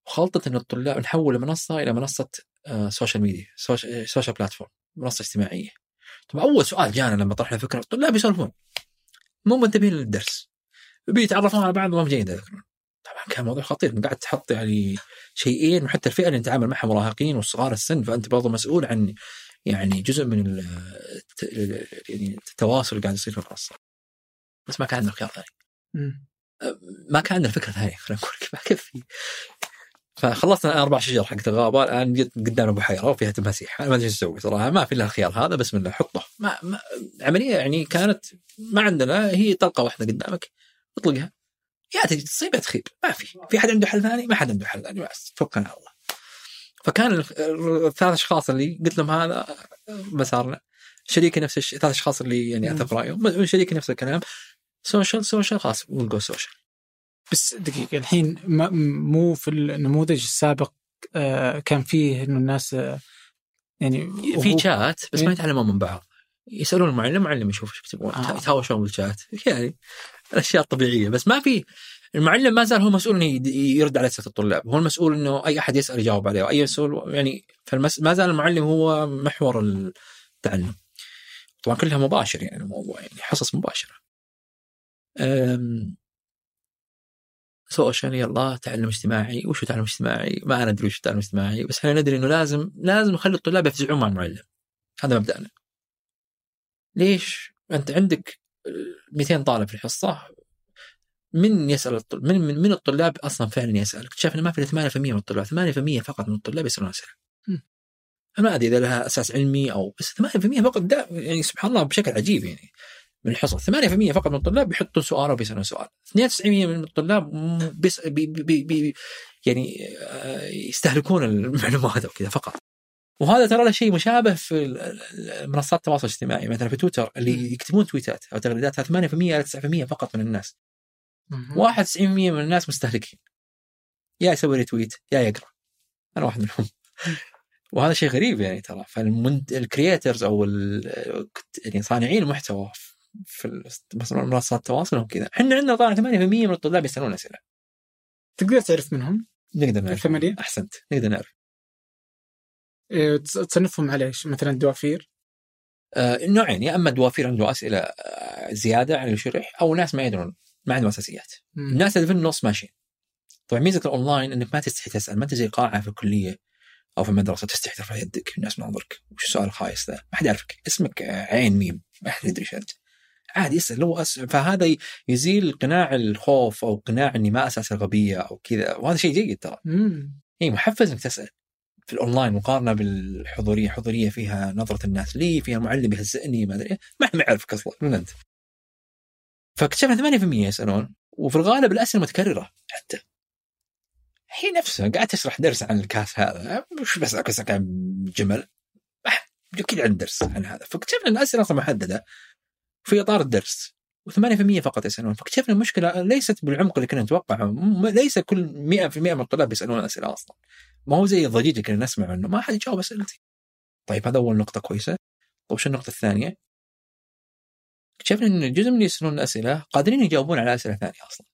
Speaker 2: وخلطة إن الطلاب نحول المنصه إلى منصة social media سوشيال بلاتفورم منصة اجتماعية. طبعا أول سؤال جانا لما طرحنا فكرة الطلاب يسولفون مو منتبهين للدرس. بيتعرفون على بعض وما جايين يذكرون. كان موضوع خطير. قاعد تحط يعني شيئين وحتى الفئة اللي نتعامل معها مراهقين وصغار السن فأنت برضه مسؤول عن يعني جزء من يعني التواصل اللي قاعد يصير في القصة. بس ما كان عندنا خيار ثاني. ما كان عندنا فكرة ثانية خلينا نقول ما كفي فخلصنا أربع شجر حق الغابة. الآن قدامنا بحيره وفيها تماسيح. أنا ما أدري إيش أسوي صراحة. ما في الا الخيار هذا بسم الله حطه. ما, ما عملية يعني كانت ما عندنا هي طلقة واحدة قدامك اطلقها. يا تجي تصيب يا تخيب ما في في حد عنده حل ثاني؟ ما حد عنده حل ثاني بس توكلنا على الله. فكان الثلاث أشخاص اللي قلت لهم هذا مسارنا. شريكي نفس الشيء ثلاث أشخاص اللي يعني أثق رأيهم. شريكي نفس الكلام. سوشيال social خلاص ونقول social
Speaker 1: بس دقيقة الحين مو في النموذج السابق آه، كان فيه إنه الناس آه، يعني
Speaker 2: في شات بس ما إيه؟ يتعلمون من بعض. يسألون المعلم المعلم يشوف إيش تبغون آه. يتهاوشون بالشات يعني الأشياء الطبيعية بس ما في المعلم ما زال هو مسؤول إنه يرد على اسئله الطلاب، هو المسؤول إنه أي أحد يسأل يجاوب عليه، واي مسؤول يعني فالمس... ما زال المعلم هو محور التعلم. طبعا كلها مباشر يعني الموضوع يعني حصص مباشرة. أم... سوشيال يلا تعلم اجتماعي، وش تعلم اجتماعي؟ ما ندري وش تعلم اجتماعي، بس إحنا ندري إنه لازم لازم نخلي الطلاب يفزعون مع المعلم. هذا مبدأنا. ليش؟ أنت عندك 200 طالب في الحصة. من يسأل الطلاب من, من من الطلاب أصلا فعلا يسال اكتشفنا ما في 8% من الطلاب 8% فقط من الطلاب يسألون أسئلة. ما أدري إذا لها أساس علمي أو بس 8% فقط ده يعني سبحان الله بشكل عجيب يعني من الحصص 8% فقط من الطلاب بيحطون سؤال وبيسالون سؤال. 92% من الطلاب بيس بي بي بي يعني آه، يستهلكون المعلومات أو كذا فقط. وهذا ترى له شيء مشابه في منصات التواصل الاجتماعي. مثلا في تويتر اللي يكتبون تويتات أو تغريدات 8% إلى 9% فقط من الناس. 91% من الناس مستهلكين. يا يسوي retweet يا يقرأ. أنا واحد منهم. وهذا شيء غريب يعني ترى. فال creators أو يعني صانعين المحتوى في منصات التواصل هم كذا. إحنا عندنا طبعا 8% من الطلاب يسألون أسئلة.
Speaker 1: تقدر تعرف منهم؟
Speaker 2: نقدر نعرف. أحسنت. نقدر نعرف.
Speaker 1: تصنفهم على إيش؟ مثلا دوافير؟
Speaker 2: آه نوعين يا أما دوافير عنده أسئلة آه، زيادة عن اللي شرح أو ناس ما يدرون ما عندهم أساسيات. مم. الناس اللي في النص ماشيين. طبعا ميزة الأونلاين إنك ما تستحي تسأل ما أنت زي قاعة في الكلية أو في المدرسة تستحي ترفع يدك الناس منظرك وش السؤال الخايس ذا؟ ما حد يعرفك اسمك عين ميم ما حد يدري إيش أنت. عادي اسأل لو أسأل فهذا يزيل قناع الخوف أو قناع إني ما أساس الغبيه أو كذا وهذا شيء جيد ترى. إي محفز إنك تسأل. في الأونلاين مقارنة بالحضورية. حضورية فيها نظرة الناس. لي فيها معلم يهزئني ما أدري ما حد يعرفك أصلا من أنت. فاكتشفنا 8% يسألون وفي الغالب الأسئلة متكررة حتى. هي نفسها قاعد تشرح درس عن الكاس هذا. وش بس اسالك عن جمل أكيد عن درس عن هذا. فاكتشفنا إن الأسئلة أصلا محددة في إطار الدرس. و8% فقط يسألون. فاكتشفنا المشكلة ليست بالعمق اللي كنا نتوقعه. ليس كل 100% من الطلاب يسألون أسئلة أصلا. ما هو زي الضجيج اللي كنا نسمع انه ما حد يجاوب أسئلتي. طيب هذا أول نقطة كويسة. طيب شو النقطة الثانية؟ اكتشفنا إن الجزء من اللي يسألون الاسئله قادرين يجاوبون على أسئلة ثانية أصلا.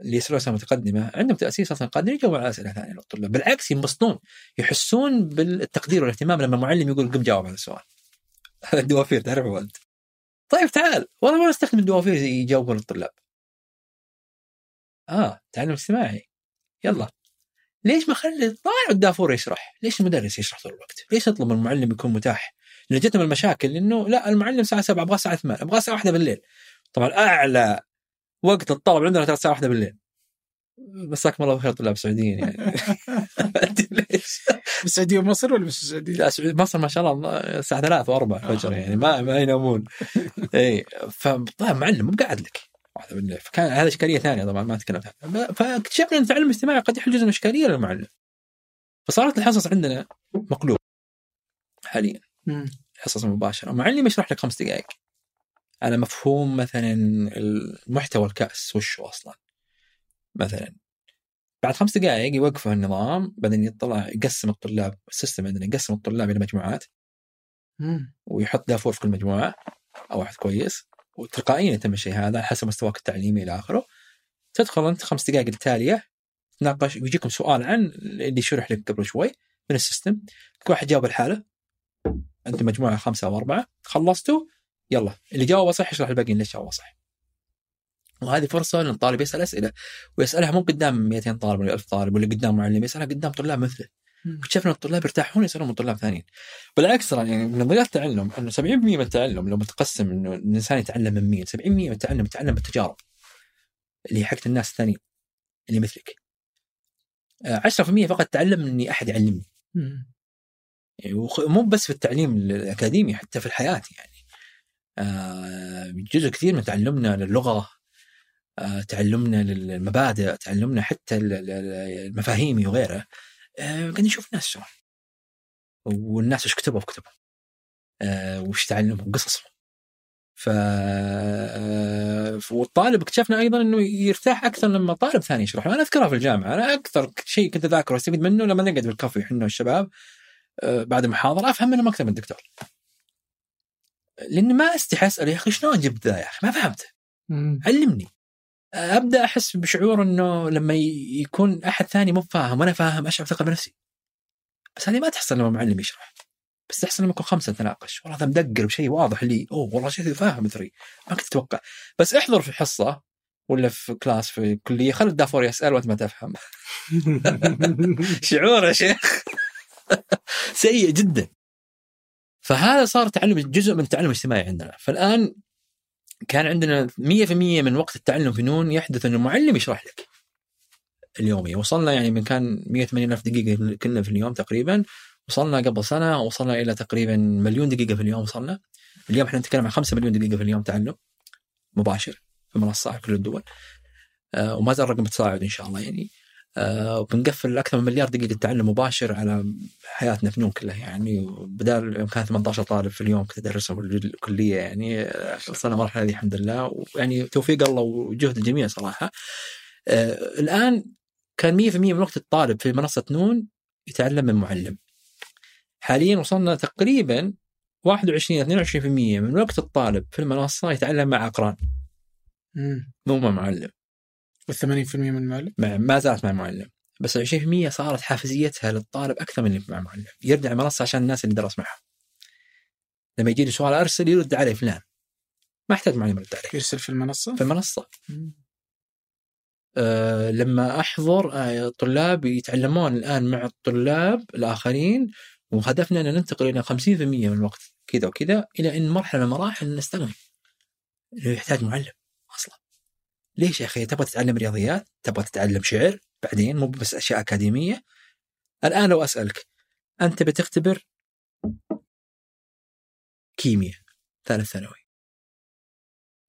Speaker 2: اللي يسألون أسئلة متقدمة. عندهم تأسيس أصلا قادرين يجاوبون على أسئلة ثانية للطلاب. بالعكس ينبسطون. يحسون بالتقدير والاهتمام لما المعلم يقول قم جاوب على السؤال. هذا الدوافير تعرفه أنت. طيب تعال والله ما نستخدم الدوافير يجاوبون الطلاب آه تعلم اجتماعي يلا ليش ما خلي طالع الدافور يشرح؟ ليش المدرس يشرح طول الوقت؟ ليش نطلب من المعلم يكون متاح؟ لأن المشاكل إنه لا المعلم الساعة 7 أبغى الساعة 8 أبغى الساعة 1 بالليل. طبعا أعلى وقت الطلب عندنا ترى الساعة 1 بالليل. مساكم الله بخير طلاب سعوديين يعني.
Speaker 1: ليش؟ بالسعوديه ومصر ولا بس السعوديه؟
Speaker 2: لا مصر ما شاء الله الساعة 3 و4 الفجر يعني ما ما ينامون. اي فطبعا معلم مو قاعد لك. واحدة فكان هذا إشكالية ثانية طبعا ما تكلمت عنها. فاكتشفنا ان التعلم الاجتماعي قد يحل جزء من الاشكاليه للمعلم. فصارت الحصص عندنا مقلوب حاليا. الحصص المباشرة. معلم يشرح لك خمس دقائق. على مفهوم مثلا المحتوى الكأس وش أصلا؟ مثلا. بعد خمس دقائق يوقفه النظام بعدين يطلع يقسم الطلاب السيستم عندنا يقسم الطلاب إلى مجموعات. ويحط دافور في كل مجموعة أو واحد كويس. وتلقائيا يتم الشيء هذا حسب مستواك التعليمي إلى آخره. تدخل أنت خمس دقائق التاليه تناقش ويجيكم سؤال عن اللي شرح لك قبل شوي من السيستم. كل واحد جاوب الحالة. انت مجموعة خمسة أو أربعة. خلصتوا. يلا. اللي جاوب صح يشرح الباقيين ليش جاوب صح وهذه فرصة ان الطالب يسأل أسئلة ويسألها مو قدام 200 طالب ولا 1000 طالب ولا قدام معلم يسألها قدام طلاب مثله.
Speaker 1: مم.
Speaker 2: واكتشفنا الطلاب يرتاحون يسألون من طلاب ثانيين. بالعكس ترى يعني من نظريات التعلم إنه 70% من التعلم لو متقسم إنه الإنسان يتعلم من مين 70% من التعلم يتعلم بالتجارب اللي حقت الناس الثانيين اللي مثلك. آه، 10% فقط تعلم إني أحد يعلمني. يعني مو بس في التعليم الأكاديمي حتى في الحياة يعني. آه، جزء كثير من تعلمنا للغة آه، تعلمنا للمبادئ تعلمنا حتى ال- ال- ال- المفاهيم وغيرها. آه، قاعدين نشوف الناس شلون. والناس إيش كتبوا في كتبهم آه، وش تعلموا قصصهم. ف آه، والطالب اكتشفنا أيضا إنه يرتاح أكثر لما طالب ثاني يشرح. له. أنا اذكرها في الجامعة أنا أكثر شيء كنت أذاكره واستفيد منه لما نقعد بالكافي إحنا والشباب آه، بعد المحاضرة أفهم من الدكتور. لأني ما استحي اسال يا أخي شلون جبت ذا يا أخي؟ ما فهمت
Speaker 1: مم.
Speaker 2: علمني. أبدأ أحس بشعور إنه لما يكون أحد ثاني مو فاهم وأنا فاهم أشعر ثقة بنفسي. بس هذه ما تحصل لما معلم يشرح. بس تحصل لما يكون خمسة نتناقش. والله هذا مدقر بشيء واضح لي. أوه والله شيء فاهم مثري ما كنت أتوقع. بس احضر في حصة ولا في كلاس في كليه خلي الدافور يسأل وأنت ما تفهم. شعور يا شيخ. سيء جدا. فهذا صار تعلم جزء من التعلم الاجتماعي عندنا. فالآن كان عندنا 100% من وقت التعلم في نون يحدث إنه معلم يشرح لك. اليومي. وصلنا يعني من كان 180 ألف دقيقة كنا في اليوم تقريبا. وصلنا قبل سنة وصلنا إلى تقريبا مليون دقيقة في اليوم وصلنا اليوم إحنا نتكلم عن 5 مليون دقيقة في اليوم تعلم مباشر في منصة في كل الدول. آه وما زال الرقم متصاعد إن شاء الله يعني. وبنقفل أكثر من مليار دقيقة تعلم مباشر على حياتنا في نون كلها يعني بدال كان 18 طالب في اليوم كنت ادرسهم الكلية. يعني آه، وصلنا المرحله دي الحمد لله. ويعني توفيق الله وجهد الجميع صراحة. آه الآن كان 100% من وقت الطالب في منصة نون يتعلم من معلم. حاليا وصلنا تقريبا 21 22% من وقت الطالب في المنصة يتعلم مع
Speaker 1: أقران.
Speaker 2: مو مع معلم.
Speaker 1: وال 80% من المعلم؟
Speaker 2: مع ما زالت مع معلم بس 20% صارت حافزيتها للطالب أكثر من اللي مع معلم يرجع المنصه عشان الناس اللي درس معهم لما يجيني سؤال أرسل يرد عليه فلان. ما يحتاج معلم يرد عليه.
Speaker 1: يرسل في المنصة؟
Speaker 2: في المنصة.
Speaker 1: مم.
Speaker 2: أه لما أحضر أه طلاب يتعلمون الآن مع الطلاب الآخرين وهدفنا أن ننتقل إلى 50% من الوقت. كذا وكذا إلى إن مرحلة من المراحل نستغني. انه يحتاج معلم أصلا. ليش يا أخي؟ تبغى تتعلم رياضيات؟ تبغى تتعلم شعر؟ بعدين مو بس أشياء أكاديمية؟ الآن لو أسألك أنت بتختبر كيمياء ثالث ثانوي.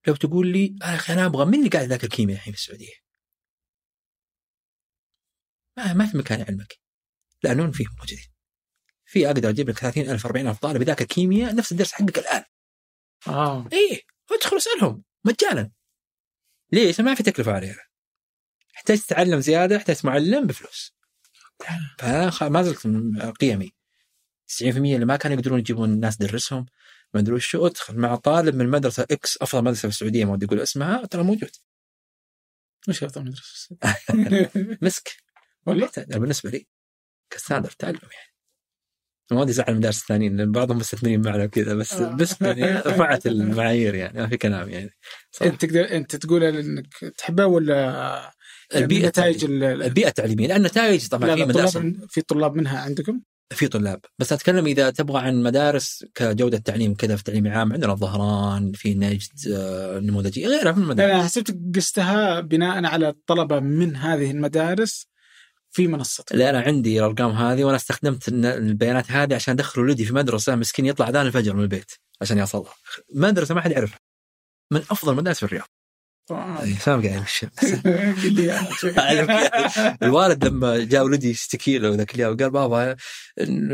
Speaker 2: لو تقول لي يا أخي أنا أبغى من اللي قاعد يذاكر كيمياء الحين في السعودية؟ ما ما في مكان يعلمك لانهم فيهم موجودين. في أقدر أجيب لك 30000 40000 طالب يذاكر كيمياء نفس الدرس حقك الآن.
Speaker 1: آه.
Speaker 2: إيه ادخل اسالهم مجانا. ليش؟ ما في تكلفة علينا احتاج تتعلم زيادة احتاج معلم بفلوس. فانا ما زلت قيمي. 90% اللي ما كانوا يقدرون يجيبون ناس تدرسهم ما ادري وشو ادخل مع طالب من مدرسة X أفضل مدرسة في السعودية ما ودي أقول اسمها ترى موجود.
Speaker 1: وش افضل مدرسه؟
Speaker 2: مسك.
Speaker 1: والله.
Speaker 2: بالنسبة لي ك standard تعلم يعني. ما ودي أزعل المدارس الثانيين لأن بعضهم مستثمرين معنا وكذا بس
Speaker 1: آه.
Speaker 2: بس يعني رفعت المعايير يعني ما في كلام يعني صراحة.
Speaker 1: أنت تقدر أنت تقول إنك تحبها ولا
Speaker 2: البيئة
Speaker 1: نتائج
Speaker 2: البيئة التعليميه لأن النتائج طبعا
Speaker 1: لا
Speaker 2: في مدارس
Speaker 1: طلاب في طلاب منها عندكم؟
Speaker 2: في طلاب بس أتكلم إذا تبغى عن مدارس كجودة تعليم كذا في تعليم عام عندنا الظهران في نجد آه، نموذجية غيرها من المدارس
Speaker 1: أنا حسبتك قستها بناء على الطلبة من هذه المدارس في منصتك
Speaker 2: لا أنا عندي الأرقام هذه وأنا استخدمت البيانات هذه عشان أدخل ولدي في مدرسة مسكين يطلع اذان الفجر من البيت عشان يوصلها مدرسة ما حد يعرفها من أفضل المدارس في الرياض. إيه، سامع قاعد يمشي. الوالد لما جاء ولدي يشتكي له ذاك اليوم قال بابا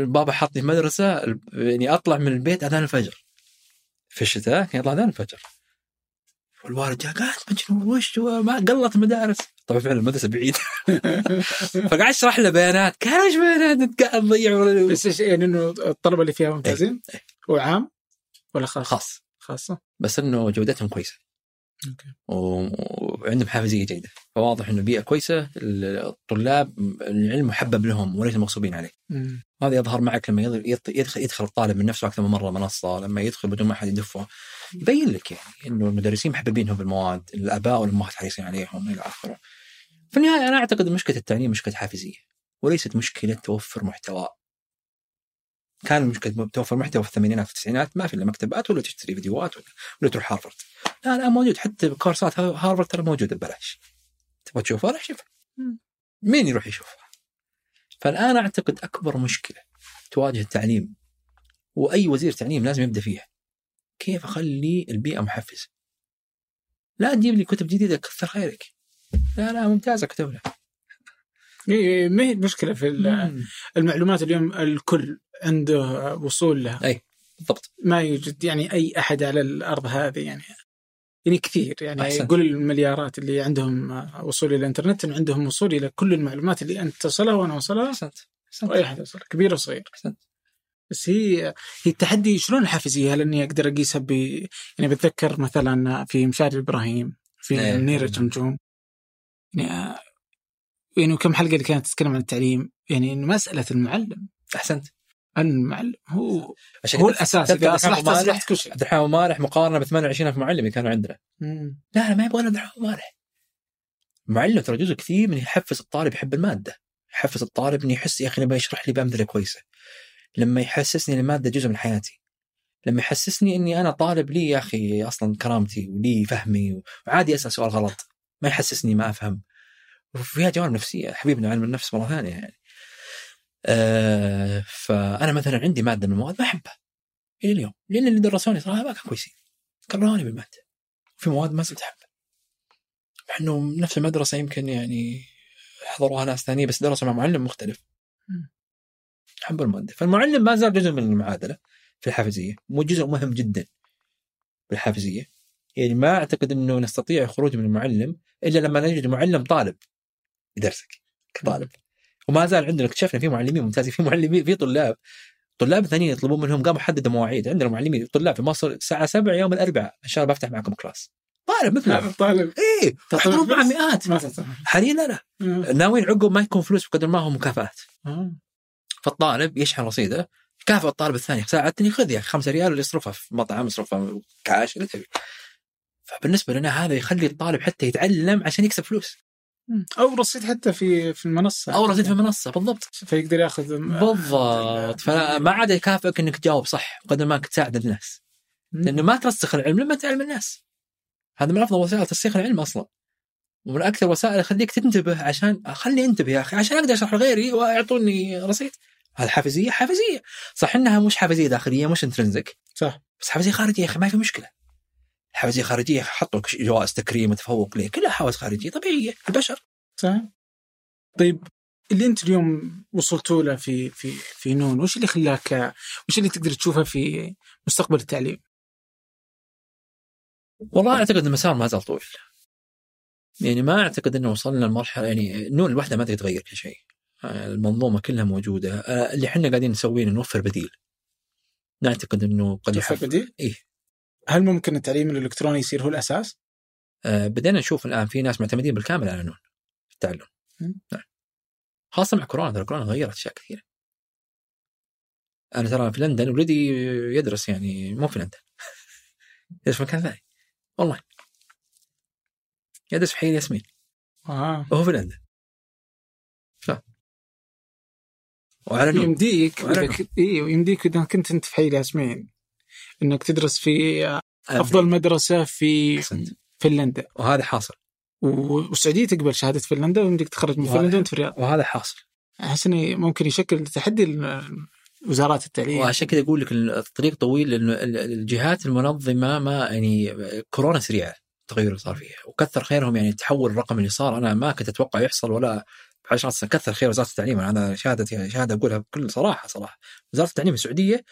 Speaker 2: بابا حطني في مدرسة يعني أطلع من البيت اذان الفجر. في الشتاء كان يطلع اذان الفجر. والوالد جاء قال "أنت مجنون وش؟ ما قلت المدارس طبعا فعلا المدرسة بعيد فقعد أشرح له بيانات قال إيش بيانات انت قاعد تضيع
Speaker 1: بس إيش يعني إنه الطلبة اللي فيها ممتازين؟
Speaker 2: إيه.
Speaker 1: هو عام ولا خاص؟
Speaker 2: خاص
Speaker 1: خاصة؟
Speaker 2: بس إنه جودتهم
Speaker 1: كويسة
Speaker 2: أوكي وعندهم حافزية جيدة فواضح إنه بيئة كويسة الطلاب العلم محبب لهم وليس مغصوبين عليه
Speaker 1: مم.
Speaker 2: هذا يظهر معك لما يدخل يدخل الطالب من نفسه أكثر من مرة منصة لما يدخل بدون ما أحد يدفه يبين لك يعني إنه المدرسين محببينهم بالمواد، الآباء والأمهات حريصين عليهم إلى آخره. في النهاية أنا أعتقد مشكله التعليم مشكلة حافزية وليست مشكلة توفر محتوى. كان مشكله توفر محتوى في الثمانينات والتسعينات ما في إلا مكتبات ولا تشتري فيديوهات ولا, ولا تروح هارفرد. لا لا موجود حتى كورسات هارفرد ترى موجودة ببلاش. تبغى تشوفها روح شوفها. مين يروح يشوفها؟ فالآن أعتقد أكبر مشكلة تواجه التعليم وأي وزير تعليم لازم يبدأ فيها كيف أخلي البيئة محفزة؟ لا تجيب لي كتب جديدة كثر خيرك. لا لا ممتازة كتبنا
Speaker 1: إيه، ما هي المشكلة في المعلومات اليوم الكل عنده وصول لها.
Speaker 2: أي بالضبط.
Speaker 1: ما يوجد يعني أي أحد على الأرض هذه يعني. يعني كثير يعني
Speaker 2: أحسنت.
Speaker 1: قول المليارات اللي عندهم وصول إلى الإنترنت إن عندهم وصول إلى كل المعلومات اللي أنت تصلها وأنا أوصلها.
Speaker 2: أحسنت أحسنت.
Speaker 1: وأي أحد يوصلها كبير وصغير.
Speaker 2: أحسنت.
Speaker 1: بس هي هي التحدي شلون الحافزيه؟ هل إني أقدر اقيسها ب يعني بتذكر مثلا في مشاري إبراهيم في. منير الجمجوم يعني يعني كم حلقة اللي كانت تتكلم عن التعليم؟ يعني إنه مسألة المعلم.
Speaker 2: أحسنت.
Speaker 1: المعلم هو
Speaker 2: عشان
Speaker 1: هو
Speaker 2: الأساس.
Speaker 1: إذا
Speaker 2: أصلحت
Speaker 1: أصلحت كل شيء.
Speaker 2: عبد الرحمن مالح مقارنة ب 28000 معلم كانوا عندنا.
Speaker 1: مم.
Speaker 2: لا لا ما يبغى عبد الرحمن مالح المعلم ترى جزء كثير من يحفز الطالب يحب المادة. يحفز الطالب إنه يحس يا أخي لما يشرح لي بأمثلة كويسة. لما يحسسني المادة جزء من حياتي. لما يحسسني إني أنا طالب لي يا أخي أصلا كرامتي ولي فهمي وعادي أسأل سؤال غلط. ما يحسسني ما أفهم. وفيها جوانب نفسية. حبيبنا علم النفس مرة ثانية يعني. آه فأنا مثلا عندي مادة من المواد ما أحبها. إلى اليوم. لأن اللي درسوني صراحة ما كانوا كويسين. كرهوني بالمادة. في مواد ما زلت أحبها. مع إنه نفس المدرسة يمكن يعني حضروها ناس ثانية بس درسوا مع معلم مختلف. حب الماده فالمعلم ما زال جزء من المعادلة في الحافزية مو جزء مهم جدا بالحافزيه يعني ما أعتقد إنه نستطيع الخروج من المعلم إلا لما نجد معلم طالب يدرسك كطالب. وما زال عندنا اكتشفنا في معلمين ممتازين في معلمين في طلاب. طلاب ثانيين يطلبون منهم قاموا حددوا مواعيد. عندنا معلمين طلاب في مصر الساعة 7 يوم الأربعاء إن شاء الله بفتح معكم كلاس. طالب مثله
Speaker 1: طالب
Speaker 2: إيه تحضرون مع. مئات. حاليا لا لا. ناويين عقب ما يكون فلوس بقدر ما هو مكافآت. فالطالب يشحن رصيده كافئ الطالب الثاني ساعدتني خذ يا أخي 5 ريال اللي يصرفها في مطعم يصرفها كاش اللي تبي. فبالنسبة لنا هذا يخلي الطالب حتى يتعلم عشان يكسب فلوس.
Speaker 1: أو رصيد حتى في في المنصة.
Speaker 2: أو رصيد في المنصة بالضبط.
Speaker 1: فيقدر ياخذ
Speaker 2: بالضبط. فما عاد يكافئك إنك تجاوب صح قدر ما إنك تساعد الناس. لأنه ما ترسخ العلم لما تعلم الناس. هذا من أفضل وسائل ترسيخ العلم أصلا. ومن أكثر وسائل يخليك تنتبه عشان خلي أنتبه يا أخي عشان أقدر أشرح لغيري ويعطوني رصيد. هذا حافزية. حافزيه صح إنها مش حافزية داخلية مش انترنزك
Speaker 1: صح.
Speaker 2: بس حافزية خارجية يا أخي ما في مشكلة. حافزية خارجية حطوا جوائز تكريم وتفوق ليه؟ كلها حوافز خارجية طبيعية البشر.
Speaker 1: صح طيب اللي أنت اليوم وصلتوا له في في في نون وش اللي خلاك وش اللي تقدر تشوفه في مستقبل التعليم؟
Speaker 2: والله أعتقد المسار ما زال طويل. يعني ما أعتقد إنه وصلنا لمرحلة يعني نون لوحدها ما تقدر تغير كل شيء. المنظومة كلها موجودة. آه، اللي إحنا قاعدين نسويه نوفر بديل. نعتقد إنه قد
Speaker 1: توفر
Speaker 2: يحف
Speaker 1: بديل؟
Speaker 2: إيه.
Speaker 1: هل ممكن التعليم الإلكتروني يصير هو الأساس؟
Speaker 2: آه، بدينا نشوف الآن في ناس معتمدين بالكامل على نون في التعلم. نعم. خاصة مع كورونا ترى كورونا غيرت أشياء كثيرة. أنا ترى في لندن ولدي يدرس يعني مو في لندن. يدرس في مكان ثاني. والله. يدرس في حي ياسمين.
Speaker 1: آه.
Speaker 2: وهو في لندن. وعلى
Speaker 1: يمديك أيوه يمديك إذا كنت أنت في حي ياسمين. إنك تدرس في أفضل مدرسة في
Speaker 2: أحسنت.
Speaker 1: فنلندا.
Speaker 2: وهذا حاصل.
Speaker 1: والسعوديه تقبل شهادة فنلندا ويمديك تخرج من. فنلندا وأنت في الرياض.
Speaker 2: وهذا حاصل.
Speaker 1: أحس إنه ممكن يشكل تحدي وزارات التعليم.
Speaker 2: وعشان كذا أقول لك الطريق طويل لأنه ال- ال- الجهات المنظمة ما يعني كورونا سريعة التغير اللي صار فيها وكثر خيرهم يعني التحول الرقمي اللي صار. أنا ما كنت أتوقع يحصل ولا بعشرات سنين كثر خير وزارة التعليم أنا شهاده شهادة أقولها بكل صراحة صراحة وزارة التعليم السعودية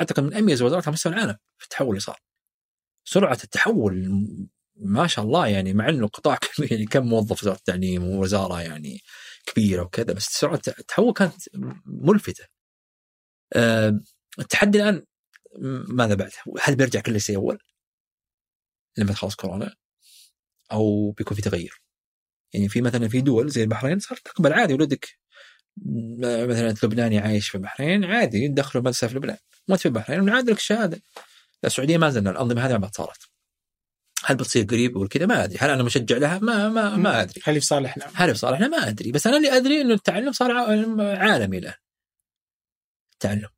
Speaker 2: أعتقد من أميز وزارات على مستوى العالم في التحول اللي صار سرعة التحول ما شاء الله يعني مع إنه قطاع كبير يعني كم موظف وزارة التعليم ووزارة يعني كبيرة وكذا بس سرعة التحول كانت ملفتة التحدي الآن ماذا بعد؟ هل بيرجع كل شيء أول؟ لما تخلص كورونا أو بيكون في تغير؟ يعني في مثلا في دول زي البحرين صار تقبل عادي ولدك مثلا لبناني عايش في البحرين عادي يدخلوا مدرسة في لبنان ما في البحرين ونعاد لك الشهادة. السعودية ما زلنا الأنظمة هذه ما صارت. هل بتصير قريب ولا كذا؟ ما أدري. هل أنا مشجع لها؟ ما ما ما أدري.
Speaker 1: هل في صالحنا؟
Speaker 2: هل في صالحنا ما أدري. بس أنا اللي أدري إنه التعلم صار عالمي الآن. التعلم.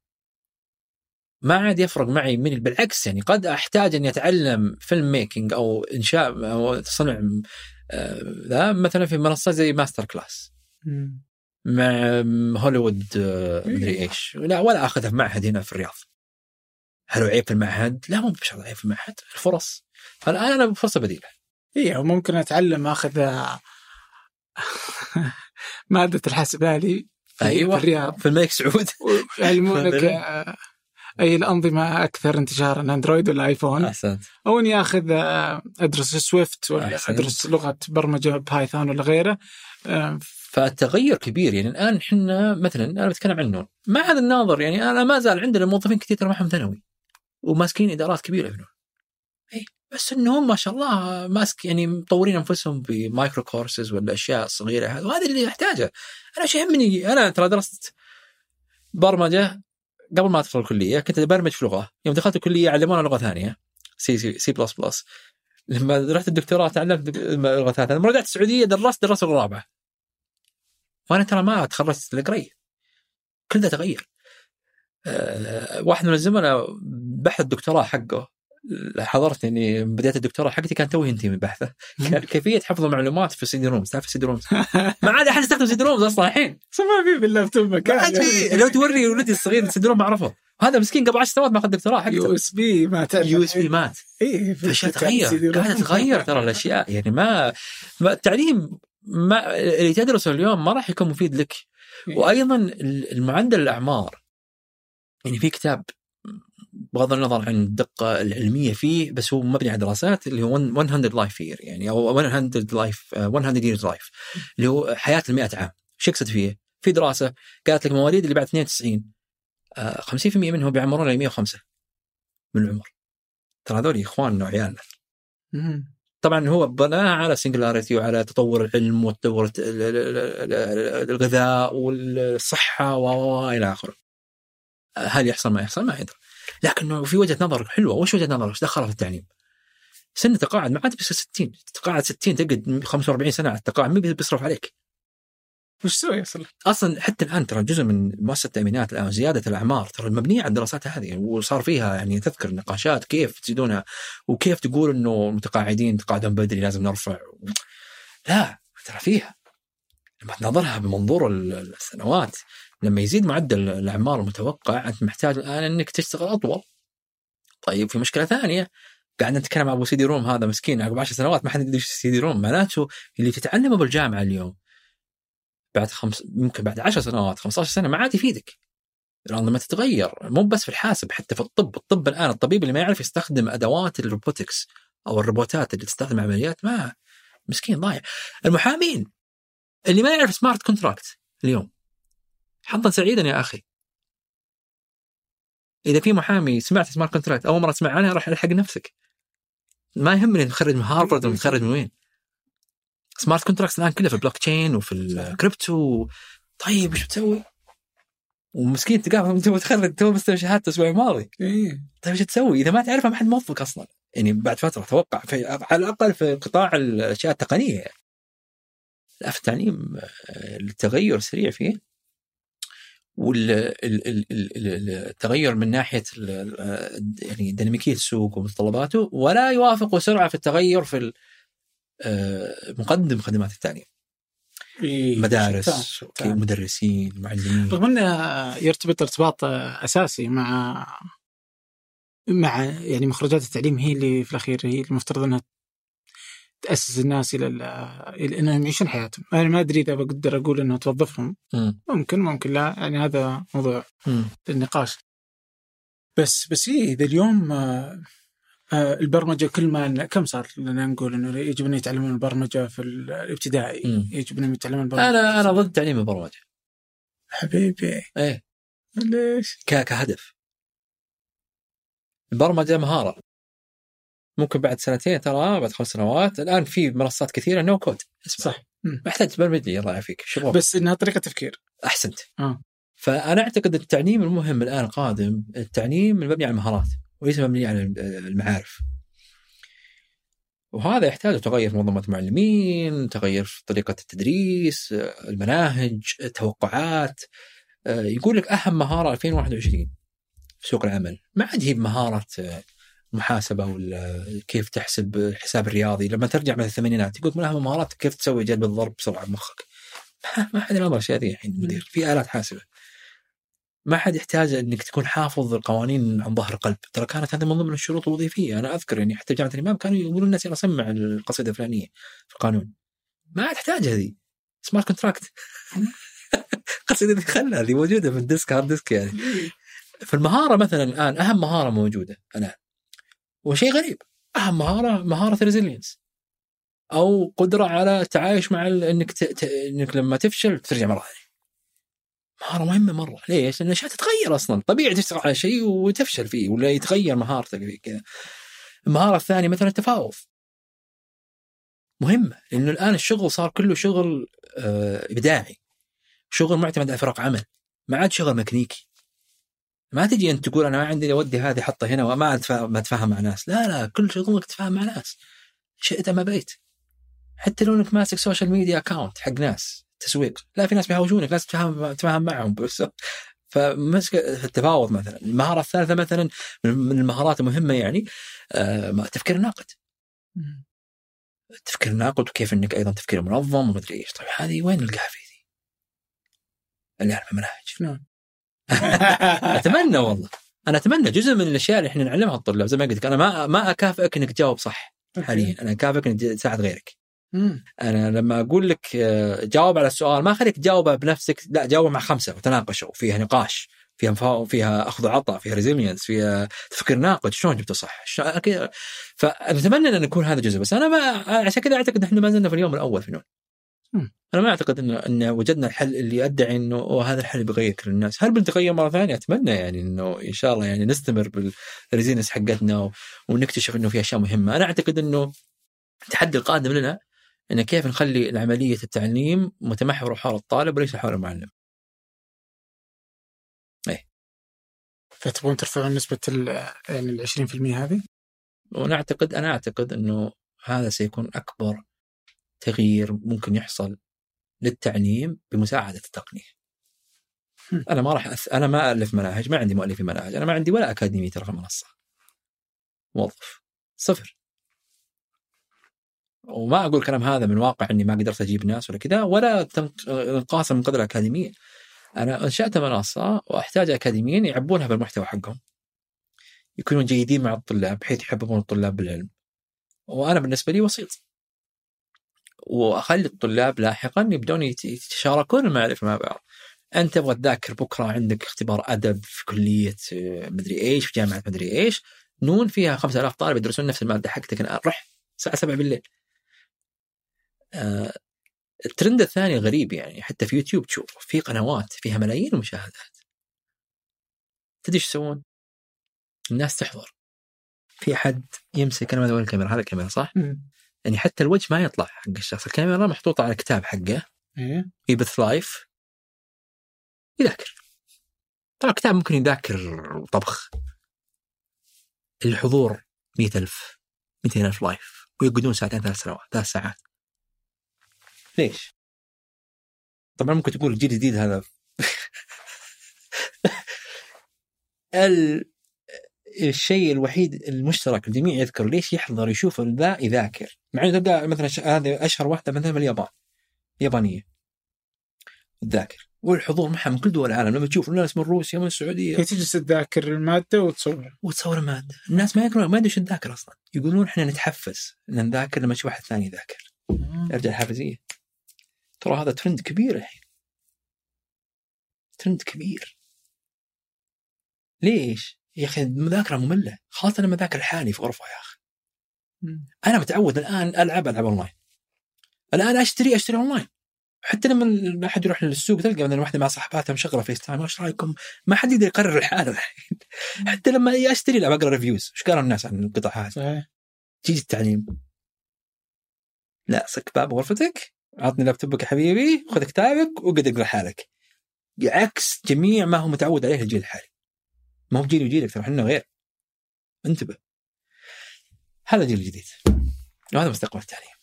Speaker 2: ما عاد يفرق معي من بالعكس يعني قد أحتاج اني اتعلم film making أو إنشاء أو صنع آه، ذا مثلا في منصات زي
Speaker 1: MasterClass.
Speaker 2: مع هوليوود آه، مدري إيش لا ولا أخذها في معهد هنا في الرياض هل هو عيب في المعهد؟ لا مو بشرط عيب في المعهد الفرص الان أنا بفرصه بديلة
Speaker 1: إيه وممكن أتعلم أخذ آه، مادة الحاسب الآلي في
Speaker 2: أيوة.
Speaker 1: الرياض
Speaker 2: في الملك سعود.
Speaker 1: آه، أي الأنظمة أكثر انتشارا اندرويد ولا ايفون
Speaker 2: أحسن.
Speaker 1: أو إني آخذ آه، أدرس Swift ولا
Speaker 2: أحسن
Speaker 1: أدرس لغة برمجة Python ولا غيره.
Speaker 2: فالتغير كبير يعني الآن إحنا مثلا أنا بتكلم عن نون بغض النظر يعني أنا ما زال عندنا موظفين كثير ترى معهم ثانوي وماسكين إدارات كبيرة في نون اي بس إنهم ما شاء الله ماسك يعني مطورين أنفسهم ب micro courses ولا أشياء صغيرة. وهذا اللي أحتاجه. أنا إيش يهمني أنا ترى درست برمجة قبل ما ادخل الكلية كنت أبرمج في لغة. يوم دخلت الكلية علمونا لغة ثانية C، C، C plus plus لما رحت الدكتوراه تعلمت لغة ثانية. لما رجعت السعودية درست اللغة الرابعه وأنا ترى ما تخرجت كل ده تغير. أه واحد من الزملاء بحث الدكتوراه حقه. حضرت اني بديت الدكتوراه حقتي كان توي ينتهي من بحثه كيفية حفظ المعلومات في CD-ROMs تعرف CD-ROMs؟ ما عاد أحد يستخدم CD-ROMs أصلا الحين.
Speaker 1: ما في باللابتوب
Speaker 2: ما
Speaker 1: مكان.
Speaker 2: عاد في. لو توري ولدي الصغير CD-ROM ما اعرفه هذا مسكين قبل 10 سنوات ما أخذ دكتوراه
Speaker 1: يو
Speaker 2: حقته
Speaker 1: إس بي ما تعرف.
Speaker 2: يو إس بي مات. الاشياء تغير. قاعدة تتغير ترى الأشياء. يعني ما, ما التعليم ما اللي تدرسه اليوم ما راح يكون مفيد لك. وأيضا المعدل الأعمار. يعني في كتاب بغض النظر عن الدقة العلمية فيه بس هو مبني على دراسات اللي هو 100 life year يعني أو 100 life 100 years life اللي هو حياة ال 100 عام شو يقصد فيه؟ في دراسة قالت لك مواليد اللي بعد 92 آه، 50% منهم بيعمرون إلى 105 من العمر ترى هذول اخواننا وعيالنا. طبعا هو بناء على singularity وعلى تطور العلم وتطور الغذاء والصحة و و- إلى آخره. هل يحصل ما يحصل ما يدري. لكنه في وجهة نظر حلوة، وش وجهة نظر؟ وش دخلها في التعليم؟ سن تقاعد ما عاد بيصير 60 تقاعد 60 تقعد 45 سنة على التقاعد مين بيصرف عليك؟
Speaker 1: وش تسوي أصلا؟
Speaker 2: أصلا حتى الآن ترى جزء من مؤسسة التأمينات الآن زيادة الأعمار ترى مبنية على الدراسات هذه وصار فيها يعني تذكر نقاشات كيف تزيدونها وكيف تقول إنه المتقاعدين تقاعدهم بدري لازم نرفع لا ترى فيها لما تناظرها بمنظور ال- السنوات لما يزيد معدل الأعمار المتوقع أنت محتاج الآن إنك تشتغل أطول. طيب في مشكلة ثانية قاعد نتكلم عن أبو CD-ROM هذا مسكين عقب 10 سنوات ما حد يدري إيش CD-ROM معناته اللي تتعلمه بالجامعة اليوم بعد خمس ممكن بعد 10 سنوات 15 سنة ما عاد يفيدك. الأنظمة تتغير مو بس في الحاسب حتى في الطب. الطب الآن الطبيب اللي ما يعرف يستخدم أدوات ال robotics أو الروبوتات اللي تستخدم عمليات ما مسكين ضايع. المحامين اللي ما يعرف smart contract اليوم. حظا سعيدا يا أخي. إذا في محامي سمعت smart contract أول مرة تسمع عنها راح الحق نفسك. ما يهمني متخرج من هارفرد متخرج من وين. smart contracts الآن كلها في البلوك تشين وفي الكريبتو طيب إيش بتسوي؟ ومسكين تلقاه تو متخرج تو مستلم شهادته الأسبوع الماضي
Speaker 1: إيه.
Speaker 2: طيب إيش تسوي؟ إذا ما تعرفها ما حد موظفك أصلا. يعني بعد فترة أتوقع في على الأقل في قطاع الأشياء التقنية. لا في التعليم التغير سريع فيه والتغير من ناحية يعني ديناميكية السوق ومتطلباته ولا يوافق سرعة في التغير في آه، مقدم خدمات التعليم
Speaker 1: إيه.
Speaker 2: مدارس. مدرسين معلمين
Speaker 1: رغم إنه يرتبط ارتباط أساسي مع مع يعني مخرجات التعليم هي اللي في الأخير هي المفترض إنها تأسس الناس إلى ال- إلى إنهم يعيشون حياتهم، أنا ما أدري إذا بقدر أقول إنه توظفهم،
Speaker 2: مم.
Speaker 1: ممكن ممكن لا يعني هذا موضوع. للنقاش. بس بس إيه إذا اليوم آه، آه، البرمجة كل ما كم صار لنا نقول إنه يجب ان يتعلمون البرمجة في الابتدائي،
Speaker 2: مم.
Speaker 1: يجب انهم يتعلمون البرمجة
Speaker 2: أنا أنا ضد تعليم البرمجة
Speaker 1: حبيبي
Speaker 2: إيه
Speaker 1: ليش؟
Speaker 2: كهدف البرمجة مهارة ممكن بعد سنتين ترى بعد خمس سنوات. الآن في منصات كثيرة نو كود اسمع.
Speaker 1: صح. مم.
Speaker 2: محتاج تبرمج لي الله يعافيك. شو
Speaker 1: بس إنها طريقة تفكير.
Speaker 2: أحسنت.
Speaker 1: آه.
Speaker 2: فأنا أعتقد التعليم المهم الآن قادم التعليم المبني على المهارات وليس مبنيه على المعارف. وهذا يحتاج تغير في منظومة المعلمين تغير في طريقة التدريس المناهج التوقعات. يقول لك أهم مهارة 2021 في سوق العمل. ما عاد هي مهارة ولا كيف تحسب الحساب الرياضي. لما ترجع من الثمانينات يقول من أهم مهارات كيف تسوي جلب الضرب بسرعة بمخك ما حد ينظر الاشياء ذي الحين المدير في آلات حاسبة. ما حد يحتاج إنك تكون حافظ القوانين عن ظهر قلب. ترى كانت هذه من ضمن الشروط الوظيفية. أنا أذكر يعني حتى جامعه الإمام كانوا يقولون الناس يلا سمع القصيدة الفلانية في القانون. ما تحتاج هذه. smart contract القصيده دي خلها هذه موجودة في ال disk hard disk يعني. فالمهاره مثلا الآن أهم مهارة موجودة الان وشيء غريب. اهم مهارة مهارة ال resilience أو قدرة على التعايش مع إنك ت... ت... إنك لما تفشل ترجع مرة ثانية. مهارة مهمة مرة. ليش؟ لأن الأشياء تتغير أصلا. طبيعي تشتغل على شيء وتفشل فيه ولا يتغير مهارتك فيه كذا. المهارة الثانية مثلا التفاوض. مهمة. لأنه الآن الشغل صار كله شغل آه، إبداعي. شغل معتمد على فرق عمل. ما عاد شغل ميكانيكي. ما تجي أنت تقول أنا ما عندي اودي هذه حطها هنا وما ما اتفاهم مع ناس. لا لا كل شغلك تتفاهم مع ناس. شئت أم أبيت. حتى لو إنك ماسك social media account حق ناس تسويق لا في ناس بيهاوشونك لازم تتفاهم تتفاهم معهم. بس فمسك التفاوض مثلا. المهارة الثالثة مثلا من المهارات المهمة يعني آه، تفكير الناقد. تفكير الناقد وكيف إنك أيضا تفكير منظم ومدري إيش. طيب هذه وين نلقاها في ذي؟ اللي اعرف المناهج.
Speaker 1: نعم.
Speaker 2: اتمنى والله. أنا أتمنى جزء من الأشياء اللي إحنا نعلمها الطلاب زي ما قلت لك أنا ما ما أكافئك إنك تجاوب صح حاليا أنا أكافئك إنك تساعد غيرك. أنا لما أقول لك آه، جاوب على السؤال ما أخليك تجاوبه بنفسك لا جاوب مع خمسة وتناقشوا فيها نقاش فيها فيها أخذ وعطاء فيها resilience فيها تفكير ناقد شلون جبته صح؟ فنتمنى إن يكون هذا جزء بس أنا ما عشان كذا أعتقد إحنا ما زلنا في اليوم الأول في نون أنا ما أعتقد ان ان وجدنا الحل اللي يدعي إنه هذا الحل بيغير كل الناس، هل بنتغير مرة ثانية؟ أتمنى يعني إنه إن شاء الله يعني نستمر بال resilience حقتنا ونكتشف إنه في أشياء مهمة، أنا أعتقد إنه التحدي القادم لنا ان كيف نخلي عمليه التعليم متمحورة حول الطالب وليس حول المعلم. إيه
Speaker 1: فتبغون ترفعون نسبة يعني ال 20% هذه؟
Speaker 2: ونعتقد أنا أعتقد إنه هذا سيكون أكبر تغيير ممكن يحصل للتعليم بمساعدة التقنية. أنا ما راح أث... أنا ما ألف مناهج ما عندي مؤلفين مناهج أنا ما عندي ولا أكاديمية ترى في المنصه. موظف صفر وما أقول الكلام هذا من واقع إني ما قدرت أجيب ناس ولا كذا ولا انقاصا من قدر الأكاديمية. أنا أنشأت منصة وأحتاج أكاديميين يعبونها بالمحتوى حقهم. يكونون جيدين مع الطلاب بحيث يحببون الطلاب بالعلم. وأنا بالنسبة لي وسيط. وأخلي الطلاب لاحقا يبدون يتشاركون المعرفة مع بعض. أنت تبغى تذاكر بكرة عندك اختبار أدب في كلية آه، مدري إيش في جامعة مدري إيش نون فيها 5000 طالب يدرسون نفس المادة حقتك الان رح الساعة 7 بالليل آه، الترند الثاني غريب يعني حتى في يوتيوب تشوف في قنوات فيها ملايين المشاهدات تدري إيش يسوون؟ الناس تحضر في أحد يمسك أنا ما الكاميرا هذا الكاميرا صح؟ يعني حتى الوجه ما يطلع حق الشخص الكاميرا محطوطه على الكتاب حقه.
Speaker 1: إيه.
Speaker 2: يبث لايف يذاكر. طبعا الكتاب ممكن يذاكر طبخ. الحضور مئة ألف 200 ألف لايف ويقعدون ساعتين ثلاث سنوات ثلاث ساعات. ليش؟ طبعا ممكن تقول الجيل الجديد هذا. ال... الشيء الوحيد المشترك الجميع يذكر ليش يحضر يشوف ذا يذاكر. مع إنه تلقى مثلا هذه أشهر واحدة مثلا باليابان. يابانية. تذاكر. والحضور معها من كل دول العالم. لما تشوف ناس من روسيا من السعودية.
Speaker 1: هي تجلس تذاكر المادة وتصور
Speaker 2: وتصور المادة. الناس ما يقولون ما يدري إيش تذاكر أصلا. يقولون إحنا نتحفز. إن نذاكر لما نشوف واحد ثاني يذاكر. يرجع الحافزية. ترى هذا ترند كبير الحين. ترند كبير. ليش؟ يا أخي المذاكرة مملة. خاصه لما ذاكر لحالي في غرفة يا أخي. أنا متعود الآن ألعب العب أونلاين. الآن أشتري أشتري أونلاين. حتى لما أحد يروح للسوق تلقى مثلا واحدة مع صاحباتها مشغلة FaceTime إيش رأيكم؟ ما حد يقدر يقرر لحاله الحين. حتى لما أشتري لا اقرا reviews إيش قالوا الناس عن القطع هذه؟
Speaker 1: صحيح.
Speaker 2: تيجي التعليم. لا صك باب غرفتك. عطني لابتوبك يا حبيبي. خذ كتابك وقعد اقرأ حالك. عكس جميع ما هو متعود عليه الجيل الحالي. ما هو جيلي وجيلك ترى إحنا غير. انتبه. هذا الجيل الجديد وهذا مستقبل التعليم.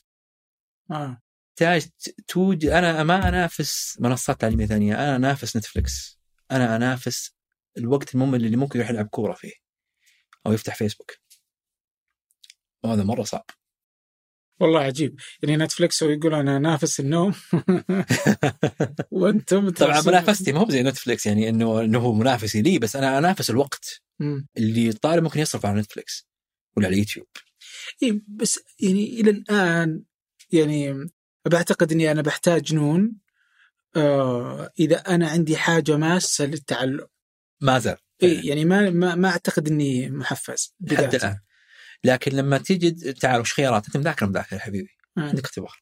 Speaker 1: آه.
Speaker 2: تحتاج توجد أنا ما أنافس منصات تعليمية ثانية أنا أنافس نتفلكس أنا أنافس الوقت الممل اللي ممكن يروح يلعب كورة فيه أو يفتح فيسبوك. وهذا مرة صعب.
Speaker 1: والله عجيب. يعني Netflix ويقول أنا انافس النوم. وأنتم
Speaker 2: طبعا منافستي ما هو زي Netflix يعني إنه إنه هو منافسي لي بس أنا أنافس الوقت. اللي الطالب ممكن يصرف على Netflix ولا على اليوتيوب
Speaker 1: إيه بس يعني إلى الآن يعني بعتقد إني أنا بحتاج نون آه إذا أنا عندي حاجة ماسة للتعلم.
Speaker 2: ما زال.
Speaker 1: إيه يعني ما ما, ما أعتقد إني محفز.
Speaker 2: حتى. الآن. لكن لما تيجي تعال وش خيارات أنت مذاكر مذاكر يا حبيبي. عندك اختبار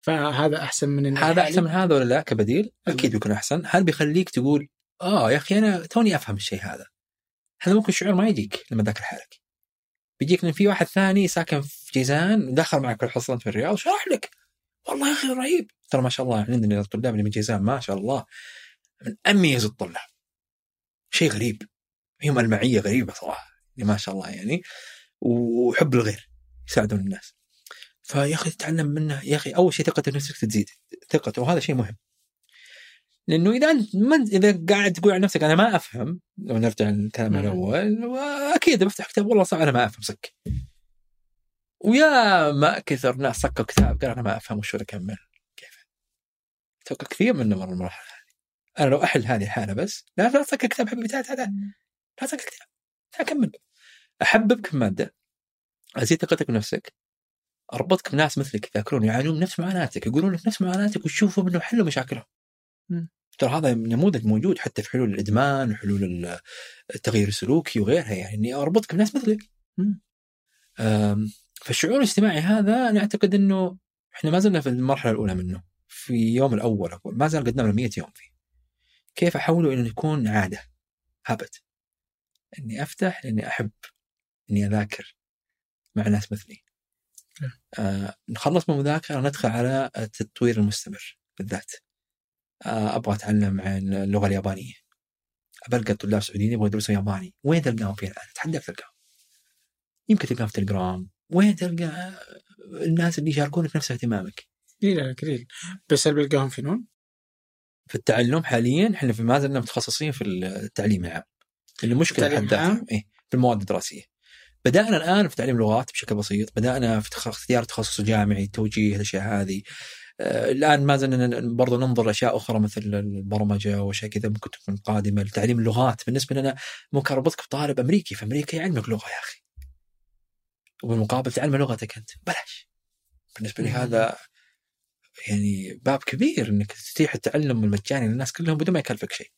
Speaker 1: فهذا أحسن من
Speaker 2: هذا أحسن من هذا ولا لا كبديل؟ أكيد بيكون أحسن، هل بيخليك تقول آه يا أخي أنا توني أفهم الشيء هذا. هذا ممكن شعور ما يجيك لما تذاكر حالك. بيجيك إن في واحد ثاني ساكن في جيزان دخل معك الحصة في الرياض شرح لك. والله يا أخي رهيب، ترى ما شاء الله عندنا الطلاب اللي من جيزان ما شاء الله من أميز الطلاب. شيء غريب. فيهم المعية غريبة صراحة، ما شاء الله يعني وحب الغير يساعدون الناس. فيا أخي تتعلم منه يا أخي أول شيء ثقة بنفسك تزيد ثقته وهذا شيء مهم. لأنه إذا أنت من إذا قاعد تقول عن نفسك أنا ما أفهم لو نرجع للكلام. الأول أكيد بفتح كتاب والله صح أنا ما أفهم سك ويا ما كثر ناس سكوا كتاب قال أنا ما أفهم وش ولا أكمل. كيف؟ أتوقع كثير منهم مر المرحلة هذه. أنا لو أحل هذه الحالة بس لا لا تسكر كتاب حبيبي تعال تعال. لا تسكر كتاب تعال كمل. أحببك في مادة. أزيد ثقتك بنفسك. أربطك بناس مثلك يذاكرون يعانون نفس معاناتك يقولون لك نفس معاناتك وتشوفوا منه حلوا مشاكلهم. ترى هذا نموذج موجود حتى في حلول الإدمان وحلول ال- التغيير السلوكي وغيرها يعني. إني أربطك بناس مثلك فالشعور الاجتماعي هذا أنا أعتقد إنه إحنا ما زلنا في المرحلة الأولى منه في يوم الأول أقول ما زال قدامنا 100 يوم فيه. كيف احوله إلى إنه يكون عادة؟ هابت إني أفتح لاني أحب. إني أذاكر مع ناس مثلي آه نخلص من المذاكرة ندخل على التطوير المستمر بالذات. آه أبغى أتعلم عن اللغة اليابانية. بلقى طلاب سعوديين يبغوا يدرسوا ياباني. وين تلقاهم فين الآن؟ اتحداك تلقاهم. يمكن تلقاهم في تليجرام وين تلقى الناس اللي يشاركونك نفس اهتمامك؟
Speaker 1: قليل قليل. بس هل بلقاهم في نون؟
Speaker 2: في التعلم حاليا إحنا في ما زلنا متخصصين في التعليم العام. اللي مشكله
Speaker 1: التعليم العام؟
Speaker 2: إيه في المواد الدراسية. بدأنا الآن في تعليم لغات بشكل بسيط بدأنا في اختيار التخصص الجامعي توجيه الأشياء هذه. آه، الآن ما زلنا برضو ننظر لاشياء أخرى مثل البرمجة وأشياء كذا ممكن تكون قادمة لتعليم اللغات. بالنسبة لنا ممكن اربطك بطالب أمريكي في أمريكا يعلمك لغة يا أخي. وبالمقابل تعلم لغتك أنت. بلاش. بالنسبة لي. هذا يعني باب كبير إنك تتيح التعلم المجاني للناس كلهم بدون ما يكلفك شيء.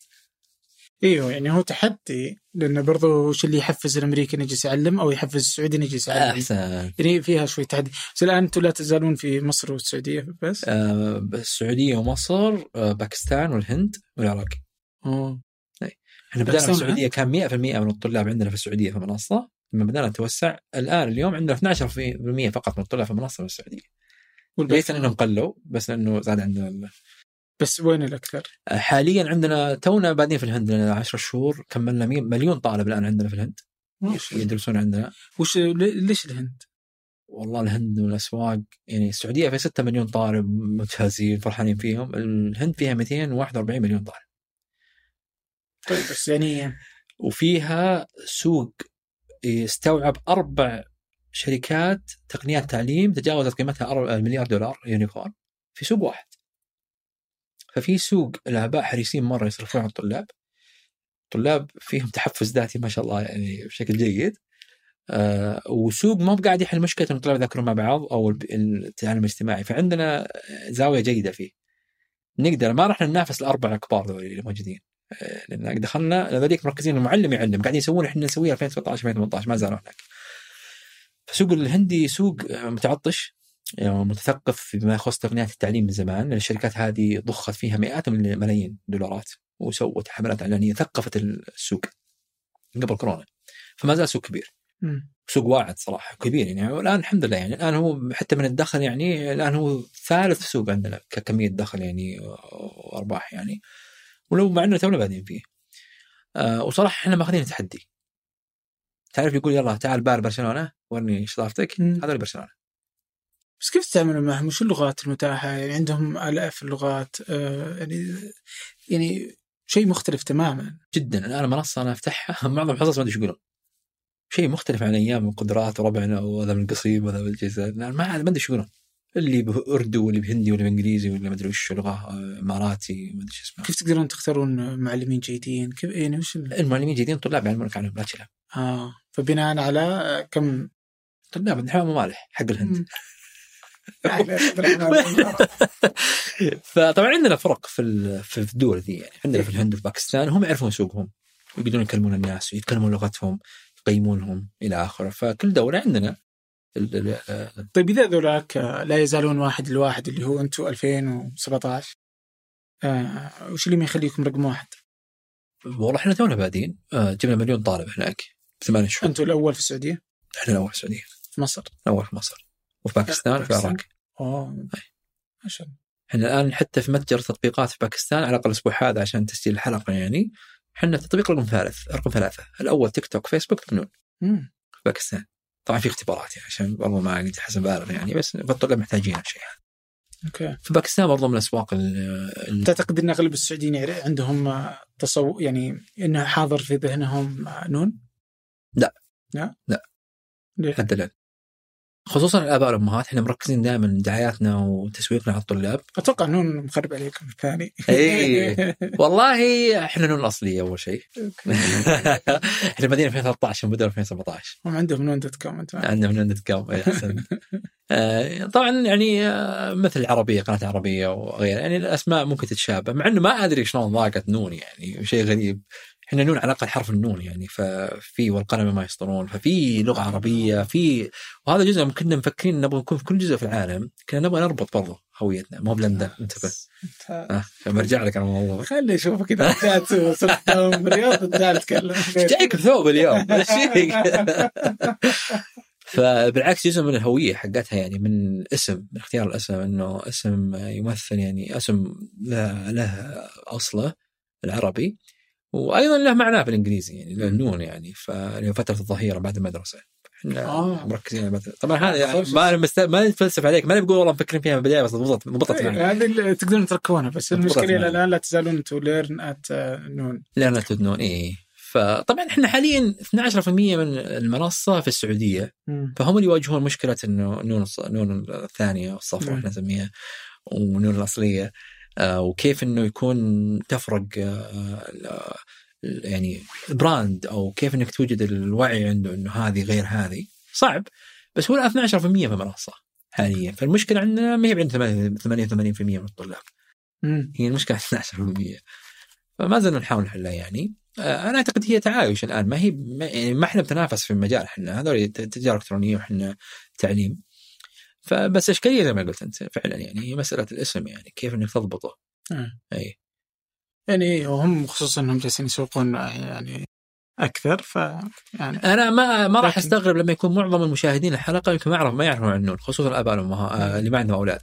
Speaker 1: إيوه يعني هو تحدي لأنه برضو وش اللي يحفز الأمريكي إنه يجلس يعلم أو يحفز السعودي إنه يجلس يعلم؟
Speaker 2: أحسن.
Speaker 1: يعني فيها شوي تحدي. بس الآن أنتم لا تزالون في مصر والسعودية بس؟
Speaker 2: آه، السعودية ومصر آه، باكستان والهند والعراق.
Speaker 1: أوه.
Speaker 2: إحنا بدأنا في السعودية كان 100% من الطلاب عندنا في السعودية في المنصه لما بدأنا نتوسع الآن اليوم عندنا 12% فقط من الطلاب في المنصه في السعودية. ليس لانهم قلوا بس لأنه زاد عندنا
Speaker 1: بس وين الأكثر؟
Speaker 2: آه، حاليا عندنا تونا بادين في الهند لنا 10 شهور كملنا مليون طالب الآن عندنا في الهند. يدرسون عندنا
Speaker 1: وش ليش الهند؟
Speaker 2: والله الهند والأسواق يعني السعودية فيها 6 مليون طالب ممتازين فرحانين فيهم الهند فيها 241 مليون طالب
Speaker 1: طيب بس يعني
Speaker 2: وفيها سوق يستوعب أربع شركات تقنيات تعليم تجاوزت قيمتها المليار دولار يونيكورن في سوق واحد ففي سوق الاباء حريصين مرة يصرفون على الطلاب. الطلاب فيهم تحفز ذاتي ما شاء الله يعني بشكل جيد. آه وسوق مو قاعد يحل مشكلة إن الطلاب يذاكرون مع بعض أو التعلم الاجتماعي. فعندنا زاوية جيدة فيه. نقدر ما راح ننافس الاربعه الكبار ذول اللي موجودين. آه، لأن دخلنا هذوليك مركزين المعلم يعلم. قاعدين يسوون إحنا نسويها 2019 2018 ما زالوا هناك. فسوق الهندي سوق متعطش. متثقف بما يخص تقنيات التعليم من زمان. الشركات هذه ضخت فيها مئات من الملايين دولارات وسوت حملات إعلانية ثقفت السوق قبل كورونا. فما زال سوق كبير. سوق واعد صراحة كبير يعني. والآن الحمد لله يعني. الآن هو حتى من الدخل يعني الآن هو ثالث سوق عندنا ككمية دخل يعني وارباح يعني. ولو مع إنه تونا بادين فيه. آه وصراحة إحنا ماخذين تحدي تعرف يقول يلا تعال بار برشلونة ورني شطارتك. هذول برشلونه
Speaker 1: بس كيف تتعاملون معهم؟ وش اللغات المتاحة؟ يعني عندهم آلاف اللغات آه يعني يعني شيء مختلف تماما.
Speaker 2: جدا. الان منصة أنا أفتحها معظم الحصص ما أدري إيش يقولون. شيء مختلف عن أيام القدرات وربعنا وهذا من القصيم وهذا بالجزء ما ما أدري إيش يقولون. اللي بأردو واللي بهندي واللي بإنجليزي واللي ما أدري وش لغه آه، إماراتي ما أدري شو اسمه
Speaker 1: كيف تقدرون تختارون معلمين جيدين؟ كيف يعني وش ال-
Speaker 2: المعلمين جيدين طلاب يعلمونك عنهم لا تشيلها
Speaker 1: آه فبناء على كم؟
Speaker 2: طلاب نحن مالح حق الهند. فطبعا عندنا فرق في في الدول ذي يعني عندنا في الهند وفي باكستان هم يعرفون سوقهم يقدرون يكلمون الناس ويتكلمون لغتهم يقيمونهم إلى آخره فكل دولة عندنا
Speaker 1: طيب إذا ذولاك آه، لا يزالون واحد لواحد اللي هو أنتم 2017 آه وش اللي ما يخليكم رقم واحد؟
Speaker 2: والله إحنا تونا بادين آه، جبنا مليون طالب هناك ثمان شهور
Speaker 1: أنتم الأول في السعودية؟
Speaker 2: إحنا الأول في السعودية
Speaker 1: في مصر؟
Speaker 2: الأول في مصر وفي باكستان وفي؟ العراق
Speaker 1: الله
Speaker 2: إحنا الآن حتى في متجر تطبيقات في باكستان على الأقل الأسبوع هذا عشان تسجيل الحلقة يعني إحنا تطبيق رقم ثالث رقم ثلاثة الأول تيك توك فيسبوك
Speaker 1: مم.
Speaker 2: في باكستان طبعا في اختبارات يعني عشان والله ما قد حسب بالغ يعني بس الطلاب محتاجين الشيء هذا
Speaker 1: أوكي
Speaker 2: في باكستان برضو من الأسواق ال-
Speaker 1: تعتقد إن أغلب السعوديين يعني عندهم تصور يعني إنه حاضر في ذهنهم نون؟
Speaker 2: لا.
Speaker 1: لا؟
Speaker 2: لا.
Speaker 1: ليه؟
Speaker 2: حتى الآن خصوصا الاباء والأمهات إحنا مركزين دائما دعاياتنا وتسويقنا على الطلاب
Speaker 1: أتوقع نون مخرب عليكم الثاني
Speaker 2: إيه. والله إحنا نون الأصلية أول شيء. إحنا بادين 2013 وبدأنا 2017
Speaker 1: هم عندهم نون dot
Speaker 2: com أنت عندك كم إيه، أحسن. آه، طبعا يعني آه، مثل العربية قناة عربيه وغيرها يعني الأسماء ممكن تتشابه مع إنه ما أدري شلون ضاقت نون يعني شيء غريب إحنا نون على الأقل حرف النون يعني ففي والقلم ما يسطرون ففي لغة عربية في وهذا جزء كنا مفكرين نبغى نكون في كل جزء في العالم كنا نبغى نربط برضه هويتنا. مو بلندن انتبه. آه برجع لك على الموضوع.
Speaker 1: خلي أشوفك إذا رجعت تعال تتكلم
Speaker 2: جايك بثوب اليوم؟ فبالعكس جزء من الهوية حقتها يعني من اسم من اختيار الاسم إنه اسم يمثل يعني اسم له, له أصله العربي. وأيضا له معناه بالإنجليزي يعني له نون يعني ففتره الظهيرة بعد المدرسة إحنا
Speaker 1: آه.
Speaker 2: مركزين على. طبعا هذا يعني ما مست... ما نتفلسف عليك ما بقول والله مفكرين فيها من البداية بس ضبطت ضبطت معنا
Speaker 1: إيه، هذه اللي تقدرون تركبونها بس المشكلة إلى
Speaker 2: معنا.
Speaker 1: الآن لا تزالون أنتم Learn at Noon
Speaker 2: Learn at Noon اي فطبعا إحنا حاليا 12% من المنصة في السعودية فهم اللي يواجهون مشكلة إنه نون نون الثانية الصفراء. إحنا نسميها ونون الأصلية آه، وكيف إنه يكون تفرق آه، ال- يعني brand أو كيف إنك توجد الوعي عنده إنه هذه غير هذه. صعب بس هو الان 12% في المنصه حاليا. فالمشكلة عندنا ما هي عند 88% من الطلاب. هي المشكلة 12% فما زلنا نحاول نحلها يعني. آه، أنا أعتقد هي تعايش الآن. ما هي ما, يعني ما إحنا بتنافس في المجال إحنا. هذول تجارة إلكترونية وإحنا تعليم. فبس اشكاليه زي ما قلت أنت فعلا يعني هي مسألة الاسم يعني كيف إنك تضبطه
Speaker 1: آه.
Speaker 2: أي
Speaker 1: يعني وهم خصوصا إنهم جالسين يسوقون يعني أكثر ف يعني
Speaker 2: أنا ما ما راح
Speaker 1: لكن-
Speaker 2: أستغرب لما يكون معظم المشاهدين الحلقة يمكن ما يعرفوا ما يعرفون عن النون خصوصا الآباء والأمهات آه، اللي ما عندهم أولاد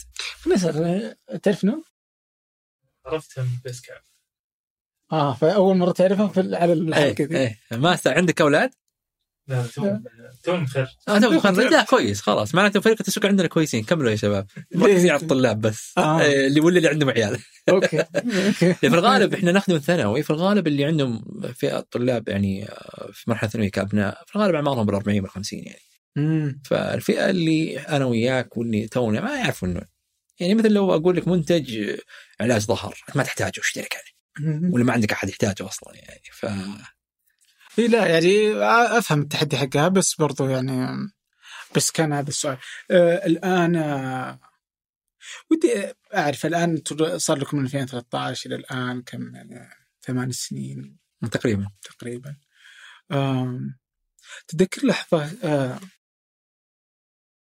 Speaker 1: نسأل تعرف نون؟
Speaker 3: عرفتها من بس كعب
Speaker 1: آه فأول مرة تعرفها في ال- على الحلقة
Speaker 2: إيه
Speaker 1: ذي
Speaker 2: إيه ما. عندك أولاد؟
Speaker 3: لا تو تو متخرج
Speaker 2: آه تو متخرج لا كويس خلاص. معناته فريق التسويق عندنا كويسين. كملوا يا شباب. مركزين على الطلاب بس.
Speaker 1: آه.
Speaker 2: إيه، اللي ولا اللي عندهم عيال.
Speaker 1: أوكي. أوكي.
Speaker 2: في الغالب إحنا نخدم ثانوي. في الغالب اللي عندهم فئة طلاب يعني آه، في مرحلة ثانوية كابناء في الغالب اعمارهم بال 40 بال 50 يعني.
Speaker 1: مم.
Speaker 2: فالفئة اللي أنا وياك واللي تونا ما يعرفوا النون يعني مثل لو أقول لك منتج آه، علاج ظهر. ما تحتاجه اشترك عليه
Speaker 1: مم.
Speaker 2: ولا ما عندك أحد يحتاجه أصلا يعني. ف
Speaker 1: إيه لا يعني أفهم التحدي حقها بس برضو يعني بس كان هذا السؤال. آه الآن آه ودي أعرف الآن صار لكم من 2013 إلى الآن كم؟ يعني ثمان سنين.
Speaker 2: تقريبا.
Speaker 1: تقريبا. آم، تذكر لحظة آه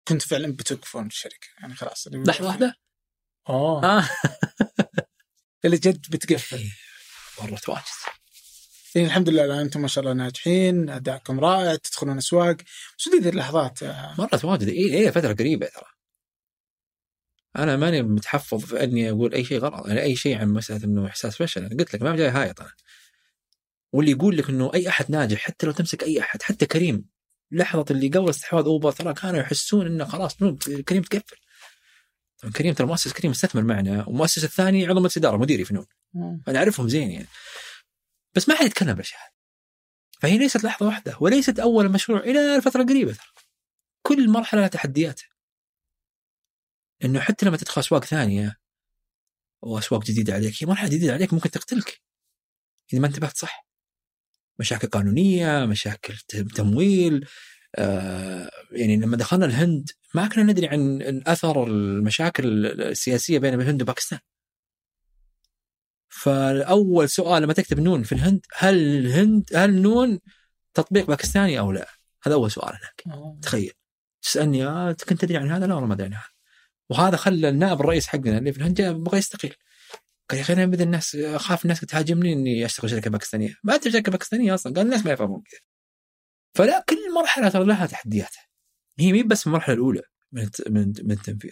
Speaker 1: كنت فعلا بتوقفون الشركة. يعني خلاص
Speaker 2: لحظة واحدة؟
Speaker 1: اوه
Speaker 2: آه.
Speaker 1: اللي جد بتقفل.
Speaker 2: مره واجد
Speaker 1: يعني الحمد لله الآن أنتم ما شاء الله ناجحين أدائكم رائع تدخلون أسواق. بس ودي ذي اللحظات؟
Speaker 2: مرة واجد. اي اي فترة قريبة ترى. أنا ماني متحفظ في إني أقول أي شيء غلط يعني أي شيء عن مسألة إنه إحساس فشل. أنا قلت لك ما جاي هايط أنا واللي يقول لك إنه أي أحد ناجح حتى لو تمسك أي أحد حتى كريم لحظة اللي قبل استحواذ أوبر ترى كانوا يحسون إنه خلاص كريم تقفل. طبعا كريم ترى مؤسس كريم مستثمر معنا والمؤسس الثاني عضو مجلس إدارة مديري فنون أنا أعرفهم زين يعني. بس ما حد يتكلم بالاشياء هذه. فهي ليست لحظة واحدة وليست أول مشروع إلى الفترة القريبه ترى كل مرحلة لها تحدياتها. إنه حتى لما تدخل أسواق ثانية واسواق جديدة عليك هي مرحلة جديدة عليك ممكن تقتلك. إذا ما انتبهت صح. مشاكل قانونية مشاكل تمويل آه يعني لما دخلنا الهند ما كنا ندري عن أثر المشاكل السياسية بين الهند وباكستان. فاول سؤال لما تكتب نون في الهند هل الهند هل نون تطبيق باكستاني أو لا؟ هذا أول سؤال هناك. تخيل. تسألني آه كنت تدري عن هذا؟ لا والله ما أدري عن هذا. وهذا خلى النائب الرئيس حقنا اللي في الهند جاء بغى يستقيل. قال يا أخي أنا الناس أخاف الناس تهاجمني إني أشتغل شركة باكستانية. ما انت شركة باكستانية أصلا. قال الناس ما يفهمون كذا فلا كل مرحلة ترى لها تحدياتها. هي مي بس المرحلة الأولى من من من التنفيذ.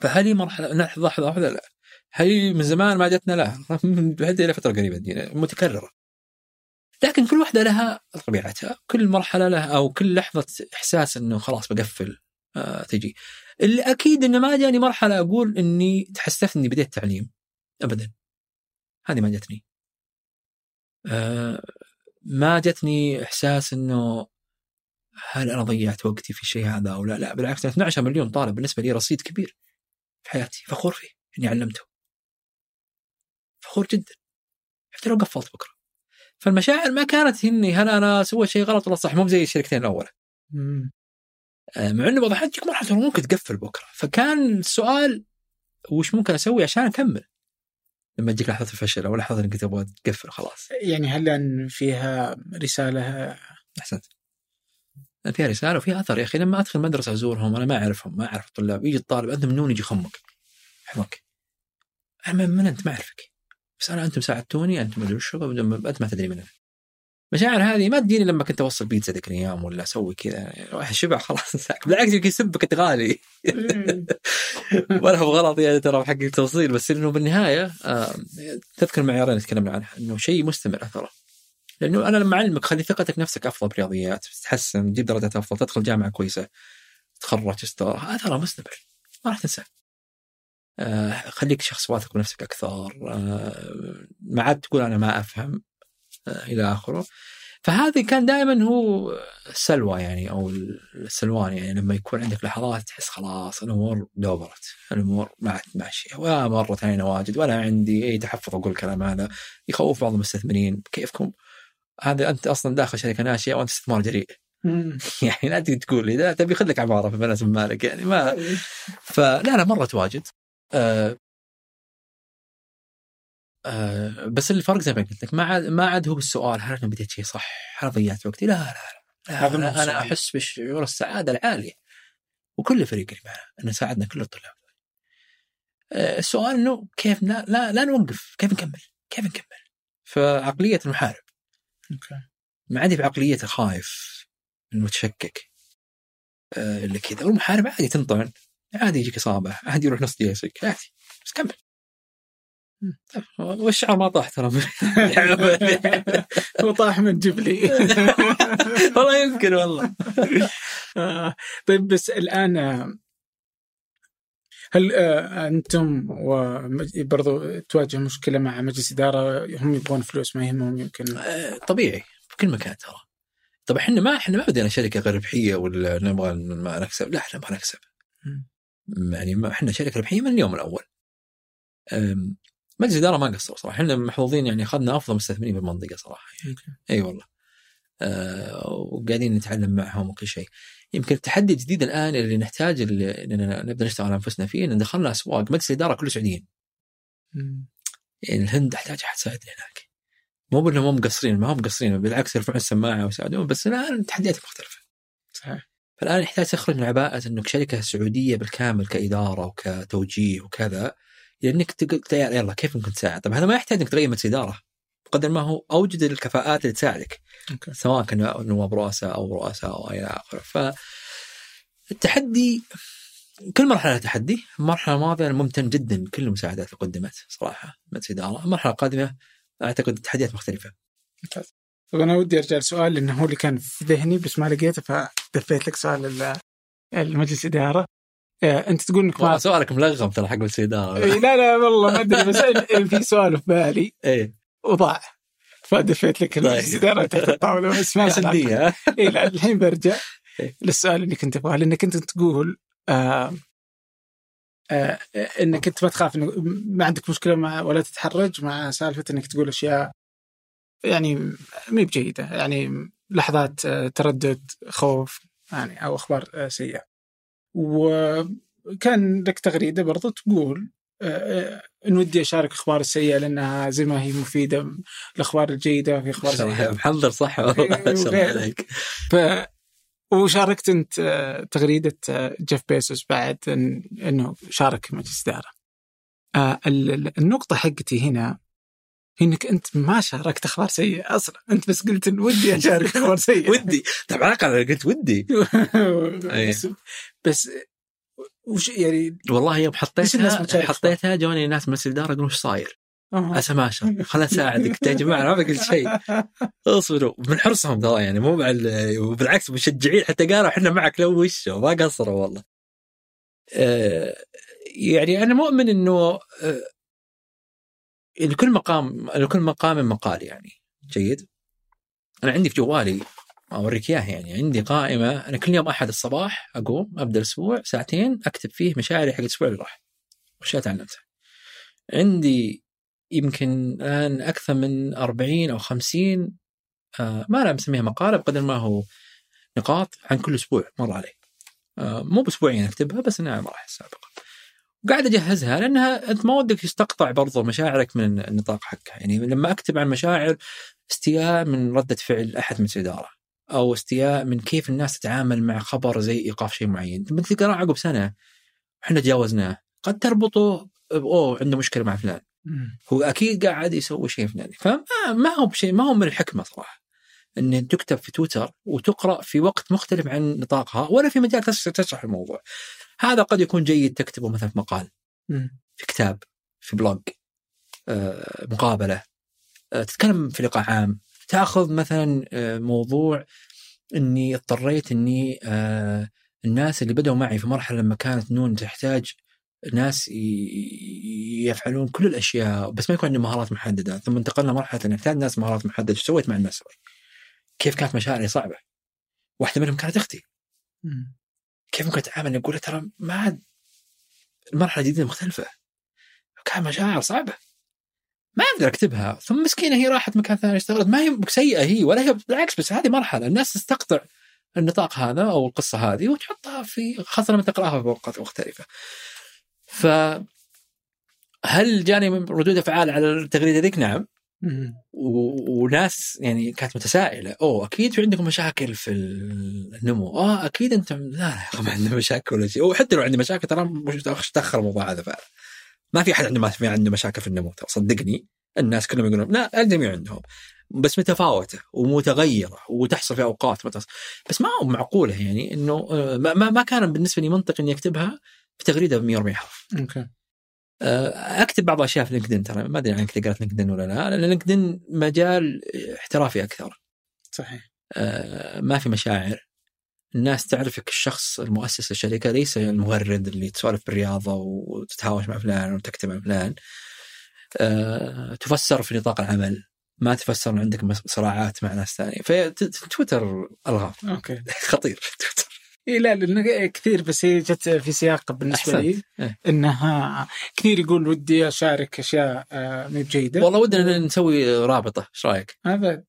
Speaker 2: فهل هي مرحلة لحظة لحظة واحدة لا. هي من زمان ما جتنا لا هذه فترة قريبة دي متكررة. لكن كل واحدة لها طبيعتها. كل مرحلة لها أو كل لحظة إحساس إنه خلاص بقفل آه تجي. اللي أكيد إنه ما جاني مرحلة أقول إني تحسست إني بديت تعليم. ابدا. هذه ما جتني آه ما جتني إحساس إنه هل أنا ضيعت وقتي في الشيء هذا أو لا. لا بالعكس أنا 12 مليون طالب بالنسبة لي رصيد كبير في حياتي فخور فيه إني علمته. فخور جدا. حتى لو قفلت بكرة. فالمشاعر ما كانت اني هل أنا سويت شيء غلط ولا صح؟ مو زي الشركتين
Speaker 1: الأولى.
Speaker 2: آه، مع إنه الأحيان تجيك مرحلة ممكن تقفل بكرة. فكان السؤال وش ممكن أسوي عشان أكمل؟ لما تجيك لحظة الفشل أو لحظة إنك تبغى تقفل خلاص.
Speaker 1: يعني هل أن فيها رسالة؟
Speaker 2: أحسنت. فيها رسالة وفيها أثر. يا أخي لما أدخل مدرسة أزورهم أنا ما أعرفهم ما أعرف الطلاب. يجي الطالب انت منون يجي يخمك. يحمك. أنا من من أنت؟ ما أعرفك. بس أنا أنتم ساعدتوني أنتم مدري وش أنت ما تدري من أنا المشاعر هذه ما تجيني لما كنت أوصل بيتزا ذيك الأيام ولا أسوي كذا يعني واحد شبع خلاص. بالعكس يمكن يسبك انت غالي. ولا هو غلط يعني ترى حق التوصيل بس إنه بالنهاية تذكر المعيارين اللي تكلمنا عنها إنه شيء مستمر اثره لأنه أنا لما أعلمك خلي ثقتك نفسك أفضل برياضيات تتحسن تجيب درجات أفضل تدخل جامعة كويسة تخرج تستر اثره مستمر ما راح تنساه خليك شخص واثق بنفسك أكثر. آه ما عاد تقول أنا ما أفهم آه إلى آخره. فهذه كان دائما هو السلوى يعني أو السلوان يعني. لما يكون عندك لحظات تحس خلاص الأمور دوبرت الأمور ما عاد ماشية. ولا مرت علينا واجد ولا عندي أي تحفظ أقول الكلام هذا. يخوف بعض المستثمرين. كيفكم؟ هذا أنت أصلا داخل شركة ناشئة وأنت استثمار جريء. يعني لا تقول لي تبي خذ لك عماره في بنات مالك يعني ما. فلا لا مرت واجد. آه آه بس الفرق زي ما قلت لك ما عاد ما عاد هو بالسؤال هل أنا بديت شيء صح؟ هل ضيعت وقتي؟ لا لا لا, لا أنا, أنا
Speaker 1: السؤال.
Speaker 2: أحس بشعور السعادة العالية وكل الفريق اللي معنا انه ساعدنا كل الطلاب آه السؤال إنه كيف لا لا, لا نوقف كيف نكمل؟ كيف نكمل؟ فعقلية المحارب
Speaker 1: أوكي
Speaker 2: ما عندي في عقليه الخايف المتشكك آه اللي كذا والمحارب عادي تنطعن عادي يجيك إصابة عادي يروح نص جيشك عادي بس كمل. طيب، والشعر ما طاح ترى.
Speaker 1: وطاح من جبلي.
Speaker 2: والله يمكن والله.
Speaker 1: آه، طيب بس الآن آه، هل آه، أنتم برضو تواجه مشكلة مع مجلس إدارة؟ هم يبغون فلوس ما يهمهم يمكن.
Speaker 2: طبيعي في كل مكان ترى. طب إحنا ما إحنا ما بدينا شركة غير ربحيه ولا نبغى ما نكسب. لا إحنا نبغى نكسب. يعني إحنا شركة ربحية من اليوم الأول. مجلس الاداره ما قصروا صراحة. إحنا محظوظين يعني أخذنا أفضل مستثمرين بالمنطقة صراحة يعني. أي والله. أه وقاعدين نتعلم معهم وكل شيء. يمكن التحدي الجديد الآن اللي نحتاج اللي إننا نبدأ نشتغل على أنفسنا فيه إن دخلنا أسواق مجلس الإدارة كله سعوديين. يعني الهند احتاج أحد يساعدني هناك. مو بأنهم مو مقصرين ما هم مقصرين بالعكس يرفعون السماعة ويساعدون بس الآن التحديات مختلفة.
Speaker 1: صحيح.
Speaker 2: فالان يحتاج تخرج من عباءة إنك شركة سعودية بالكامل كإدارة وكتوجيه وكذا لانك تقول يلا يلا كيف ممكن تساعد؟ طب هذا ما يحتاج إنك تغير مجلس إدارة بقدر ما هو أوجد الكفاءات اللي تساعدك
Speaker 1: أوكي
Speaker 2: سواء كانوا نواب رؤساء أو رؤساء أو إلى آخره ف التحدي كل مرحلة تحدي، المرحلة الماضية أنا ممتن جدا كل المساعدات اللي قدمت صراحة مجلس إدارة، المرحلة القادمة أعتقد التحديات مختلفة.
Speaker 1: ممتاز. طب أنا ودي أرجع لسؤال لأنه هو اللي كان في ذهني بس ما لقيته فدفيت لك سؤال ال- المجلس إدارة آه، أنت تقول إنك ما
Speaker 2: سؤالك ملغم ترى حق مجلس الاداره
Speaker 1: لا لا والله ما أدري بس في سؤال في بالي
Speaker 2: إيه
Speaker 1: وضاع فدفيت لك المجلس
Speaker 2: طيب.
Speaker 1: الاداره تحت الطاولة بس ما
Speaker 2: ها؟
Speaker 1: إيه لا الحين برجع. للسؤال اللي كنت أبغاه لأنك أنت تقول آه آه إنك أنت ما تخاف ما عندك مشكلة مع ولا تتحرج مع سالفة إنك تقول أشياء يعني مي بجيدة يعني لحظات آه، تردد خوف يعني أو أخبار آه، سيئة. وكان لك تغريدة برضو تقول آه، إن ودي أشارك أخبار السيئه لأنها زي ما هي مفيدة الأخبار الجيدة في أخبار سيئة
Speaker 2: محضر صح والله ما
Speaker 1: وغير.
Speaker 2: عليك
Speaker 1: ف وشاركت أنت تغريدة جيف بيسوس بعد إن- إنه شارك مجلس إدارة. ال- ال- النقطة حقتي هنا إنك أنت ما شاركت أخبار سيئة أصلا، أنت بس قلت إن ودي أشارك أخبار سيئة.
Speaker 2: ودي. طب علاقه أنا قلت ودي.
Speaker 1: بس, بس وش يعني؟
Speaker 2: والله يوم حطيتها حطيتها جوني ناس مجلس الاداره يقولون إيش صاير؟
Speaker 1: آه.
Speaker 2: اسماشر خلنا أساعدك. يا جماعة ما قلت شيء. اصبروا. من حرصهم ترى يعني مو مع ال- وبالعكس مشجعين. حتى قالوا إحنا معك لو وشه ما قصروا والله. آه، يعني أنا مؤمن إنه آه، لكل مقام لكل مقام مقال يعني جيد. أنا عندي في جوالي أوريك إياه يعني عندي قائمة أنا كل يوم أحد الصباح أقوم أبدأ الأسبوع ساعتين أكتب فيه مشاعري حق الأسبوع اللي راح واشياء تعلمتها. عندي يمكن الآن أكثر من 40 أو 50 آه ما أنا مسميها مقالة بقدر ما هو نقاط عن كل أسبوع مر علي. آه مو بأسبوعين أكتبها بس إنها مراحل سابقة. وقاعد أجهزها لأنها أنت ما ودك تستقطع برضو مشاعرك من النطاق حقها، يعني لما أكتب عن مشاعر استياء من ردة فعل أحد من الاداره أو استياء من كيف الناس تتعامل مع خبر زي إيقاف شيء معين، لما تقرا عقب سنة إحنا تجاوزناه، قد تربطه أوه عنده مشكلة مع فلان. هو أكيد قاعد يسوي شيء فلاني. فما ما هو بشيء ما هو من الحكمة صراحة إن تكتب في تويتر وتقرأ في وقت مختلف عن نطاقها ولا في مجال تش- تشرح الموضوع. هذا قد يكون جيد تكتبه مثلا في مقال. في كتاب في blog آه، مقابلة آه، تتكلم في لقاء عام تأخذ مثلا آه، موضوع إني اضطريت إني الناس اللي بدأوا معي في مرحلة لما كانت نون تحتاج ناس يفعلون كل الأشياء بس ما يكون عندهم مهارات محددة. ثم انتقلنا مرحلة إن نحتاج ناس مهارات محددة إيش سويت مع الناس؟ كيف كانت مشاعري؟ صعبة. واحدة منهم كانت
Speaker 1: أختي.
Speaker 2: كيف ممكن أتعامل؟ أقول ترى ما عاد المرحلة الجديدة مختلفة. كان مشاعر صعبة. ما أقدر أكتبها. ثم مسكينة هي راحت مكان ثاني اشتغلت. ما هي سيئة هي ولا هي بالعكس بس هذه مرحلة. الناس تستقطع النطاق هذا أو القصة هذه وتحطها في خاصة لما تقرأها في اوقات مختلفة. ف هل جاني ردود أفعال على التغريدة ذيك؟ نعم. وناس يعني كانت متسائله أوه أكيد في عندكم مشاكل في النمو. آه أكيد أنتم لا لا يا أخي ما عندنا مشاكل ولا شيء. وحتى لو عندي مشاكل ترى مش تاخر الموضوع هذا فعلا. ما في أحد عنده ما في عنده مشاكل في النمو صدقني. الناس كلهم يقولون لا الجميع عندهم بس متفاوتة ومتغيرة وتحصل في أوقات متص... بس ما هو معقولة يعني إنه آه، ما, ما كان بالنسبة لي منطقي إني أكتبها في تغريده ب 140 حرف. أوكي. أكتب بعض الاشياء في LinkedIn ترى ما أدري عنك قرأت LinkedIn ولا لا لأن LinkedIn مجال احترافي أكثر.
Speaker 1: صحيح.
Speaker 2: آه، ما في مشاعر. الناس تعرفك الشخص المؤسس للشركه ليس المغرد اللي تسولف بالرياضة وتتهاوش مع فلان وتكتب مع فلان. آه، تفسر في نطاق العمل. ما تفسر ان عندك صراعات مع ناس ثانية. فتويتر ألغام.
Speaker 1: أوكي.
Speaker 2: خطير. تويتر.
Speaker 1: اي لا لأن كثير بس هي جت في سياق بالنسبة
Speaker 2: أحسنت.
Speaker 1: لي
Speaker 2: إيه.
Speaker 1: إنها كثير يقول ودي أشارك أشياء آه، مي بجيده
Speaker 2: والله ودنا نسوي رابطة إيش رأيك؟
Speaker 1: أبد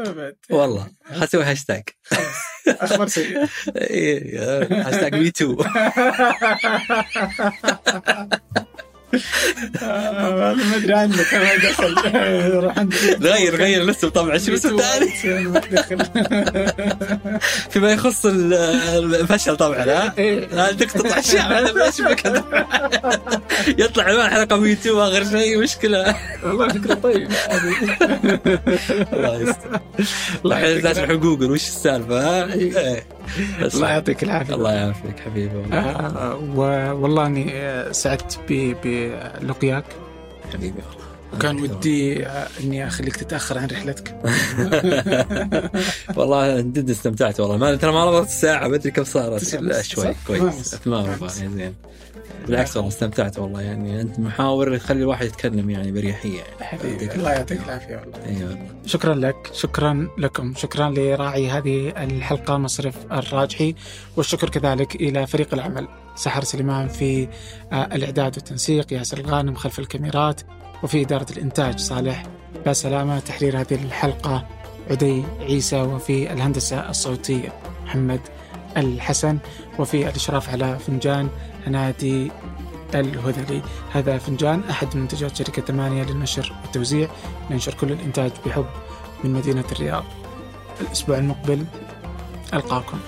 Speaker 1: أبد
Speaker 2: والله نسوي هاشتاج
Speaker 1: أخبار
Speaker 2: إيه هاشتاج Me Too
Speaker 1: آه، ما أدري عنك ما دخل. روح عند
Speaker 2: غير غير الاسم طبعا. شو
Speaker 1: ما دخل.
Speaker 2: فيما يخص ال- الفشل طبعا ها؟
Speaker 1: إيه.
Speaker 2: لا تقطع أشياء هذا إيش بك يطلع الان حلقه Me Too آخر شيء مشكلة.
Speaker 1: والله فكرة طيبة.
Speaker 2: الله يستر.
Speaker 1: الله يعطيك.
Speaker 2: جوجل وش السالفة ها؟ إيه.
Speaker 1: الله يعطيك العافية.
Speaker 2: الله يعافيك حبيبي والله.
Speaker 1: آه، و- والله أني آه، سعدت ب- بلقياك
Speaker 2: حبيبي.
Speaker 1: وكان ودي آه، إني أخليك تتأخر عن رحلتك.
Speaker 2: والله جد استمتعت والله. ما ترى ما رضت الساعة ما أدري كم صارت. لا شوي؟ كويس.
Speaker 1: ونص.
Speaker 2: يعني زين. بالعكس والله استمتعت والله. يعني أنت محاور تخلي الواحد يتكلم يعني بريحية. يعني
Speaker 1: حبيبي الله يعطيك العافية والله.
Speaker 2: أيوه
Speaker 1: شكرا لك. شكرا لكم. شكرا لراعي هذه الحلقة مصرف الراجحي. والشكر كذلك إلى فريق العمل سحر سليمان في آه، الإعداد والتنسيق ياسر الغانم خلف الكاميرات. وفي إدارة الإنتاج صالح بسلامة تحرير هذه الحلقة عدي عيسى وفي الهندسة الصوتية محمد الحسن وفي الإشراف على فنجان هنادي الهذلي. هذا فنجان أحد منتجات شركة ثمانية للنشر والتوزيع. ننشر كل الإنتاج بحب من مدينة الرياض. الأسبوع المقبل ألقاكم.